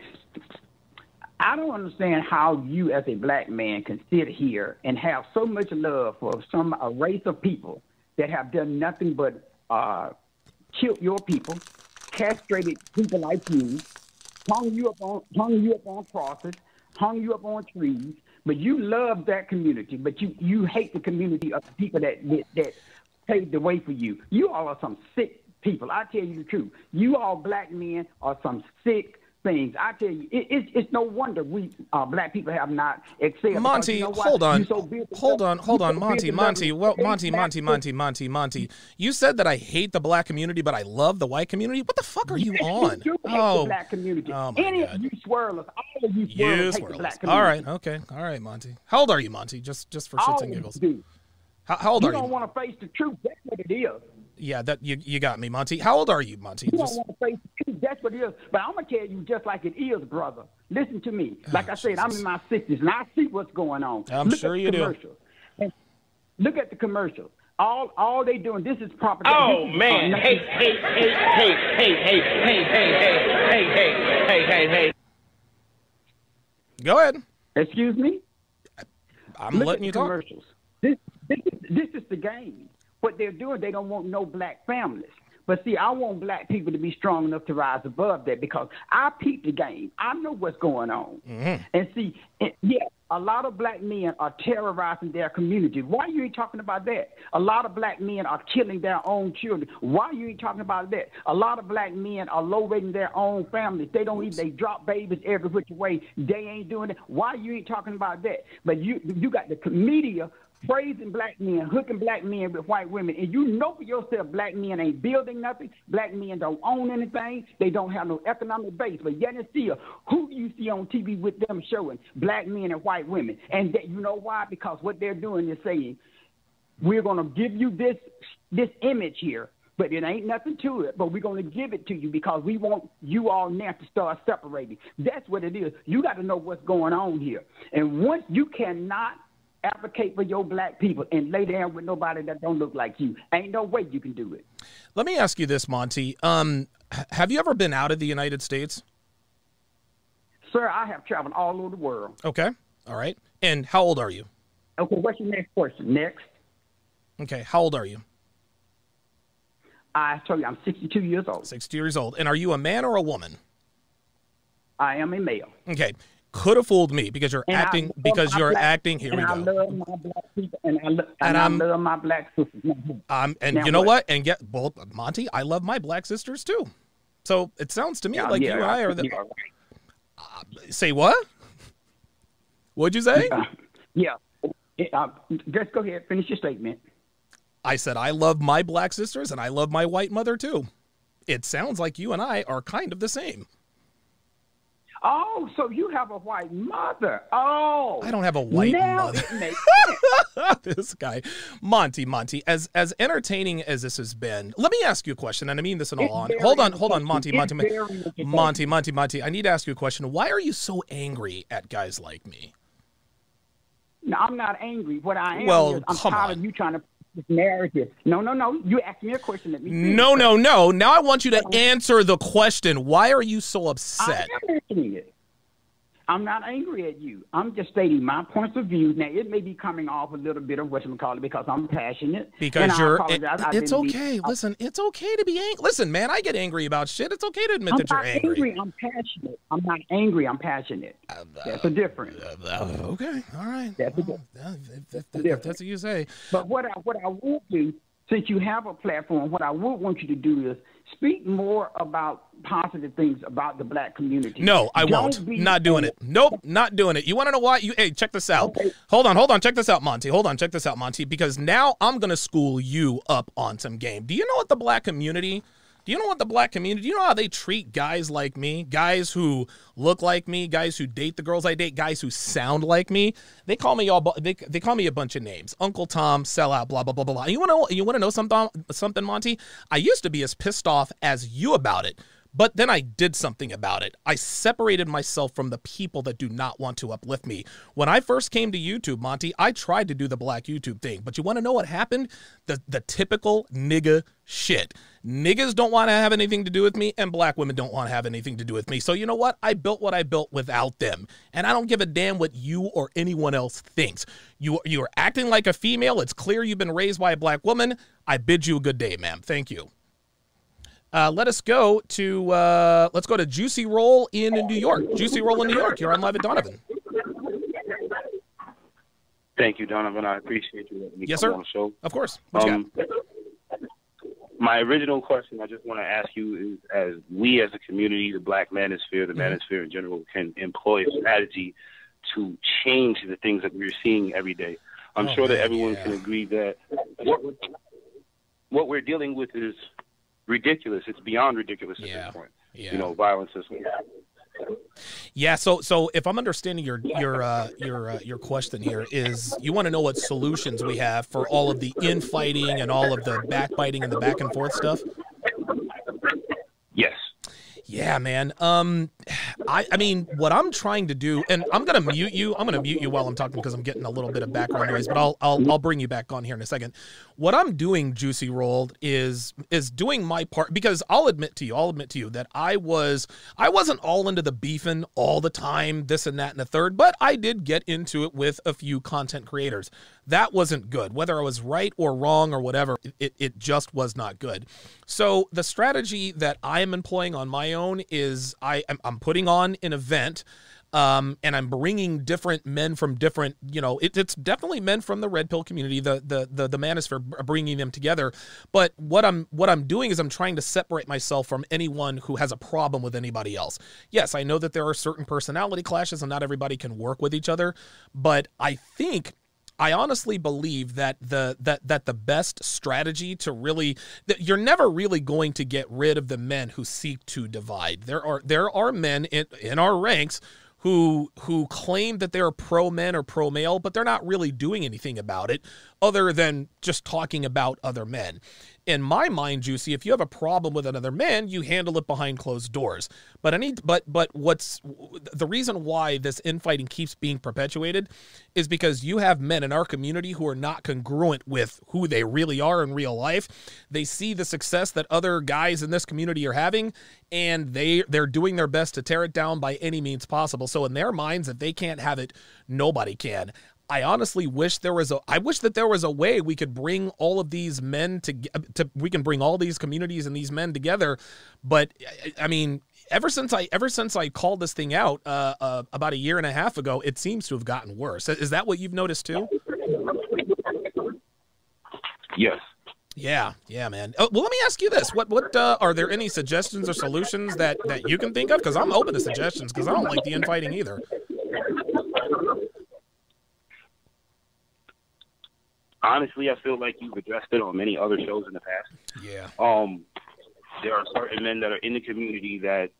I don't understand how you, as a black man, can sit here and have so much love for some a race of people that have done nothing but uh, killed your people, castrated people like you, hung you up on hung you up on crosses, hung you up on trees. But you love that community, but you you hate the community of the people that that, that paved the way for you. You all are some sick people. I tell you the truth. You all black men are some sick things. I tell you, it, it's it's no wonder we uh, black people have not excelled. Monty, you know hold on. So hold on, hold on, so Monty, Monty. Well, Monty, Monty, Monty, Monty, Monty. You said that I hate the black community, but I love the white community. What the fuck are you on? You Oh, the black community. oh my Any God. of you swirlers, all of you swirlers you hate the swirlers. black community. All right, okay, all right, Monty. How old are you, Monty? Just, just for shits All and giggles. do. How, how old you are you? You don't want to face the truth. That's what it is. Yeah, that you, you got me, Monty. How old are you, Monty? You Just don't want to face the truth. That's what it is. But I'm gonna tell you just like it is, brother. Listen to me. Like I said, I'm in my sixties and I see what's going on. I'm look sure you do. look at the commercials. All all they doing. This is propaganda. Oh is, man! uh, Hey, hey, hey, hey, hey, hey, hey, hey, hey, hey, hey, hey, hey. Go ahead. Excuse me. I'm Look letting at you the talk. Commercials. This, this, this is the game. What they're doing, they don't want no black families. But see, I want black people to be strong enough to rise above that because I peep the game. I know what's going on. Mm-hmm. And see, yeah, a lot of black men are terrorizing their community. Why you ain't talking about that? A lot of black men are killing their own children. Why you ain't talking about that? A lot of black men are low rating their own families. They don't even they drop babies every which way. They ain't doing it. Why you ain't talking about that? But you you got the media praising black men, hooking black men with white women, and you know for yourself black men ain't building nothing. Black men don't own anything. They don't have no economic base. But yet and still, who do you see on TV with them showing black men and white women? And that you know why? Because what they're doing is saying, we're going to give you this this image here, but it ain't nothing to it. But we're going to give it to you because we want you all now to start separating. That's what it is. You got to know what's going on here. And once you cannot advocate for your black people and lay down with nobody that don't look like you, ain't no way you can do it. Let me ask you this, Monty. Um, have you ever been out of the United States? Sir, I have traveled all over the world. Okay. All right. And how old are you? Okay, what's your next question? Next. Okay. How old are you? I told you I'm 62 years old. 60 years old. And are you a man or a woman? I am a male. Okay. Could have fooled me because you're And acting because you're black- acting. Here and we I go. love my black people, and I, lo- And and I love my black sisters. Um, and Now you know what? what? And get well, Monty. I love my black sisters too. So it sounds to me Yeah, like yeah, you and I are the. yeah. Uh, say what? What'd you say? Yeah. Uh, just go ahead, finish your statement. I said I love my black sisters and I love my white mother too. It sounds like you and I are kind of the same. Oh, so you have a white mother. Oh. I don't have a white now mother. It makes this guy, Monty, Monty, as as entertaining as this has been, let me ask you a question, and I mean this in all It's honesty. Hold on, hold on, Monty. Monty, Monty. Monty, Monty, Monty. I need to ask you a question. Why are you so angry at guys like me? No, I'm not angry. What I am Well, is I'm tired of you trying to narrative. No, no, no. You asked me a question. Let me. No, no, no. Now I want you to answer the question. Why are you so I upset? am answering it. I'm not angry at you. I'm just stating my points of view. Now, it may be coming off a little bit of what you call it because I'm passionate. Because you're, it- it's okay. Listen, it's okay to be angry. Listen, man, I get angry about shit. It's okay to admit I'm that you're not angry. I'm passionate. I'm not angry. I'm passionate. Uh, that's a difference. Uh, uh, okay, all right. That's a difference. That's what you say. But what I what I would do, since you have a platform, what I would want you to do is speak more about positive things about the black community. No, I Don't won't. Not doing it. Nope, not doing it. You want to know why? You hey, check this out. Hold on, hold on. Check this out, Monty. Hold on, check this out, Monty. Because now I'm gonna school you up on some game. Do you know what the black community? Do you know what the black community? Do you know how they treat guys like me? Guys who look like me, guys who date the girls I date, guys who sound like me. They call me all. They, they call me a bunch of names. Uncle Tom, sellout, blah blah blah blah. You want to you want to know something? Something, Monty? I used to be as pissed off as you about it. But then I did something about it. I separated myself from the people that do not want to uplift me. When I first came to YouTube, Monty, I tried to do the black YouTube thing. But you want to know what happened? The the typical nigga shit. Niggas don't want to have anything to do with me, and black women don't want to have anything to do with me. So you know what? I built what I built without them. And I don't give a damn what you or anyone else thinks. You you are acting like a female. It's clear you've been raised by a black woman. I bid you a good day, ma'am. Thank you. Uh, let us go to uh, let's go to Juicy Roll in New York. Juicy Roll in New York. You're on live at Donovan. Thank you, Donovan. I appreciate you letting me Yes, come sir. on the show. Of course. Um, my original question I just want to ask you is as we as a community, the black manosphere, the Mm-hmm. manosphere in general, can employ a strategy to change the things that we're seeing every day. I'm Oh, sure that everyone yeah. can agree that what, what we're dealing with is ridiculous. It's beyond ridiculous at this point. Yeah. You know, violence is Yeah. So so if I'm understanding your your uh, your uh, your question here is you want to know what solutions we have for all of the infighting and all of the backbiting and the back and forth stuff. Yeah, man. Um, I, I mean, what I'm trying to do, and I'm gonna mute you. I'm gonna mute you while I'm talking because I'm getting a little bit of background noise. But I'll, I'll, I'll bring you back on here in a second. What I'm doing, Juicy Rolled, is is doing my part because I'll admit to you, I'll admit to you that I was, I wasn't all into the beefing all the time, this and that and the third, but I did get into it with a few content creators. That wasn't good. Whether I was right or wrong or whatever, it, it just was not good. So the strategy that I am employing on my own is I I'm putting on an event. Um, and I'm bringing different men from different, you know, it, it's definitely men from the red pill community, the the the the manosphere, bringing them together. But what I'm what I'm doing is I'm trying to separate myself from anyone who has a problem with anybody else. Yes, I know that there are certain personality clashes, and not everybody can work with each other. But I think I honestly believe that the that that the best strategy to really that you're never really going to get rid of the men who seek to divide. There are there are men in in our ranks who who claim that they're pro men or pro male, but they're not really doing anything about it other than just talking about other men. In my mind, Juicy, if you have a problem with another man, you handle it behind closed doors. But any, but but what's the reason why this infighting keeps being perpetuated is because you have men in our community who are not congruent with who they really are in real life. They see the success that other guys in this community are having, and they they're doing their best to tear it down by any means possible. So in their minds, if they can't have it, nobody can. I honestly wish there was a I wish that there was a way we could bring all of these men to, to we can bring all these communities and these men together but I mean ever since I ever since I called this thing out uh, uh, about a year and a half ago it seems to have gotten worse is that what you've noticed too Yes. Yeah, yeah, man. Oh, well, let me ask you this: what, what uh, are there any suggestions or solutions that that you can think of? Because I'm open to suggestions because I don't like the infighting either. Honestly, I feel like you've addressed it on many other shows in the past. Yeah. Um, there are certain men that are in the community that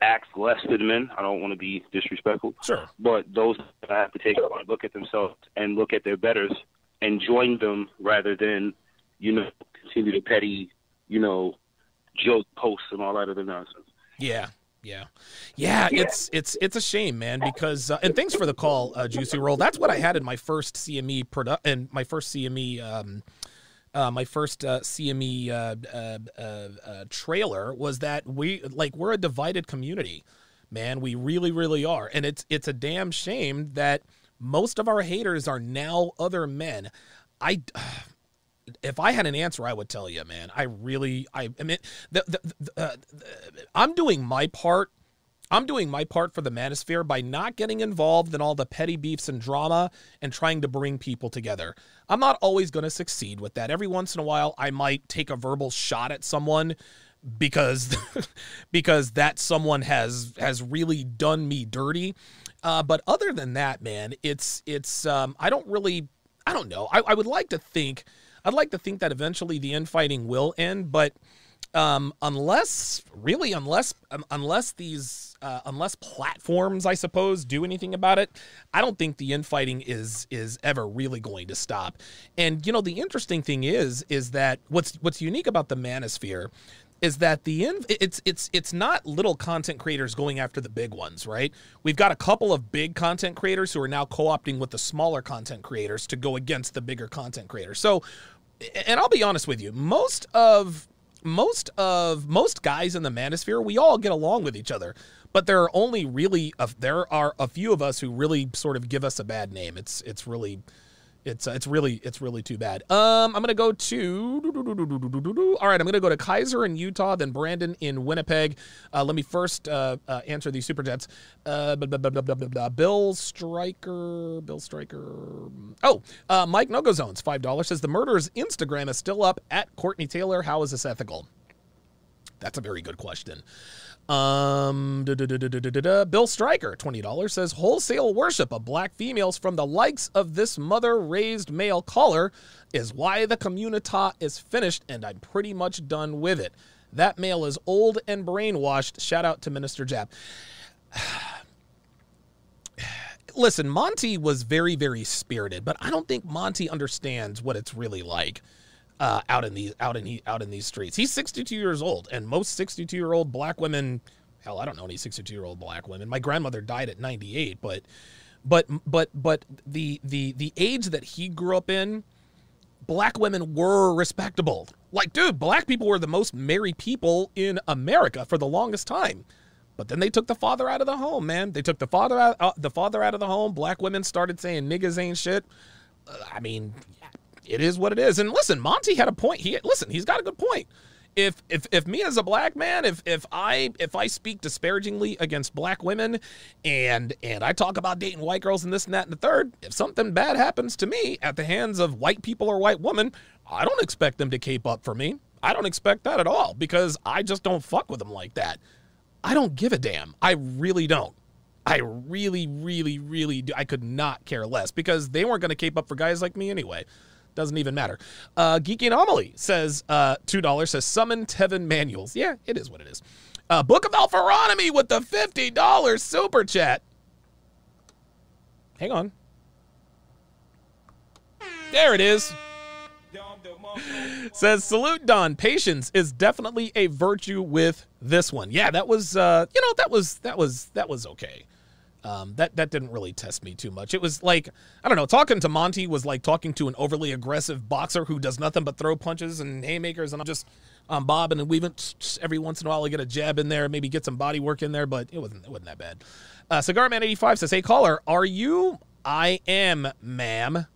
act less than men. I don't want to be disrespectful. Sure. But those that have to take a look at themselves and look at their betters and join them rather than, you know, continue to petty, you know, joke posts and all that other nonsense. Yeah, yeah, yeah. It's it's it's a shame, man. Because uh, and thanks for the call, uh, Juicy Roll. That's what I had in my first CME product and my first CME. Um, uh, my first uh, CME uh, uh, uh, uh, trailer was that we like we're a divided community, man. We really, really are, and it's it's a damn shame that most of our haters are now other men. I if I had an answer, I would tell you, man. I really, I, I mean, the, the, the, uh, I'm doing my part. I'm doing my part for the manosphere by not getting involved in all the petty beefs and drama and trying to bring people together. I'm not always going to succeed with that. Every once in a while, I might take a verbal shot at someone because because that someone has has really done me dirty. Uh, but other than that, man, it's it's um, I don't really I don't know. I, I would like to think I'd like to think that eventually the infighting will end, but um, unless really unless um, unless these uh, unless platforms I suppose do anything about it, I don't think the infighting is is ever really going to stop. And you know the interesting thing is is that what's what's unique about the manosphere is that the it's it's it's not little content creators going after the big ones, right? We've got a couple of big content creators who are now co-opting with the smaller content creators to go against the bigger content creators. So, and I'll be honest with you, most of most of most guys in the manosphere, we all get along with each other. But there are only really a, there are a few of us who really sort of give us a bad name. It's it's really it's uh, it's really it's really too bad. Um, I'm gonna go to all right. I'm gonna go to Kaiser in Utah, then Brandon in Winnipeg. Uh, let me first uh, uh, answer these super chats. Uh, Bill Striker, Bill Striker. Oh, uh, Mike No Go Zones, five dollars says the murderer's Instagram is still up at Courtney Tailor. How is this ethical? That's a very good question. Um, Bill Stryker, $20, says wholesale worship of black females from the likes of this mother raised male caller is why the communita is finished, and I'm pretty much done with it. That male is old and brainwashed. Shout out to Minister Jap. Listen, Monty was very, very spirited, but I don't think Monty understands what it's really like uh, out in these out in out in these streets. He's 62 years old, and most 62 year old black women, hell, I don't know any 62 year old black women. My grandmother died at 98, but but but but the the the age that he grew up in, black women were respectable. Like, dude, black people were the most married people in America for the longest time. But then they took the father out of the home, man. They took the father out, uh, the father out of the home. Black women started saying niggas ain't shit. Uh, I mean, it is what it is. And listen, Monty had a point. He listen, he's got a good point. If if if me as a black man, if if I if I speak disparagingly against black women and and I talk about dating white girls and this and that and the third, if something bad happens to me at the hands of white people or white women, I don't expect them to cape up for me. I don't expect that at all because I just don't fuck with them like that. I don't give a damn. I really don't. I really, really, really do. I could not care less because they weren't going to cape up for guys like me anyway. Doesn't even matter. Uh, Geeky Anomaly says uh, $2, says summon Kevin Samuels. Yeah, it is what it is. Uh, Book of Alpharonomy with the $50 super chat. Hang on. There it is. Says salute Don. Patience is definitely a virtue with this one. Yeah, that was uh, you know that was that was that was okay. Um, that that didn't really test me too much. It was like I don't know. Talking to Monty was like talking to an overly aggressive boxer who does nothing but throw punches and haymakers, and I'm just um, bobbing and weaving. Every once in a while, I get a jab in there, maybe get some body work in there, but it wasn't it wasn't that bad. Uh, Cigar Man eighty five says, "Hey caller, are you? I am, ma'am."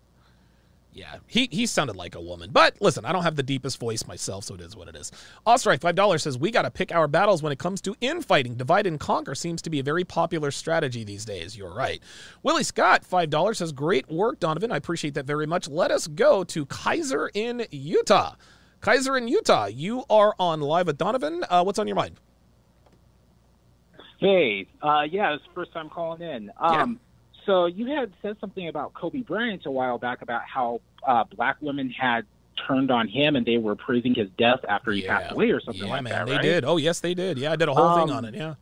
Yeah, he he sounded like a woman. But listen, I don't have the deepest voice myself, so it is what it is. Ostrike, $5 says, We got to pick our battles when it comes to infighting. Divide and conquer seems to be a very popular strategy these days. You're right. Willie Scott, $5 says, Great work, Donovan. I appreciate that very much. Let us go to Kaiser in Utah. Kaiser in Utah, you are on live with Donovan. Uh, what's on your mind? Hey, uh, yeah, it's first time calling in. Um, So you had said something about Kobe Bryant a while back about how uh, black women had turned on him and they were praising his death after he passed away or something yeah, like man, that. they did. Oh, yes, they did. Yeah, I did a whole thing Um, on it. Yeah.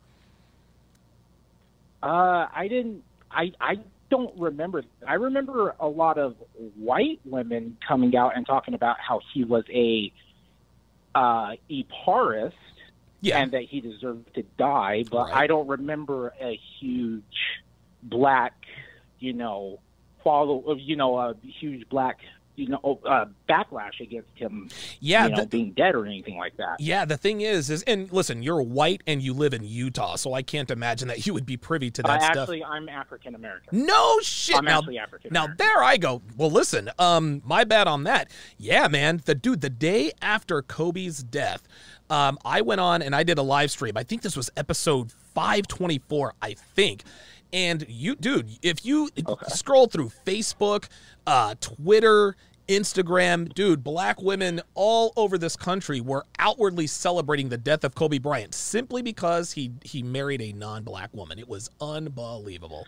Uh, I didn't. I I don't remember. I remember a lot of white women coming out and talking about how he was a uh, eparist and that he deserved to die. But I don't remember a huge black, you know, follow. You know, a huge black. You know, uh, backlash against him. Yeah, you know, the- being dead or anything like that. Yeah, the thing is, is and listen, you're white and you live in Utah, so I can't imagine that you would be privy to that uh, stuff. Actually, I'm African American. No shit. I'm now, actually African. now there I go. Well, listen, um, my bad on that. Yeah, man. The dude, the day after Kobe's death, um, I went on and I did a live stream. I think this was episode 524, I think. And you, dude, if you scroll through Facebook, uh, Twitter, Instagram, dude, black women all over this country were outwardly celebrating the death of Kobe Bryant simply because he he married a non-black woman. It was unbelievable.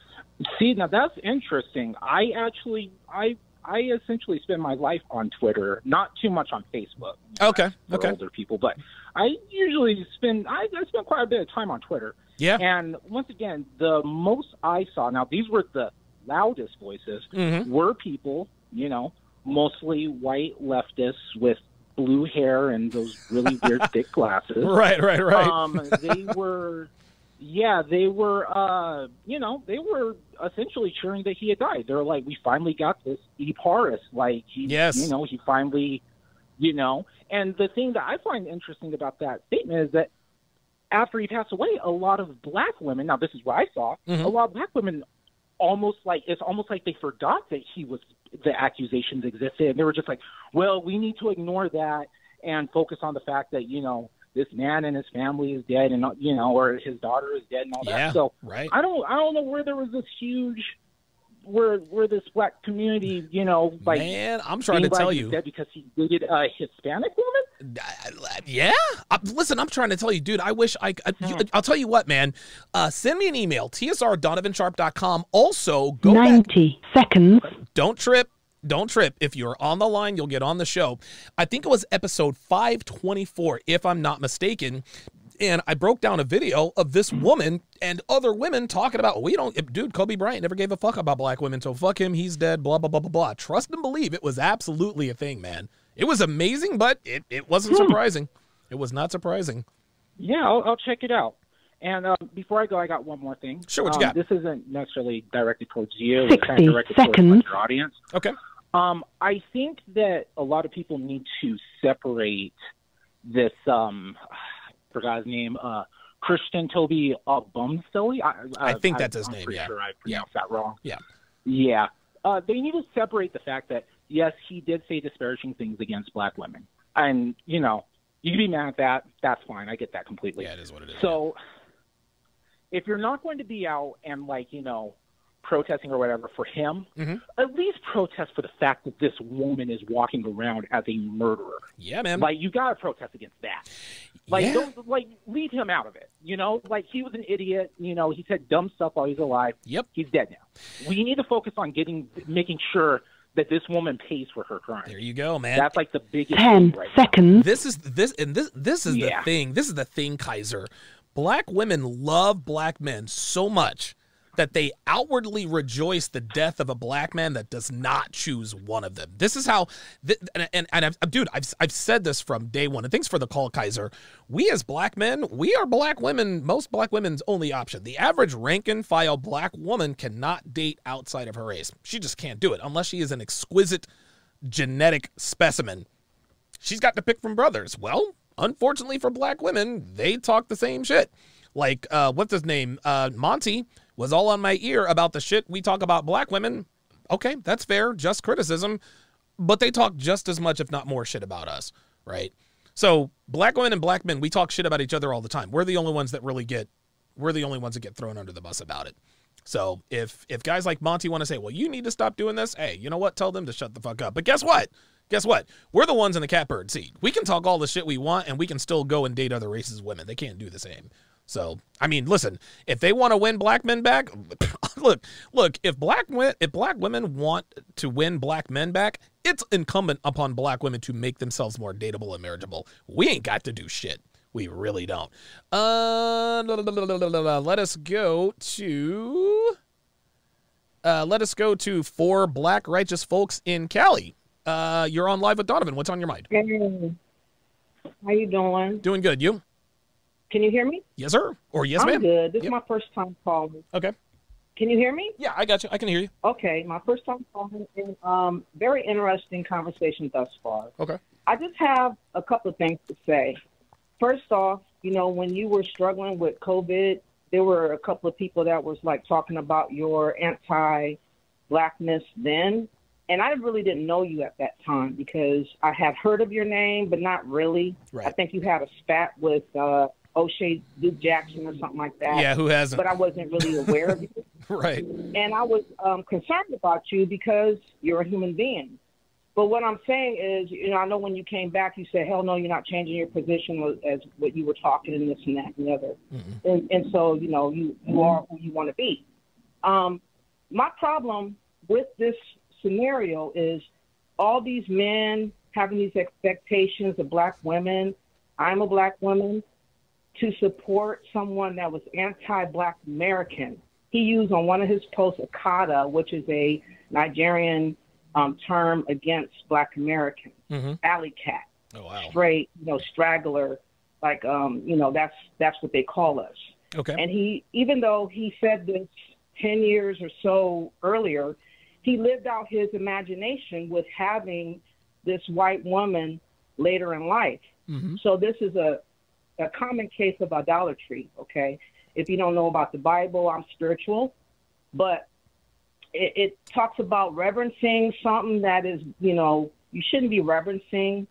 See, now that's interesting. I actually, I, I essentially spend my life on Twitter, not too much on Facebook Okay. for Okay. older people, but I usually spend, I, I spend quite a bit of time on Twitter. Yeah. And once again, the most I saw, now these were the loudest voices, Mhm. were people, you know, mostly white leftists with blue hair and those really weird thick glasses. Right, right, right. Um, they were, yeah, they were, uh, you know, they were essentially cheering that he had died. They're like, we finally got this E. Paris. Like, he, Yes. you know, he finally, you know. And the thing that I find interesting about that statement is that after he passed away, a lot of black women, now this is what I saw, Mhm. a lot of black women almost like, it's almost like they forgot that he was, the accusations existed. And they were just like, well, we need to ignore that and focus on the fact that, you know, this man and his family is dead and, you know, or his daughter is dead and all Yeah, that. So right. I don't, I don't know where there was this huge, where, where this black community, you know, like, Man, I'm trying to tell you. dead because he dated a Hispanic woman. Yeah. Uh, listen, I'm trying to tell you, dude. I wish I. I you, I'll tell you what, man. Uh, send me an email, tsr.donovansharpe.com. Also, go back. 90 seconds. Don't trip. Don't trip. If you're on the line, you'll get on the show. I think it was episode 524, if I'm not mistaken. And I broke down a video of this woman and other women talking about, we don't, dude, Kobe Bryant never gave a fuck about black women, so fuck him, he's dead, blah, blah, blah, blah, blah. Trust and believe it was absolutely a thing, man. It was amazing, but it, it wasn't Hmm. surprising. It was not surprising. Yeah, I'll, I'll check it out. And um, before I go, I got one more thing. Sure, what you um, got? This isn't necessarily directed towards you. It's kind of directed towards seconds. your audience. Okay. Um, I think that a lot of people need to separate this. Um, I forgot his name. Uh, Christian Toby uh, Bumstelly. I, I think I, that's his I'm name, pretty yeah. Sure I pronounced that wrong. Yeah. Yeah. Uh, they need to separate the fact that yes, he did say disparaging things against black women, and you know, you can be mad at that. That's fine. I get that completely. Yeah, it is what it is. So, if you're not going to be out and like you know protesting or whatever for him, Mm-hmm. at least protest for the fact that this woman is walking around as a murderer. Yeah, man. Like you got to protest against that. Like Yeah. don't like leave him out of it. You know, like he was an idiot. You know, he said dumb stuff while he's alive. Yep. He's dead now. We need to focus on getting making sure that this woman pays for her crime. There you go, man. That's like the biggest 10 thing right now. seconds. This is this and this this is Yeah. the thing. This is the thing, Kaiser. Black women love black men so much that they outwardly rejoice the death of a black man that does not choose one of them. This is how, th- and, and, and I've, dude, I've, I've said this from day one. And thanks for the call, Kaiser. We as black men, we are black women, most black women's only option. The average rank and file black woman cannot date outside of her race. She just can't do it unless she is an exquisite genetic specimen. She's got to pick from brothers. Well, unfortunately for black women, they talk the same shit. Like, uh, what's his name? Uh, Monty was all on my ear about the shit we talk about black women. Okay, that's fair, just criticism. But they talk just as much, if not more, shit about us, right? So black women and black men, we talk shit about each other all the time. We're the only ones that really get, we're the only ones that get thrown under the bus about it. So if if guys like Monty want to say, well, you need to stop doing this, hey, you know what? Tell them to shut the fuck up. But guess what? Guess what? We're the ones in the catbird seat. We can talk all the shit we want, and we can still go and date other races' women. They can't do the same. So, I mean, listen, if they want to win black men back, look, look, if black if black women want to win black men back, it's incumbent upon black women to make themselves more dateable and marriageable. We ain't got to do shit. We really don't. Uh, let us go to uh, let us go to four black righteous folks in Cali. Uh, you're on live with Donovan. What's on your mind? Hey, how you doing? Doing good. You? Can you hear me? Yes, sir. Or yes, I'm ma'am. good. This Yep. is my first time calling. Okay. Can you hear me? Yeah, I got you. I can hear you. Okay, my first time calling. And, um, very interesting conversation thus far. Okay. I just have a couple of things to say. First off, you know, when you were struggling with COVID, there were a couple of people that was like talking about your anti-blackness then, and I really didn't know you at that time because I had heard of your name, but not really. Right. I think you had a spat with uh, O'Shea Duke Jackson or something like that. Yeah, who hasn't? But I wasn't really aware of you. Right. And I was um, concerned about you because you're a human being. But what I'm saying is, you know, I know when you came back, you said, "Hell no, you're not changing your position as what you were talking and this and that and the other." And, and so, you know, you you are who you want to be. Um, my problem with this scenario is all these men having these expectations of black women. I'm a black woman to support someone that was anti-black American. He used on one of his posts Akata, which is a Nigerian um, term against black Americans. Mm-hmm. Alley cat, Oh wow. straight, you know, straggler, like um, you know, that's that's what they call us. Okay. And he, even though he said this ten years or so earlier, he lived out his imagination with having this white woman later in life. Mm-hmm. So this is a a common case of idolatry. Okay, if you don't know about the Bible, I'm spiritual, but it, it talks about reverencing something that is, you know, you shouldn't be reverencing,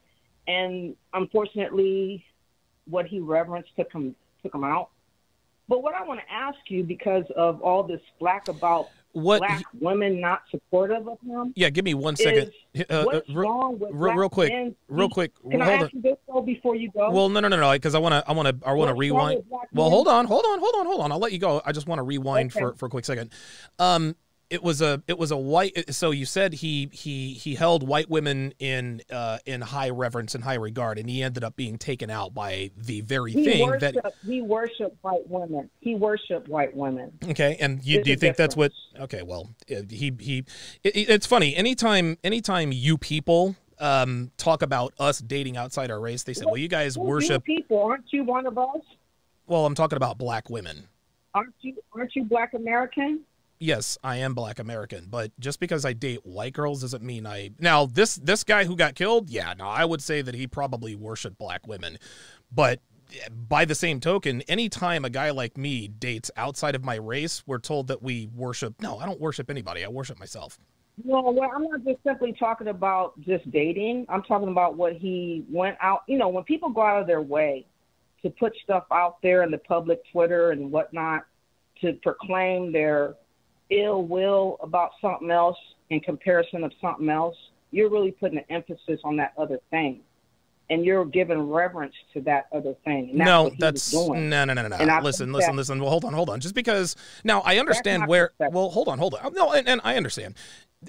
and unfortunately, what he reverenced took him took him out. But what I want to ask you, because of all this flack about What black women not supportive of him, Yeah, give me one second. Uh, uh, what's real, wrong with real, real quick, men real quick. Can I ask on. you this though before you go? Well, no, no, no, no, because I want to, I want to, I want to rewind. Well, men? hold on, hold on, hold on, hold on. I'll let you go. I just want to rewind Okay. for for a quick second. Um, it was a, it was a white. So you said he he he held white women in uh in high reverence and high regard, and he ended up being taken out by the very he thing worshiped, that. he worshiped white women. He worshiped white women. Okay, and you do you think that's what? Okay, well, uh, he he. It, it- it's funny. Anytime anytime you people um talk about us dating outside our race, they say, well, you guys Well, you worship. people, aren't you one of us? Well, I'm talking about black women. Aren't you? Aren't you black American? Yes, I am black American, but just because I date white girls doesn't mean I now this this guy who got killed, yeah, no, I would say that he probably worshiped black women. But by the same token, anytime a guy like me dates outside of my race, we're told that we worship no, I don't worship anybody. I worship myself. No, well, I'm not just simply talking about just dating. I'm talking about what he went out. You know, when people go out of their way to put stuff out there in the public Twitter and whatnot to proclaim their ill will about something else in comparison of something else, you're really putting an emphasis on that other thing. And you're giving reverence to that other thing. That's no, that's doing. no, no, no, no, And no. Listen, listen, that- listen. Well, hold on, hold on. Just because now I understand where. Well, hold on, hold on. No, and, and I understand.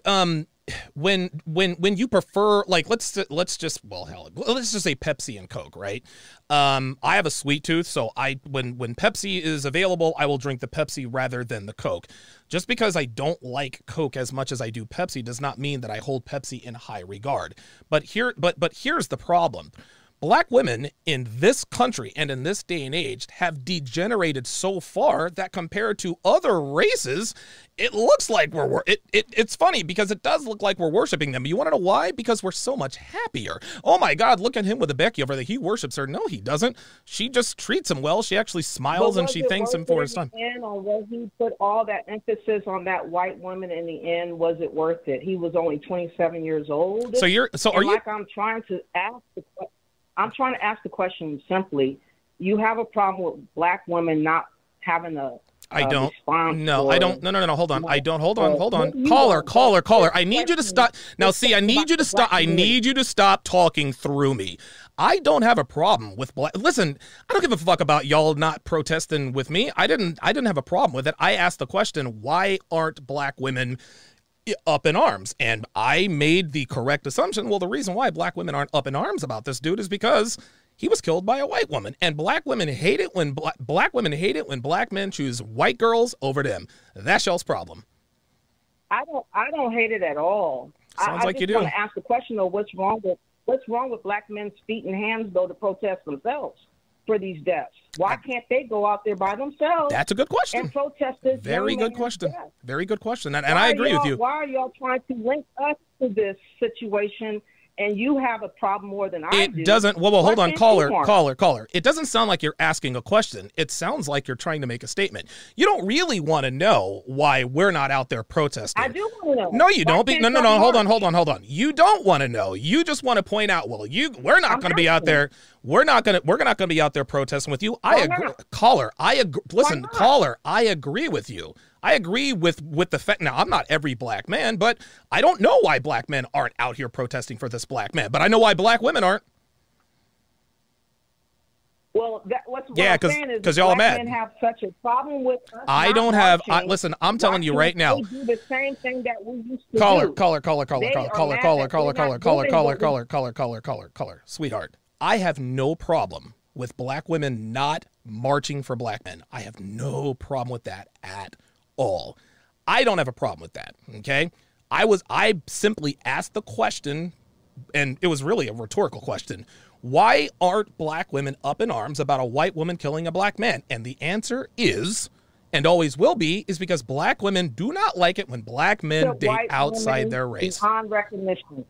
Um when when when you prefer like let's let's just well hell let's just say Pepsi and Coke right? Um I have a sweet tooth so I when when Pepsi is available I will drink the Pepsi rather than the Coke. Just because I don't like Coke as much as I do Pepsi does not mean that I hold Pepsi in high regard. But here but but here's the problem Black women in this country and in this day and age have degenerated so far that compared to other races, it looks like we're wor- it, it it's funny because it does look like we're worshiping them. You want to know why? Because we're so much happier. Oh my God, look at him with a Becky over there. He worships her. No, he doesn't. She just treats him well. She actually smiles and she thanks him for his time. end, was he put all that emphasis on that white woman in the end? Was it worth it? He was only 27 years old. So you're- so And you- Like I'm trying to ask. The, que- I'm trying to ask the question simply. You have a problem with black women not having a I uh, don't. No, I don't. No, no, no, no. Hold on. I don't. Hold on. Hold on. Caller, caller, caller. I need you to stop. Now, see, I need you to stop. I need you to stop talking through me. I don't have a problem with black. Listen, I don't give a fuck about y'all not protesting with me. I didn't. I didn't have a problem with it. I asked the question: Why aren't black women? Up in arms and i made the correct assumption well the reason why black women aren't up in arms about this dude is because he was killed by a white woman and black women hate it when black, black women hate it when black men choose white girls over them that's y'all's problem I don't. I don't hate it at all. I- Sounds I, like just you do. want to ask the question though: What's wrong with what's wrong with black men's feet and hands though to protest themselves for these deaths? Why can't they go out there by themselves? That's a good question. And protest this. very good question death? very good question and, and i agree with you Why are y'all trying to link us to this situation? And you have a problem more than I do. it doesn't well, well hold on caller caller caller it doesn't sound like you're asking a question it sounds like you're trying to make a statement you don't really want to know why we're not out there protesting I do want to know. No, you Why don't. Be, no, no, no. Hold on, hold on, hold on. You don't want to know. You just want to point out. Well, you we're not going to be out there. We're not going to. We're not going to be out there protesting with you. I Why agree. not? Caller, I agree. Listen, caller, I agree with you. I agree with with the fact. Now, I'm not every black man, but I don't know why black men aren't out here protesting for this black man. But I know why black women aren't. Well, that, what's what Yeah, I'm 'cause- saying is 'cause that y'all mad. men have such a problem with us I don't have. I, listen, I'm telling you right now. They do the same thing that we used to Caller, do. caller, caller, caller, caller, caller, caller, caller, caller, caller, caller, caller, caller, caller, caller, caller, sweetheart. I have no problem with black women not marching for black men. I have no problem with that at all. I don't have a problem with that. Okay. I was, I simply asked the question, and it was really a rhetorical question. Why aren't black women up in arms about a white woman killing a black man? And the answer is, and always will be, is because black women do not like it when black men date outside their race. Beyond recognition.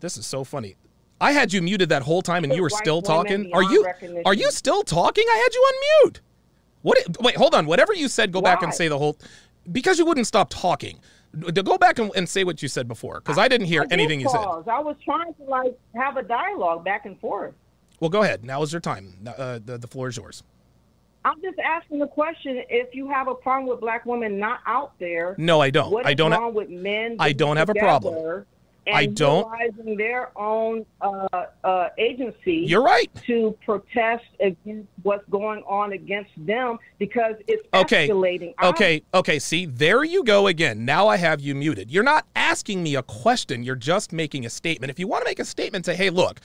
This is so funny. I had you muted that whole time and you were still talking. Are you are you still talking? I had you on mute. What wait, hold on. Whatever you said, go back and say the whole because you wouldn't stop talking. to Go back and, and say what you said before because I didn't hear I anything you said. I was trying to like have a dialogue back and forth. Well, go ahead. Now is your time. Uh, the, the floor is yours. I'm just asking the question: If you have a problem with black women not out there, No, I don't. What I don't ha- wrong with men? I don't have a problem. Together I don't- utilizing their own uh, uh, agency. You're right. To protest against what's going on against them because it's Okay. escalating. I- Okay. Okay. See, there you go again. Now I have you muted. You're not asking me a question. You're just making a statement. If you want to make a statement, say, "Hey, look,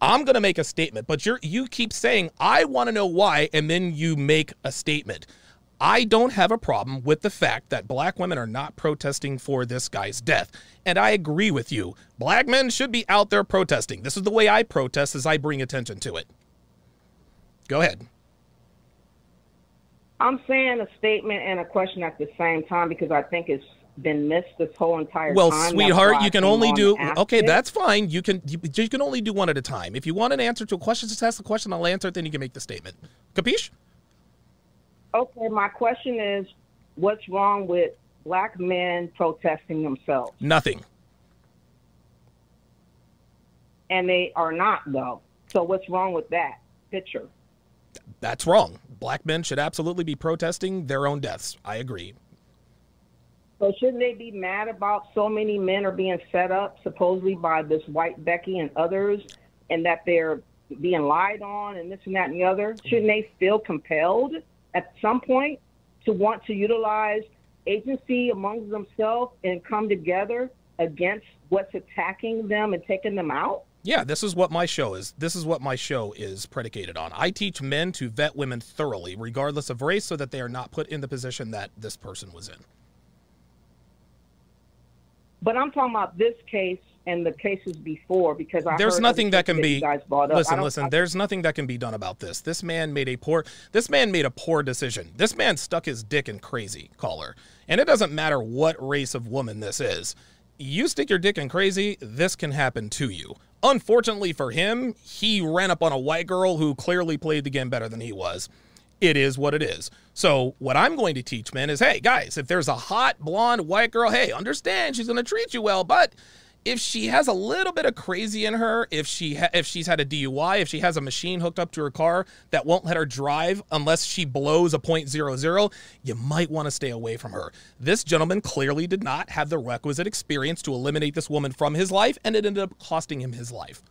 I'm going to make a statement," but you're you keep saying, "I want to know why," and then you make a statement. I don't have a problem with the fact that black women are not protesting for this guy's death. And I agree with you. Black men should be out there protesting. This is the way I protest as I bring attention to it. Go ahead. I'm saying a statement and a question at the same time because I think it's been missed this whole entire Well, time. Sweetheart, you can only do okay. it. That's fine. You can you, you can only do one at a time. If you want an answer to a question, just ask the question. I'll answer it. Then you can make the statement. Capiche? Okay, my question is, what's wrong with black men protesting themselves? Nothing. And they are not though. So what's wrong with that picture? That's wrong. Black men should absolutely be protesting their own deaths. I agree. So shouldn't they be mad about so many men are being set up supposedly by this white Becky and others, and that they're being lied on and this and that and the other? Shouldn't they feel compelled at some point to want to utilize agency amongst themselves and come together against what's attacking them and taking them out? Yeah, this is what my show is. This is what my show is predicated on. I teach men to vet women thoroughly, regardless of race, so that they are not put in the position that this person was in. But I'm talking about this case and the cases before because I there's heard nothing that can be you guys brought up. Listen listen I- there's nothing that can be done about this. This man made a poor this man made a poor decision. This man stuck his dick in crazy caller. And it doesn't matter what race of woman this is. You stick your dick in crazy this can happen to you. Unfortunately for him he ran up on a white girl who clearly played the game better than he was. It is what it is. So what I'm going to teach men is, hey guys, if there's a hot blonde white girl, hey, understand she's going to treat you well, but if she has a little bit of crazy in her, if she ha- if she's had a DUI, if she has a machine hooked up to her car that won't let her drive unless she blows a .00, you might want to stay away from her. This gentleman clearly did not have the requisite experience to eliminate this woman from his life, and it ended up costing him his life.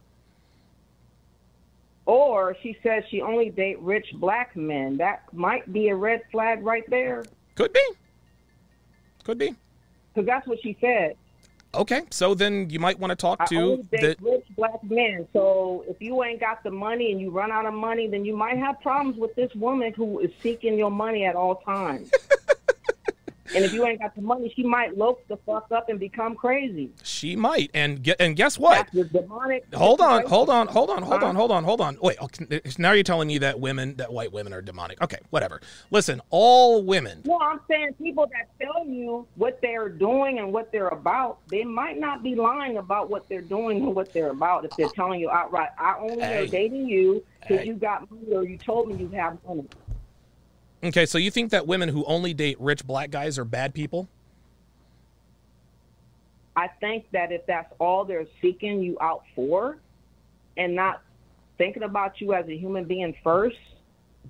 Or she says she only date rich black men. That might be a red flag right there. Could be. Could be. Because that's what she said. Okay, so then you might want to talk to the rich black men. So if you ain't got the money and you run out of money, then you might have problems with this woman who is seeking your money at all times. and if you ain't got the money, she might loaf the fuck up and become crazy. She might, and get and guess what? That's the demonic. Hold on, hold on, hold on, hold on, hold on, hold on. Wait, oh, okay, now you're telling me that women, that white women are demonic. Okay, whatever. Listen, all women. No, I'm saying people that tell you what they're doing and what they're about, they might not be lying about what they're doing and what they're about if they're telling you outright, I only Hey. am dating you because Hey. you got money or you told me you have money. Okay, so you think that women who only date rich black guys are bad people? I think that if that's all they're seeking you out for and not thinking about you as a human being first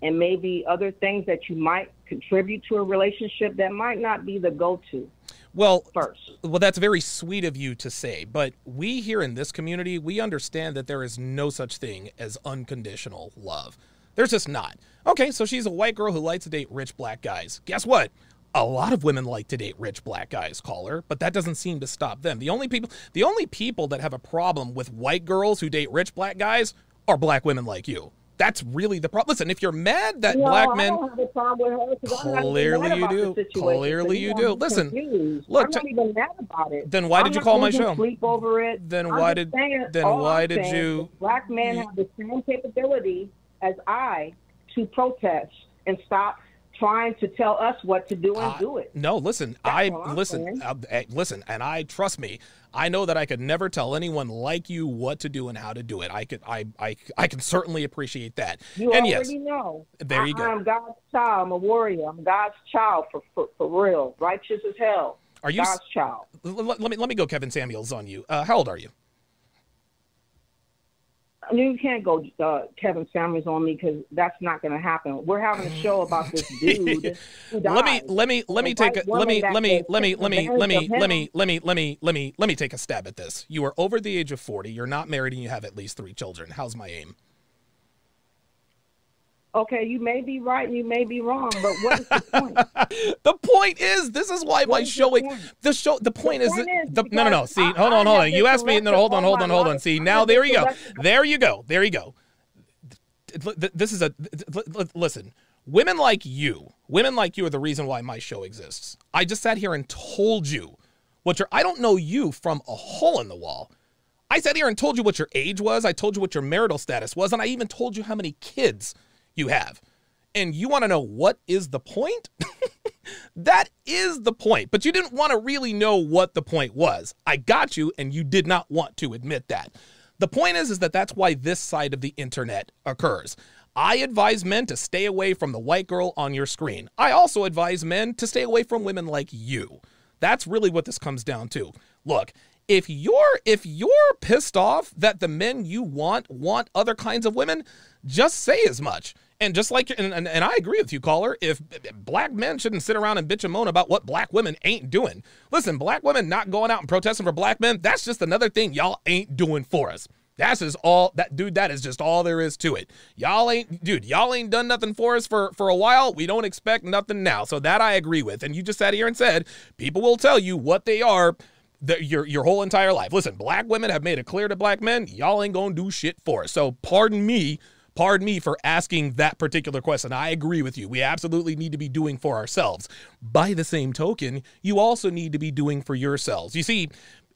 and maybe other things that you might contribute to a relationship, that might not be the go to. Well, first. Well, that's very sweet of you to say, but we here in this community, we understand that there is no such thing as unconditional love. There's just not. Okay, so she's a white girl who likes to date rich black guys. Guess what? A lot of women like to date rich black guys, caller, but that doesn't seem to stop them. The only people the only people that have a problem with white girls who date rich black guys are black women like you. That's really the problem. Listen, if you're mad that no, black men have a problem with her 'cause I'm not even Clearly you do. Clearly you do. Listen, confused. look, I'm t- even mad about it. Then why I'm did you call my show? Sleep over it. Then I'm why did- then why I'm did you- Black men have the same capability as I to protest and stop trying to tell us what to do and I- do it. No, listen, I I'm listen, uh, eh, listen, and I trust me. I know that I could never tell anyone like you what to do and how to do it. I could, I, I, I can certainly appreciate that. You and already yes, know. there you I, go. I'm God's child. I'm a warrior. I'm God's child for for, for real. Righteous as hell. Are you God's child? l- l- let me let me go, Kevin Samuels, on you. Uh, how old are you? I mean, you can't go uh, Kevin Samuels on me because that's not going to happen. We're having a show about this dude. who Let me let me let me take a let me let me let me let me let me let me let me let me let me let me take a stab at this. You are over the age of 40, you're not married and you have at least 3 children. How's my aim? Okay, you may be right and you may be wrong, but what is the point? The point is, this is why my show the show the point is, point is the, no no no. See, hold on, hold on. You asked me, no, hold on, hold on, hold on. See, now there you go, there you go, there you go. Th- th- This is a listen. Women like you, women like you are the reason why my show exists. I just sat here and told you what your. I don't know you from a hole in the wall. I sat here and told you what your age was. I told you what your marital status was, and I even told you how many kids you have. And you want to know what is the point? that is the point. But you didn't want to really know what the point was. I got you, and you did not want to admit that. The point is, is that that's why this side of the internet occurs. I advise men to stay away from the white girl on your screen. I also advise men to stay away from women like you. That's really what this comes down to. Look, if you're if you're pissed off that the men you want want other kinds of women, just say as much. And just like and, and, and I agree with you, caller. If black men shouldn't sit around and bitch and moan about what black women ain't doing. Listen, black women not going out and protesting for black men, that's just another thing y'all ain't doing for us. That's just all that dude, that is just all there is to it. Y'all ain't dude, y'all ain't done nothing for us for for a while. We don't expect nothing now. So that I agree with. And you just sat here and said, people will tell you what they are the, your your whole entire life. Listen, black women have made it clear to black men, y'all ain't gonna do shit for us. So pardon me, pardon me for asking that particular question. I agree with you. We absolutely need to be doing for ourselves. By the same token, you also need to be doing for yourselves. You see,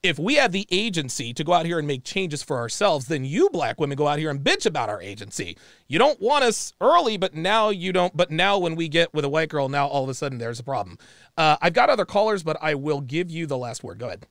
if we have the agency to go out here and make changes for ourselves, then you black women go out here and bitch about our agency. You don't want us early, but now you don't. But now when we get with a white girl, now all of a sudden there's a problem. Uh, I've got other callers, but I will give you the last word. Go ahead.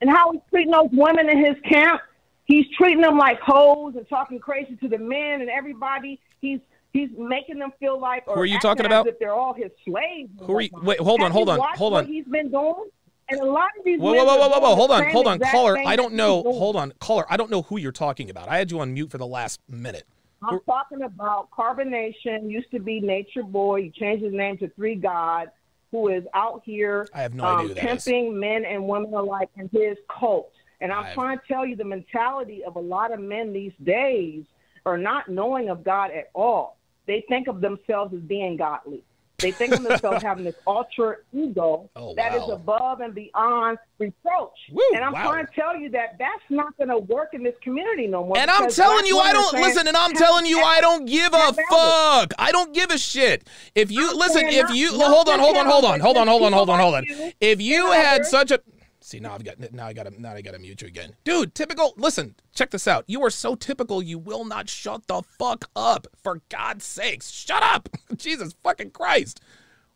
And how he's treating those women in his camp. He's treating them like hoes and talking crazy to the men and everybody. He's he's making them feel like. Or Who are you talking about? If they're all his slaves. Who are you? Wait, hold on, hold on, hold on. He's been doing, and a lot of these. Whoa, whoa, whoa, whoa, whoa, doing whoa! the Hold on, hold on, caller. I don't know. Hold on, caller. I don't know who you're talking about. I had you on mute for the last minute. I'm talking about Carbonation. Used to be Nature Boy. He changed his name to Three God, who is out here I have no um, idea who that is. pimping men and women alike in his cult. And I'm trying to tell you the mentality of a lot of men these days are not knowing of God at all. They think of themselves as being godly. They think of themselves having this ultra ego Oh, that is wow. above and beyond reproach. and I'm wow. trying to tell you that that's not going to work in this community no more. And I'm telling you, I don't saying, listen. And I'm telling you, I don't give a have at it." fuck. I don't give a shit. If you listen, if you hold on, hold on, hold on, hold on, hold on, hold on, hold on. If you had such a see now I've got now I got now I got to mute you again, dude. Typical. Listen, check this out. You are so typical. You will not shut the fuck up. For God's sakes, shut up. Jesus fucking Christ.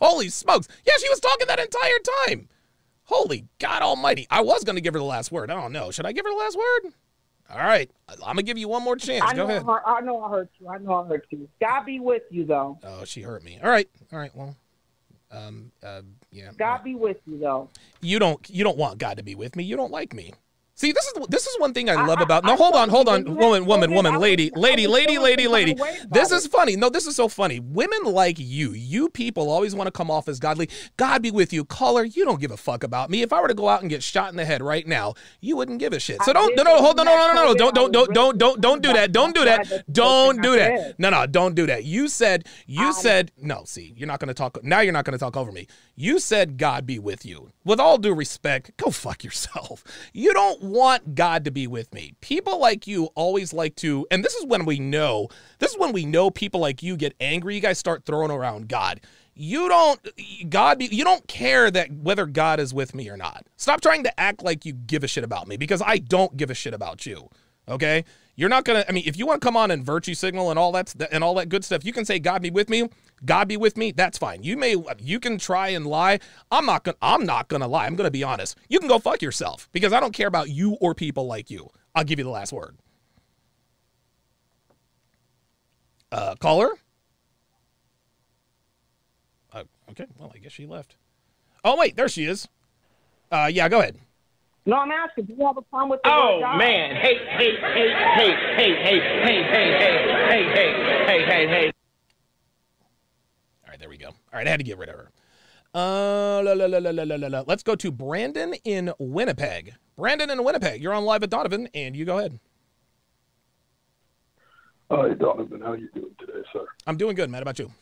Holy smokes. Yeah, she was talking that entire time. Holy God Almighty. I was going to give her the last word. I don't know. Should I give her the last word? All right. I'm going to give you one more chance. I Go know ahead. I, hurt- I know I hurt you. I know I hurt you. God be with you, though. Oh, she hurt me. All right. All right. Well, um, uh, yeah. God be with you, though. You don't. You don't want God to be with me. You don't like me. See, this is this is one thing I love about. No, hold on, hold on, woman, woman, woman, lady, lady, lady, lady, lady. This is funny. No, this is so funny. Women like you, you people always want to come off as godly. God be with you, caller. You don't give a fuck about me. If I were to go out and get shot in the head right now, you wouldn't give a shit. So don't, no, no, hold on, no, no, no, no, don't, don't, don't, don't, don't, don't do that. Don't do that. Don't do that. No, no, don't do that. You said, you said, no. See, you're not going to talk. Now you're not going to talk over me. You said, God be with you. With all due respect, go fuck yourself. You don't want God to be with me. People like you always like to, and this is when we know, this is when we know people like you get angry. You guys start throwing around God. You don't, God, be, you don't care that whether God is with me or not. Stop trying to act like you give a shit about me because I don't give a shit about you. Okay, you're not gonna. I mean, if you want to come on and virtue signal and all that and all that good stuff, you can say God be with me. God be with me. That's fine. You may you can try and lie. I'm not gonna. I'm not gonna lie. I'm gonna be honest. You can go fuck yourself because I don't care about you or people like you. I'll give you the last word. Uh, caller. Uh, okay. Well, I guess she left. Oh wait, there she is. Uh, yeah, go ahead. No, I'm asking. Do you have a problem with the Oh word God? man! Hey, hey, hey, hey, hey, hey, hey, hey, hey, hey, hey, hey, hey, hey. All right, there we go. All right, I had to get rid of her. Uh, la, la, la, la, la, la, la, la. Let's go to Brandon in Winnipeg. Brandon in Winnipeg, you're on live at Donovan, and you go ahead. Hi, Donovan. How you doing today, sir? I'm doing good, man. About you?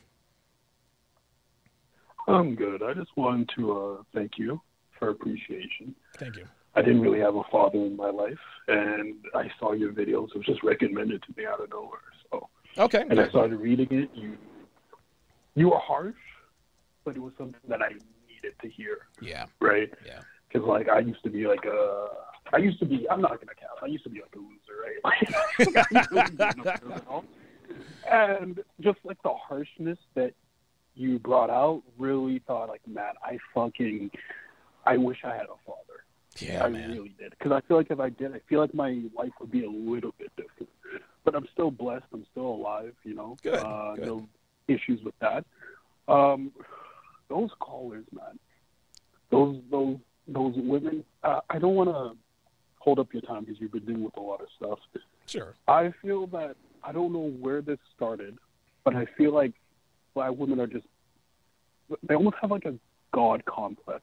I'm good. I just wanted to uh, thank you for appreciation. Thank you. I didn't really have a father in my life, and I saw your videos. It was just recommended to me out of nowhere. So, Okay. and I started reading it. You, you were harsh, but it was something that I needed to hear. Yeah. Right. Yeah. Because like I used to be like a, I used to be. I'm not gonna count. I used to be like a loser, right? Like, and just like the harshness that you brought out, really thought like, man, I fucking, I wish I had a father. Yeah, I man. really did. Because I feel like if I did, I feel like my life would be a little bit different. But I'm still blessed. I'm still alive. You know, Good, Uh, good. no issues with that. Um, those callers, man. Those those those women. Uh, I don't want to hold up your time because you've been dealing with a lot of stuff. Sure. I feel that I don't know where this started, but I feel like black women are just they almost have like a god complex,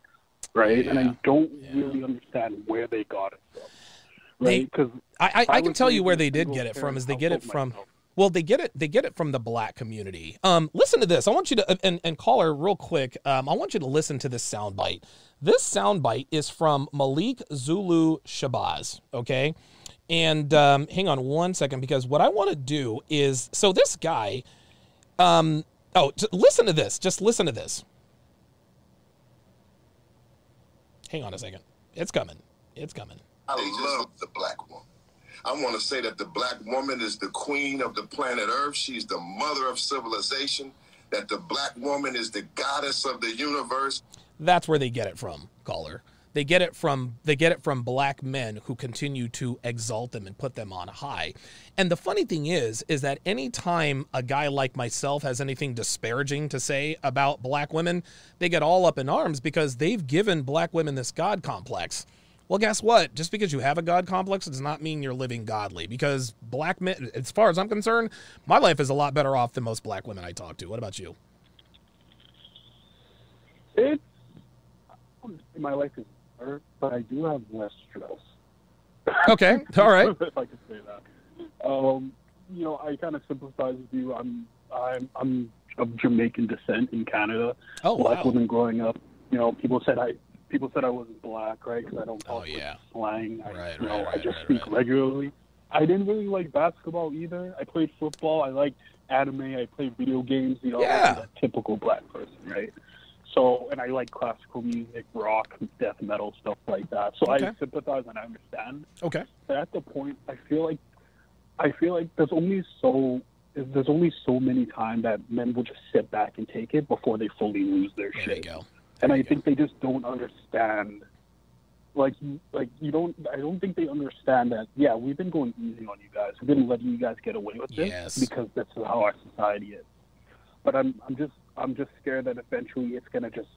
right? And I don't really understand where they got it from. Right? Because I, I, I can tell you where they did get it from. Is they get it from? Well, they get it. They get it from the black community. Um, listen to this. I want you to and and caller real quick. Um, I want you to listen to this soundbite. This soundbite is from Malik Zulu Shabazz. Okay, and um, hang on one second because what I want to do is so this guy. Um, oh, j- listen to this. Just listen to this. Hang on a second. It's coming. It's coming. I love the black woman. I want to say that the black woman is the queen of the planet Earth. She's the mother of civilization. That the black woman is the goddess of the universe. That's where they get it from, caller. They get it from they get it from black men who continue to exalt them and put them on high. And the funny thing is is that anytime a guy like myself has anything disparaging to say about black women, they get all up in arms because they've given black women this god complex. Well, guess what? Just because you have a god complex does not mean you're living godly. Because black men, as far as I'm concerned, my life is a lot better off than most black women I talk to. What about you? It's my life is but I do have less stress. Okay, all right. if I could say that. Um, you know, I kind of sympathize with you. I'm I'm I'm of Jamaican descent in Canada. Oh, black wow. women growing up. You know, people said I people said I wasn't black, right? Because I don't talk Oh, yeah. slang. I, Right, you know, right, I just right, speak right. regularly. I didn't really like basketball either. I played football. I liked anime. I played video games. You know, Yeah. like a typical black person, right? So, and I like classical music, rock, death metal, stuff like that. So Okay. I sympathize and I understand. Okay. But at the point, I feel like, I feel like there's only so there's only so many times that men will just sit back and take it before they fully lose their There shit. you go. And I think they just don't understand. Like, like you don't. I don't think they understand that. Yeah, we've been going easy on you guys. We've been letting you guys get away with this because this is how our society is. But I'm, I'm just, I'm just scared that eventually it's gonna just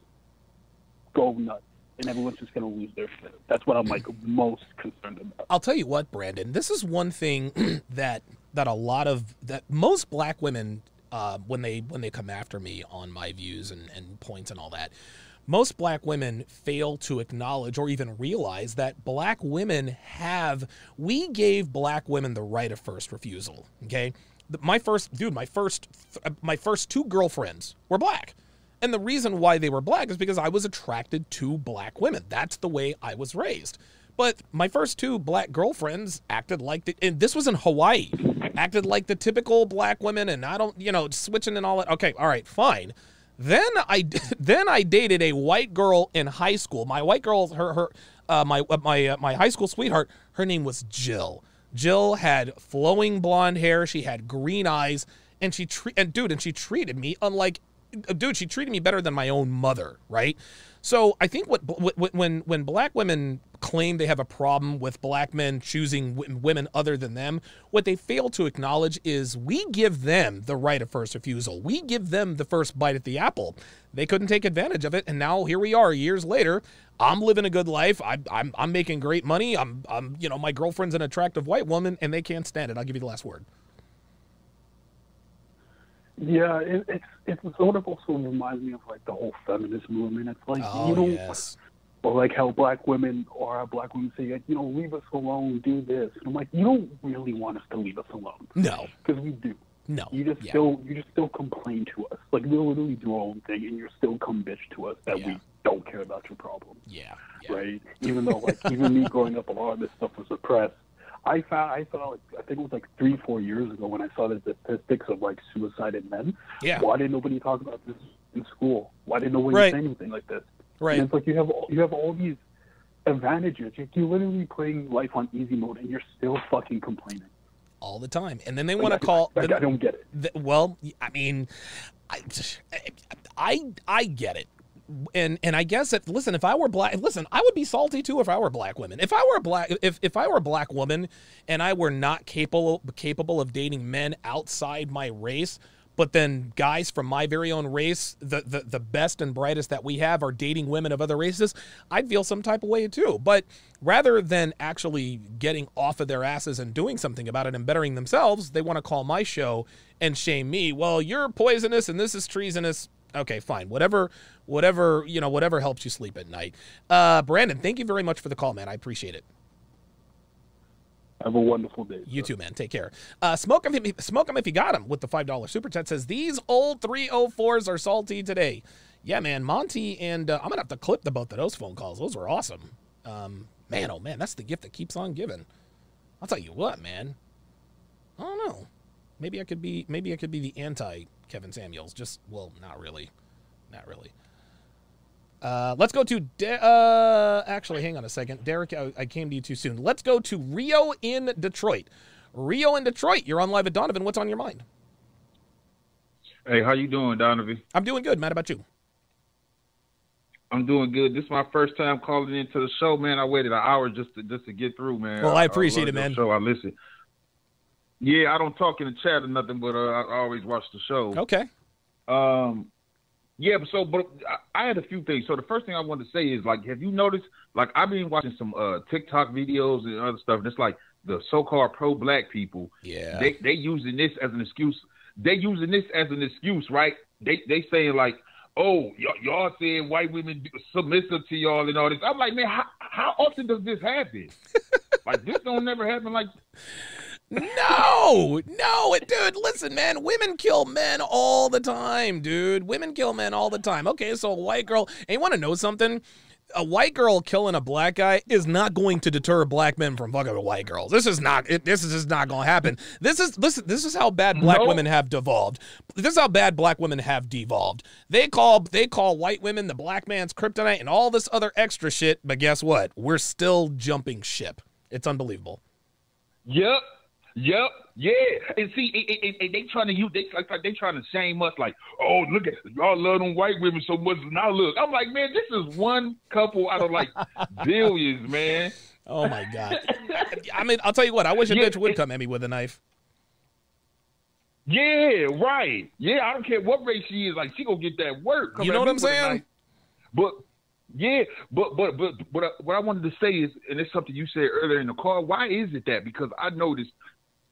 go nuts, and everyone's just gonna lose their shit. That's what I'm like most concerned about. I'll tell you what, Brandon. This is one thing that that a lot of that most black women uh, when they when they come after me on my views and, and points and all that, most black women fail to acknowledge or even realize that black women have we gave black women the right of first refusal. Okay, my first dude, my first my first two girlfriends were black. And the reason why they were black is because I was attracted to black women. That's the way I was raised. But my first two black girlfriends acted like the, and this was in Hawaii, acted like the typical black women, and I don't, you know, switching and all that. Okay, all right, fine. Then I then I dated a white girl in high school. My white girl, her her, uh, my uh, my uh, my high school sweetheart. Her name was Jill. Jill had flowing blonde hair. She had green eyes, and she tre- and dude, and she treated me unlike uh, dude, she treated me better than my own mother, right? So I think what, what when when black women claim they have a problem with black men choosing w- women other than them, what they fail to acknowledge is we give them the right of first refusal. We give them the first bite at the apple. They couldn't take advantage of it, and now here we are, years later. I'm living a good life. I, I'm I'm making great money. I'm I'm you know my girlfriend's an attractive white woman, and they can't stand it. I'll give you the last word. Yeah, it, it's it's sort of also reminds me of like the whole feminist movement. It's like Oh, you don't, yes. Or like how black women or how black women say, like, you know, leave us alone, do this. And I'm like, you don't really want us to leave us alone. No, because we do. No, you just yeah. still you just still complain to us. Like we literally do our own thing, and you're still come bitch to us that we don't care about your problem. Yeah, right. Even though like even me growing up, a lot of this stuff was suppressed. I found I saw like I think it was like three four years ago when I saw the statistics of like suicide in men. Yeah. Why didn't nobody talk about this in school? Why didn't nobody Right. say anything like this? Right. And it's like you have all, you have all these advantages. You're, you're literally playing life on easy mode, and you're still fucking complaining. all the time, and then they want to call. like, then- I don't get it. th- well, I mean, I, I, I get it, and and I guess if listen, if I were black, listen, I would be salty too if I were black women. If I were a black, if if I were a black woman, and I were not capable capable of dating men outside my race. But then guys from my very own race, the, the the best and brightest that we have are dating women of other races, I'd feel some type of way too. But rather than actually getting off of their asses and doing something about it and bettering themselves, they want to call my show and shame me. Well, you're poisonous and this is treasonous. Okay, fine. Whatever, whatever, you know, whatever helps you sleep at night. Uh, Brandon, thank you very much for the call, man. I appreciate it. Have a wonderful day. You too, man. Take care. Uh, smoke him, if, smoke him if you got him. With the five dollar super chat says these old 304s are salty today. Yeah, man. Monty and uh, I'm gonna have to clip the both of those phone calls. Those were awesome. Um, man, oh man, that's the gift that keeps on giving. I'll tell you what, man. I don't know. Maybe I could be. Maybe I could be the anti Kevin Samuels. Just well, not really, not really. Uh, let's go to. De- uh, actually, hang on a second, Derek. I, I came to you too soon. Let's go to Rio in Detroit. Rio in Detroit. You're on live at Donovan. What's on your mind? Hey, how you doing, Donovan? I'm doing good, man. About you? I'm doing good. This is my first time calling into the show, man. I waited an hour just to just to get through, man. Well, I appreciate love it, man. Show, I listen. Yeah, I don't talk in the chat or nothing, but uh, I always watch the show. Okay. Um, yeah, but so but I, had a few things. So the first thing I wanted to say is like, have you noticed? Like, I've been watching some uh TikTok videos and other stuff. And it's like the so-called pro-black people. Yeah. They they using this as an excuse. They using this as an excuse, right? They they saying like, oh, y'all, y'all saying white women submissive to y'all and all this. I'm like, man, how, how often does this happen? like this don't never happen. Like No, no, it, dude. Listen, man. Women kill men all the time, dude. Women kill men all the time. Okay, so a white girl. And you want to know something? A white girl killing a black guy is not going to deter black men from fucking with white girls. This is not. It, this is just not going to happen. This is listen. This is how bad black No. women have devolved. This is how bad black women have devolved. They call they call white women the black man's kryptonite and all this other extra shit. But guess what? We're still jumping ship. It's unbelievable. Yep. Yep. Yeah. And see, and, and- and they trying to use they like, like they trying to shame us like, oh look at y'all love them white women so much. Now look, I'm like, man, this is one couple out of like billions, man. Oh my god. I mean, I'll tell you what. I wish a Yeah, bitch would it- come at me with a knife. Yeah, right. Yeah, I don't care what race she is. Like she gonna get that work. Come You know what I'm saying? But yeah, but but but but uh, what I wanted to say is, and it's something you said earlier in the call. Why is it that? Because I noticed,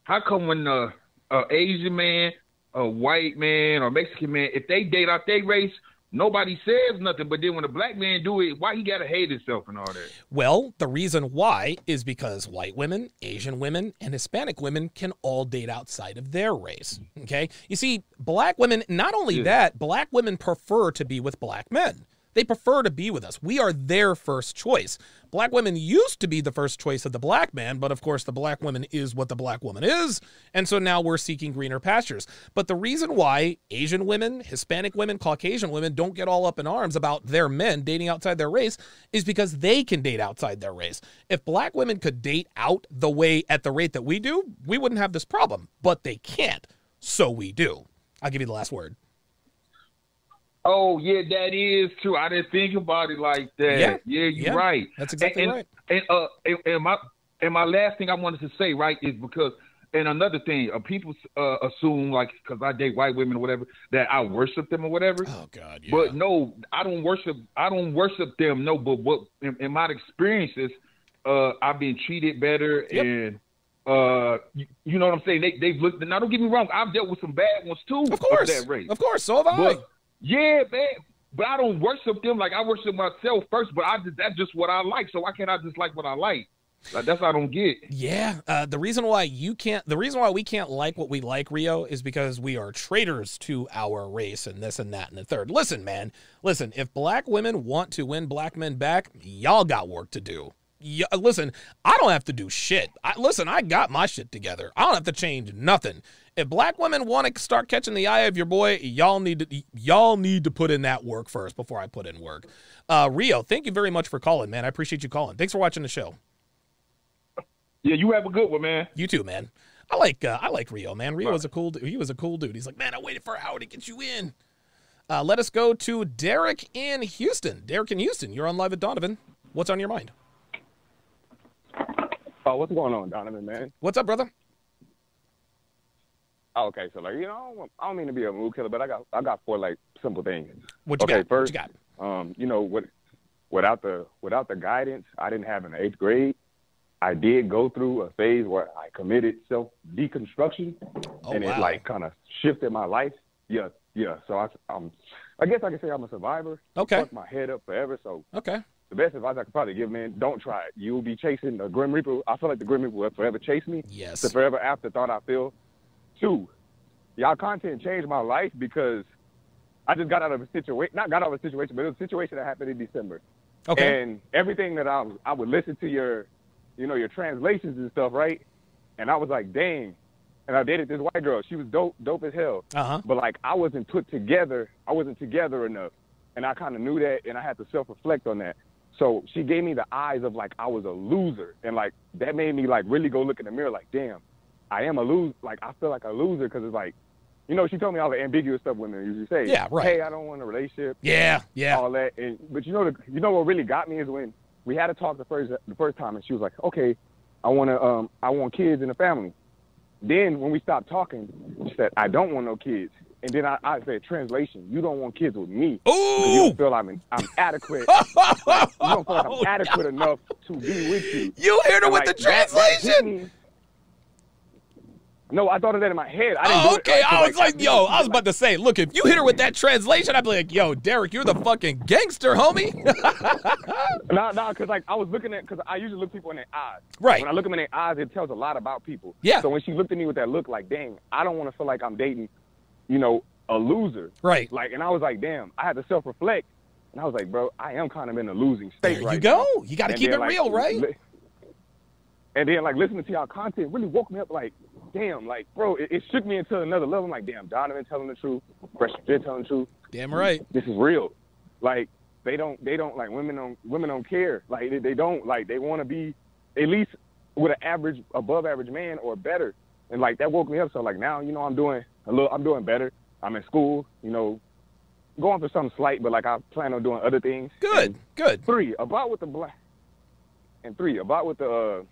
how come when uh, a Asian man, a white man, or Mexican man, if they date out their race, nobody says nothing. But then when a black man do it, why he gotta hate himself and all that? Well, the reason why is because white women, Asian women, and Hispanic women can all date outside of their race. Okay? You see, black women, not only Yeah. that, black women prefer to be with black men. They prefer to be with us. We are their first choice. Black women used to be the first choice of the black man, but of course, the black woman is what the black woman is. And so now we're seeking greener pastures. But the reason why Asian women, Hispanic women, Caucasian women don't get all up in arms about their men dating outside their race is because they can date outside their race. If black women could date out the way at the rate that we do, we wouldn't have this problem. But they can't. So we do. I'll give you the last word. Oh yeah, that is true. I didn't think about it like that. Yeah. Yeah, you're Yeah. right. That's exactly and, right. And uh, and, and my and my last thing I wanted to say right is because and another thing, uh, people uh, assume like because I date white women or whatever that I worship them or whatever. Oh God, yeah. But no, I don't worship. I don't worship them. No, but what in, in my experiences, uh, I've been treated better and. Uh, you, you know what I'm saying? They they've looked. Now, don't get me wrong. I've dealt with some bad ones too. Of course. that race. Of course. So have I. But, yeah, man. But I don't worship them like I worship myself first. But I that's just what I like. So why can't I just like what I like? Like that's what I don't get. Yeah, uh, the reason why you can't, the reason why we can't like what we like, Rio, is because we are traitors to our race and this and that and the third. Listen, man, listen. If black women want to win black men back, y'all got work to do. Yeah, listen, I don't have to do shit. I, listen, I got my shit together. I don't have to change nothing. If black women want to start catching the eye of your boy, y'all need to y'all need to put in that work first before I put in work. Uh, Rio, thank you very much for calling, man. I appreciate you calling. Thanks for watching the show. Yeah, you have a good one, man. You too, man. I like uh, I like Rio, man. Rio was a cool dude. He was a cool dude. He's like, man, I waited for an hour to get you in. Uh, let us go to Derek in Houston. Derek in Houston, you're on live at Donovan. What's on your mind? Oh, what's going on, Donovan, man? What's up, brother? Oh, okay, so like you know, I don't, mean to be a mood killer, but I got I got four like simple things. What you okay, got? What First, you got? Um, you know what? Without the without the guidance, I didn't have in the eighth grade. I did go through a phase where I committed self deconstruction, Oh, and wow. it like kind of shifted my life. Yeah, yeah. So I, I'm, I guess I can say I'm a survivor. Okay. Fucked my head up forever. So Okay. the best advice I could probably give, man, don't try it. You'll be chasing the Grim Reaper. I feel like the Grim Reaper will forever chase me. Yes. The forever afterthought I feel. Two, y'all content changed my life because I just got out of a situation, not got out of a situation, but it was a situation that happened in December. Okay. And everything that I, I would listen to your, you know, your translations and stuff, right? And I was like, dang. And I dated this white girl. She was dope, dope as hell. Uh-huh. But like, I wasn't put together. I wasn't together enough. And I kind of knew that, and I had to self-reflect on that. So she gave me the eyes of like I was a loser, and like that made me like really go look in the mirror, like, damn, I am a loser. Like I feel like a loser because it's like, you know, she told me all the ambiguous stuff women usually say. Yeah, right. Hey, I don't want a relationship. Yeah, yeah. All that, and but you know, the, you know what really got me is when we had to talk the first the first time, and she was like, okay, I want to, um, I want kids in the family. Then when we stopped talking, she said, I don't want no kids. And then I, I said, translation, you don't want kids with me. Ooh! You don't feel I'm, I'm adequate. you don't feel like I'm adequate enough to be with you. You heard her with like, the that- that hit translation? No, I thought of that in my head. I didn't Oh, do it, okay. like, I was like, yo, I was about to say, look, if you hit her with that translation, I'd be like, yo, Derek, you're the fucking gangster, homie. No, no, because like I was looking at, because I usually look people in their eyes. Right. When I look them in their eyes, it tells a lot about people. Yeah. So when she looked at me with that look, like, dang, I don't want to feel like I'm dating, you know, a loser. Right. Like, and I was like, damn, I had to self reflect, and I was like, bro, I am kind of in a losing state There right you go. now. You gotta keep then, it like, real, right? And then like listening to y'all content really woke me up. Like, damn, like, bro, it, it shook me into another level. I'm like, damn, Donovan telling the truth, Fresh Fit telling the truth. Damn right. This is real. Like they don't they don't like women don't women don't care. Like they, they don't like they want to be at least with an average above average man or better. And like that woke me up. So like now you know I'm doing a little I'm doing better. I'm in school. You know, going for something slight, but like I plan on doing other things. Good, good. Three about with the black and three about with the uh,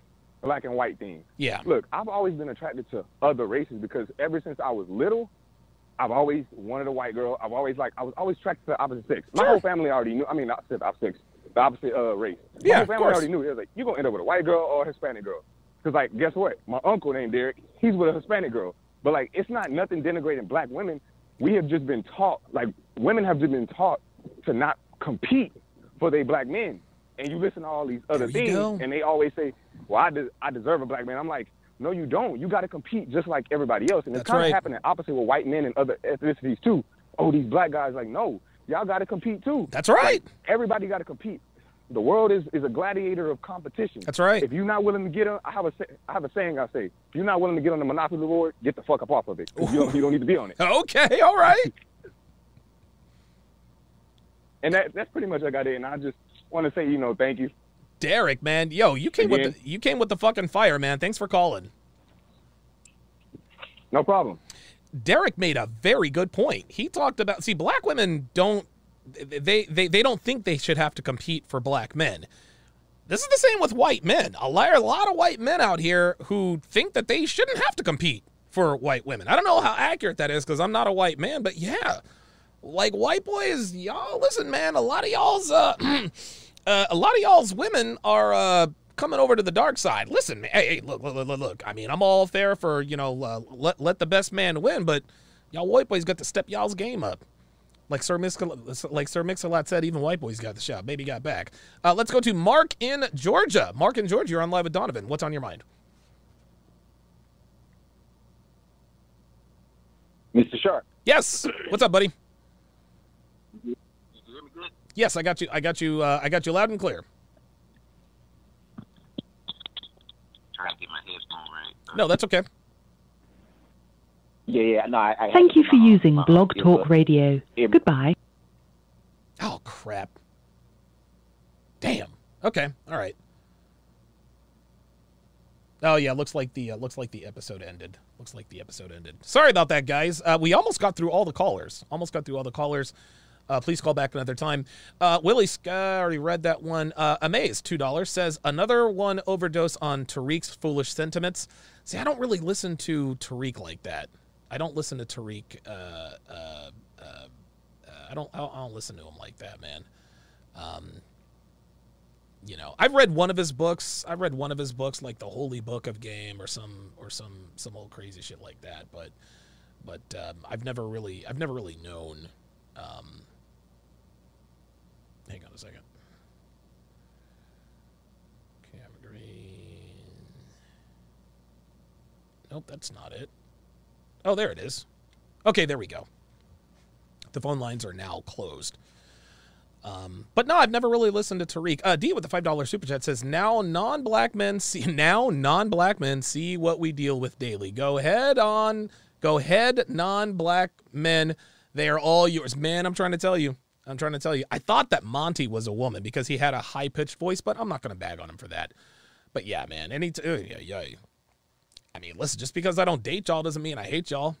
black and white thing. Yeah. Look, I've always been attracted to other races because ever since I was little, I've always wanted a white girl. I've always like I was always attracted to the opposite sex. My whole family already knew. I mean, not the opposite sex, the opposite uh, race. My Yeah, whole family already knew. It was like you're gonna end up with a white girl or a Hispanic girl. Cause like, guess what? My uncle named Derek. He's with a Hispanic girl. But like, it's not nothing denigrating black women. We have just been taught, like, women have just been taught to not compete for their black men. And you listen to all these other things, go. and they always say, "Well, I, de- I deserve a black man." I'm like, no, you don't. You got to compete just like everybody else. And it's kind of right. happening opposite with white men and other ethnicities too. Oh, these black guys, like, no, y'all got to compete too. That's right. Like, everybody got to compete. The world is, is a gladiator of competition. That's right. If you're not willing to get on, I have a say- I have a saying I say, if you're not willing to get on the monopoly board, get the fuck up off of it. You don't, you don't need to be on it. Okay, all right. And that, that's pretty much what I got in. I just want to say, you know, thank you. Derek, man, yo, you came Again. with the, you came with the fucking fire, man. Thanks for calling. No problem. Derek made a very good point. He talked about see black women don't they they they don't think they should have to compete for black men. This is the same with white men. A lot, a lot of white men out here who think that they shouldn't have to compete for white women. I don't know how accurate that is because I'm not a white man, but yeah, like white boys, y'all listen, man. A lot of y'all's uh, uh a lot of y'all's women are uh coming over to the dark side. Listen, man, hey, hey look, look, look, look. I mean, I'm all fair for you know uh, let let the best man win, but y'all white boys got to step y'all's game up. Like Sir Mix, like Sir Mix-a-Lot said, even white boys got the shot. Baby got back. Uh, let's go to Mark in Georgia. Mark in Georgia, you're on live with Donovan. What's on your mind? Mr. Sharpe. Yes. What's up, buddy? Yes, I got you. I got you. Uh, I got you loud and clear. Trying to get my headphone right. No, that's okay. Yeah, yeah, no, I. I Thank you for using my- Blog it Talk was- Radio. it- Goodbye. Oh crap. Damn. Okay. All right. Oh yeah, looks like the uh, looks like the episode ended. Looks like the episode ended. Sorry about that, guys. Uh, we almost got through all the callers. Almost got through all the callers. Uh, please call back another time. Uh, Willie Sky, already read that one. Uh, Amaze, two dollars says another one overdose on Tariq's foolish sentiments. See, I don't really listen to Tariq like that. I don't listen to Tariq. Uh, uh, uh, I don't. I don't, I listen to him like that, man. Um, you know, I've read one of his books. I've read one of his books, like the Holy Book of Game, or some, or some, some old crazy shit like that. But, but um, I've never really, I've never really known. Um, Hang on a second. Cam Green. Nope, that's not it. Oh, there it is. Okay, there we go. The phone lines are now closed. Um, but no, I've never really listened to Tariq. Uh, D with the five dollar super chat says, "Now non-black men see now non-black men see what we deal with daily. Go head on, go head non-black men. They are all yours, man. I'm trying to tell you, I'm trying to tell you. I thought that Monty was a woman because he had a high pitched voice, but I'm not going to bag on him for that. But yeah, man. Any t- uh, yeah, yeah. I mean, listen, just because I don't date y'all doesn't mean I hate y'all.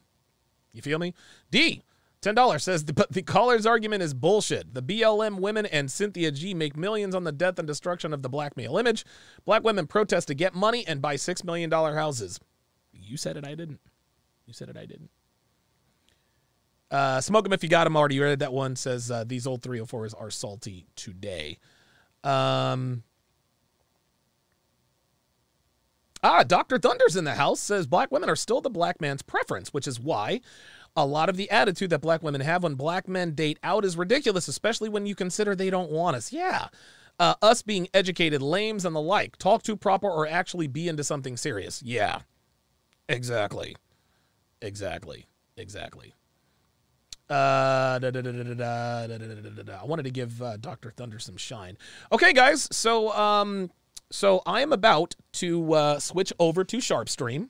You feel me? D, $10 says, but the caller's argument is bullshit. The BLM women and Cynthia G make millions on the death and destruction of the black male image. Black women protest to get money and buy $6 million houses. You said it, I didn't. You said it, I didn't. Uh, smoke them if you got them already. You read that one. Says uh, these old 304s are salty today. Um, ah, Dr. Thunder's in the house. Says black women are still the black man's preference, which is why a lot of the attitude that black women have when black men date out is ridiculous, especially when you consider they don't want us. Yeah. Uh, us being educated, lames, and the like. Talk to proper or actually be into something serious. Yeah. Exactly. Exactly. Exactly. Uh, I wanted to give uh, Doctor Thunder some shine. Okay, guys. So um, so I am about to uh, switch over to Sharpestream.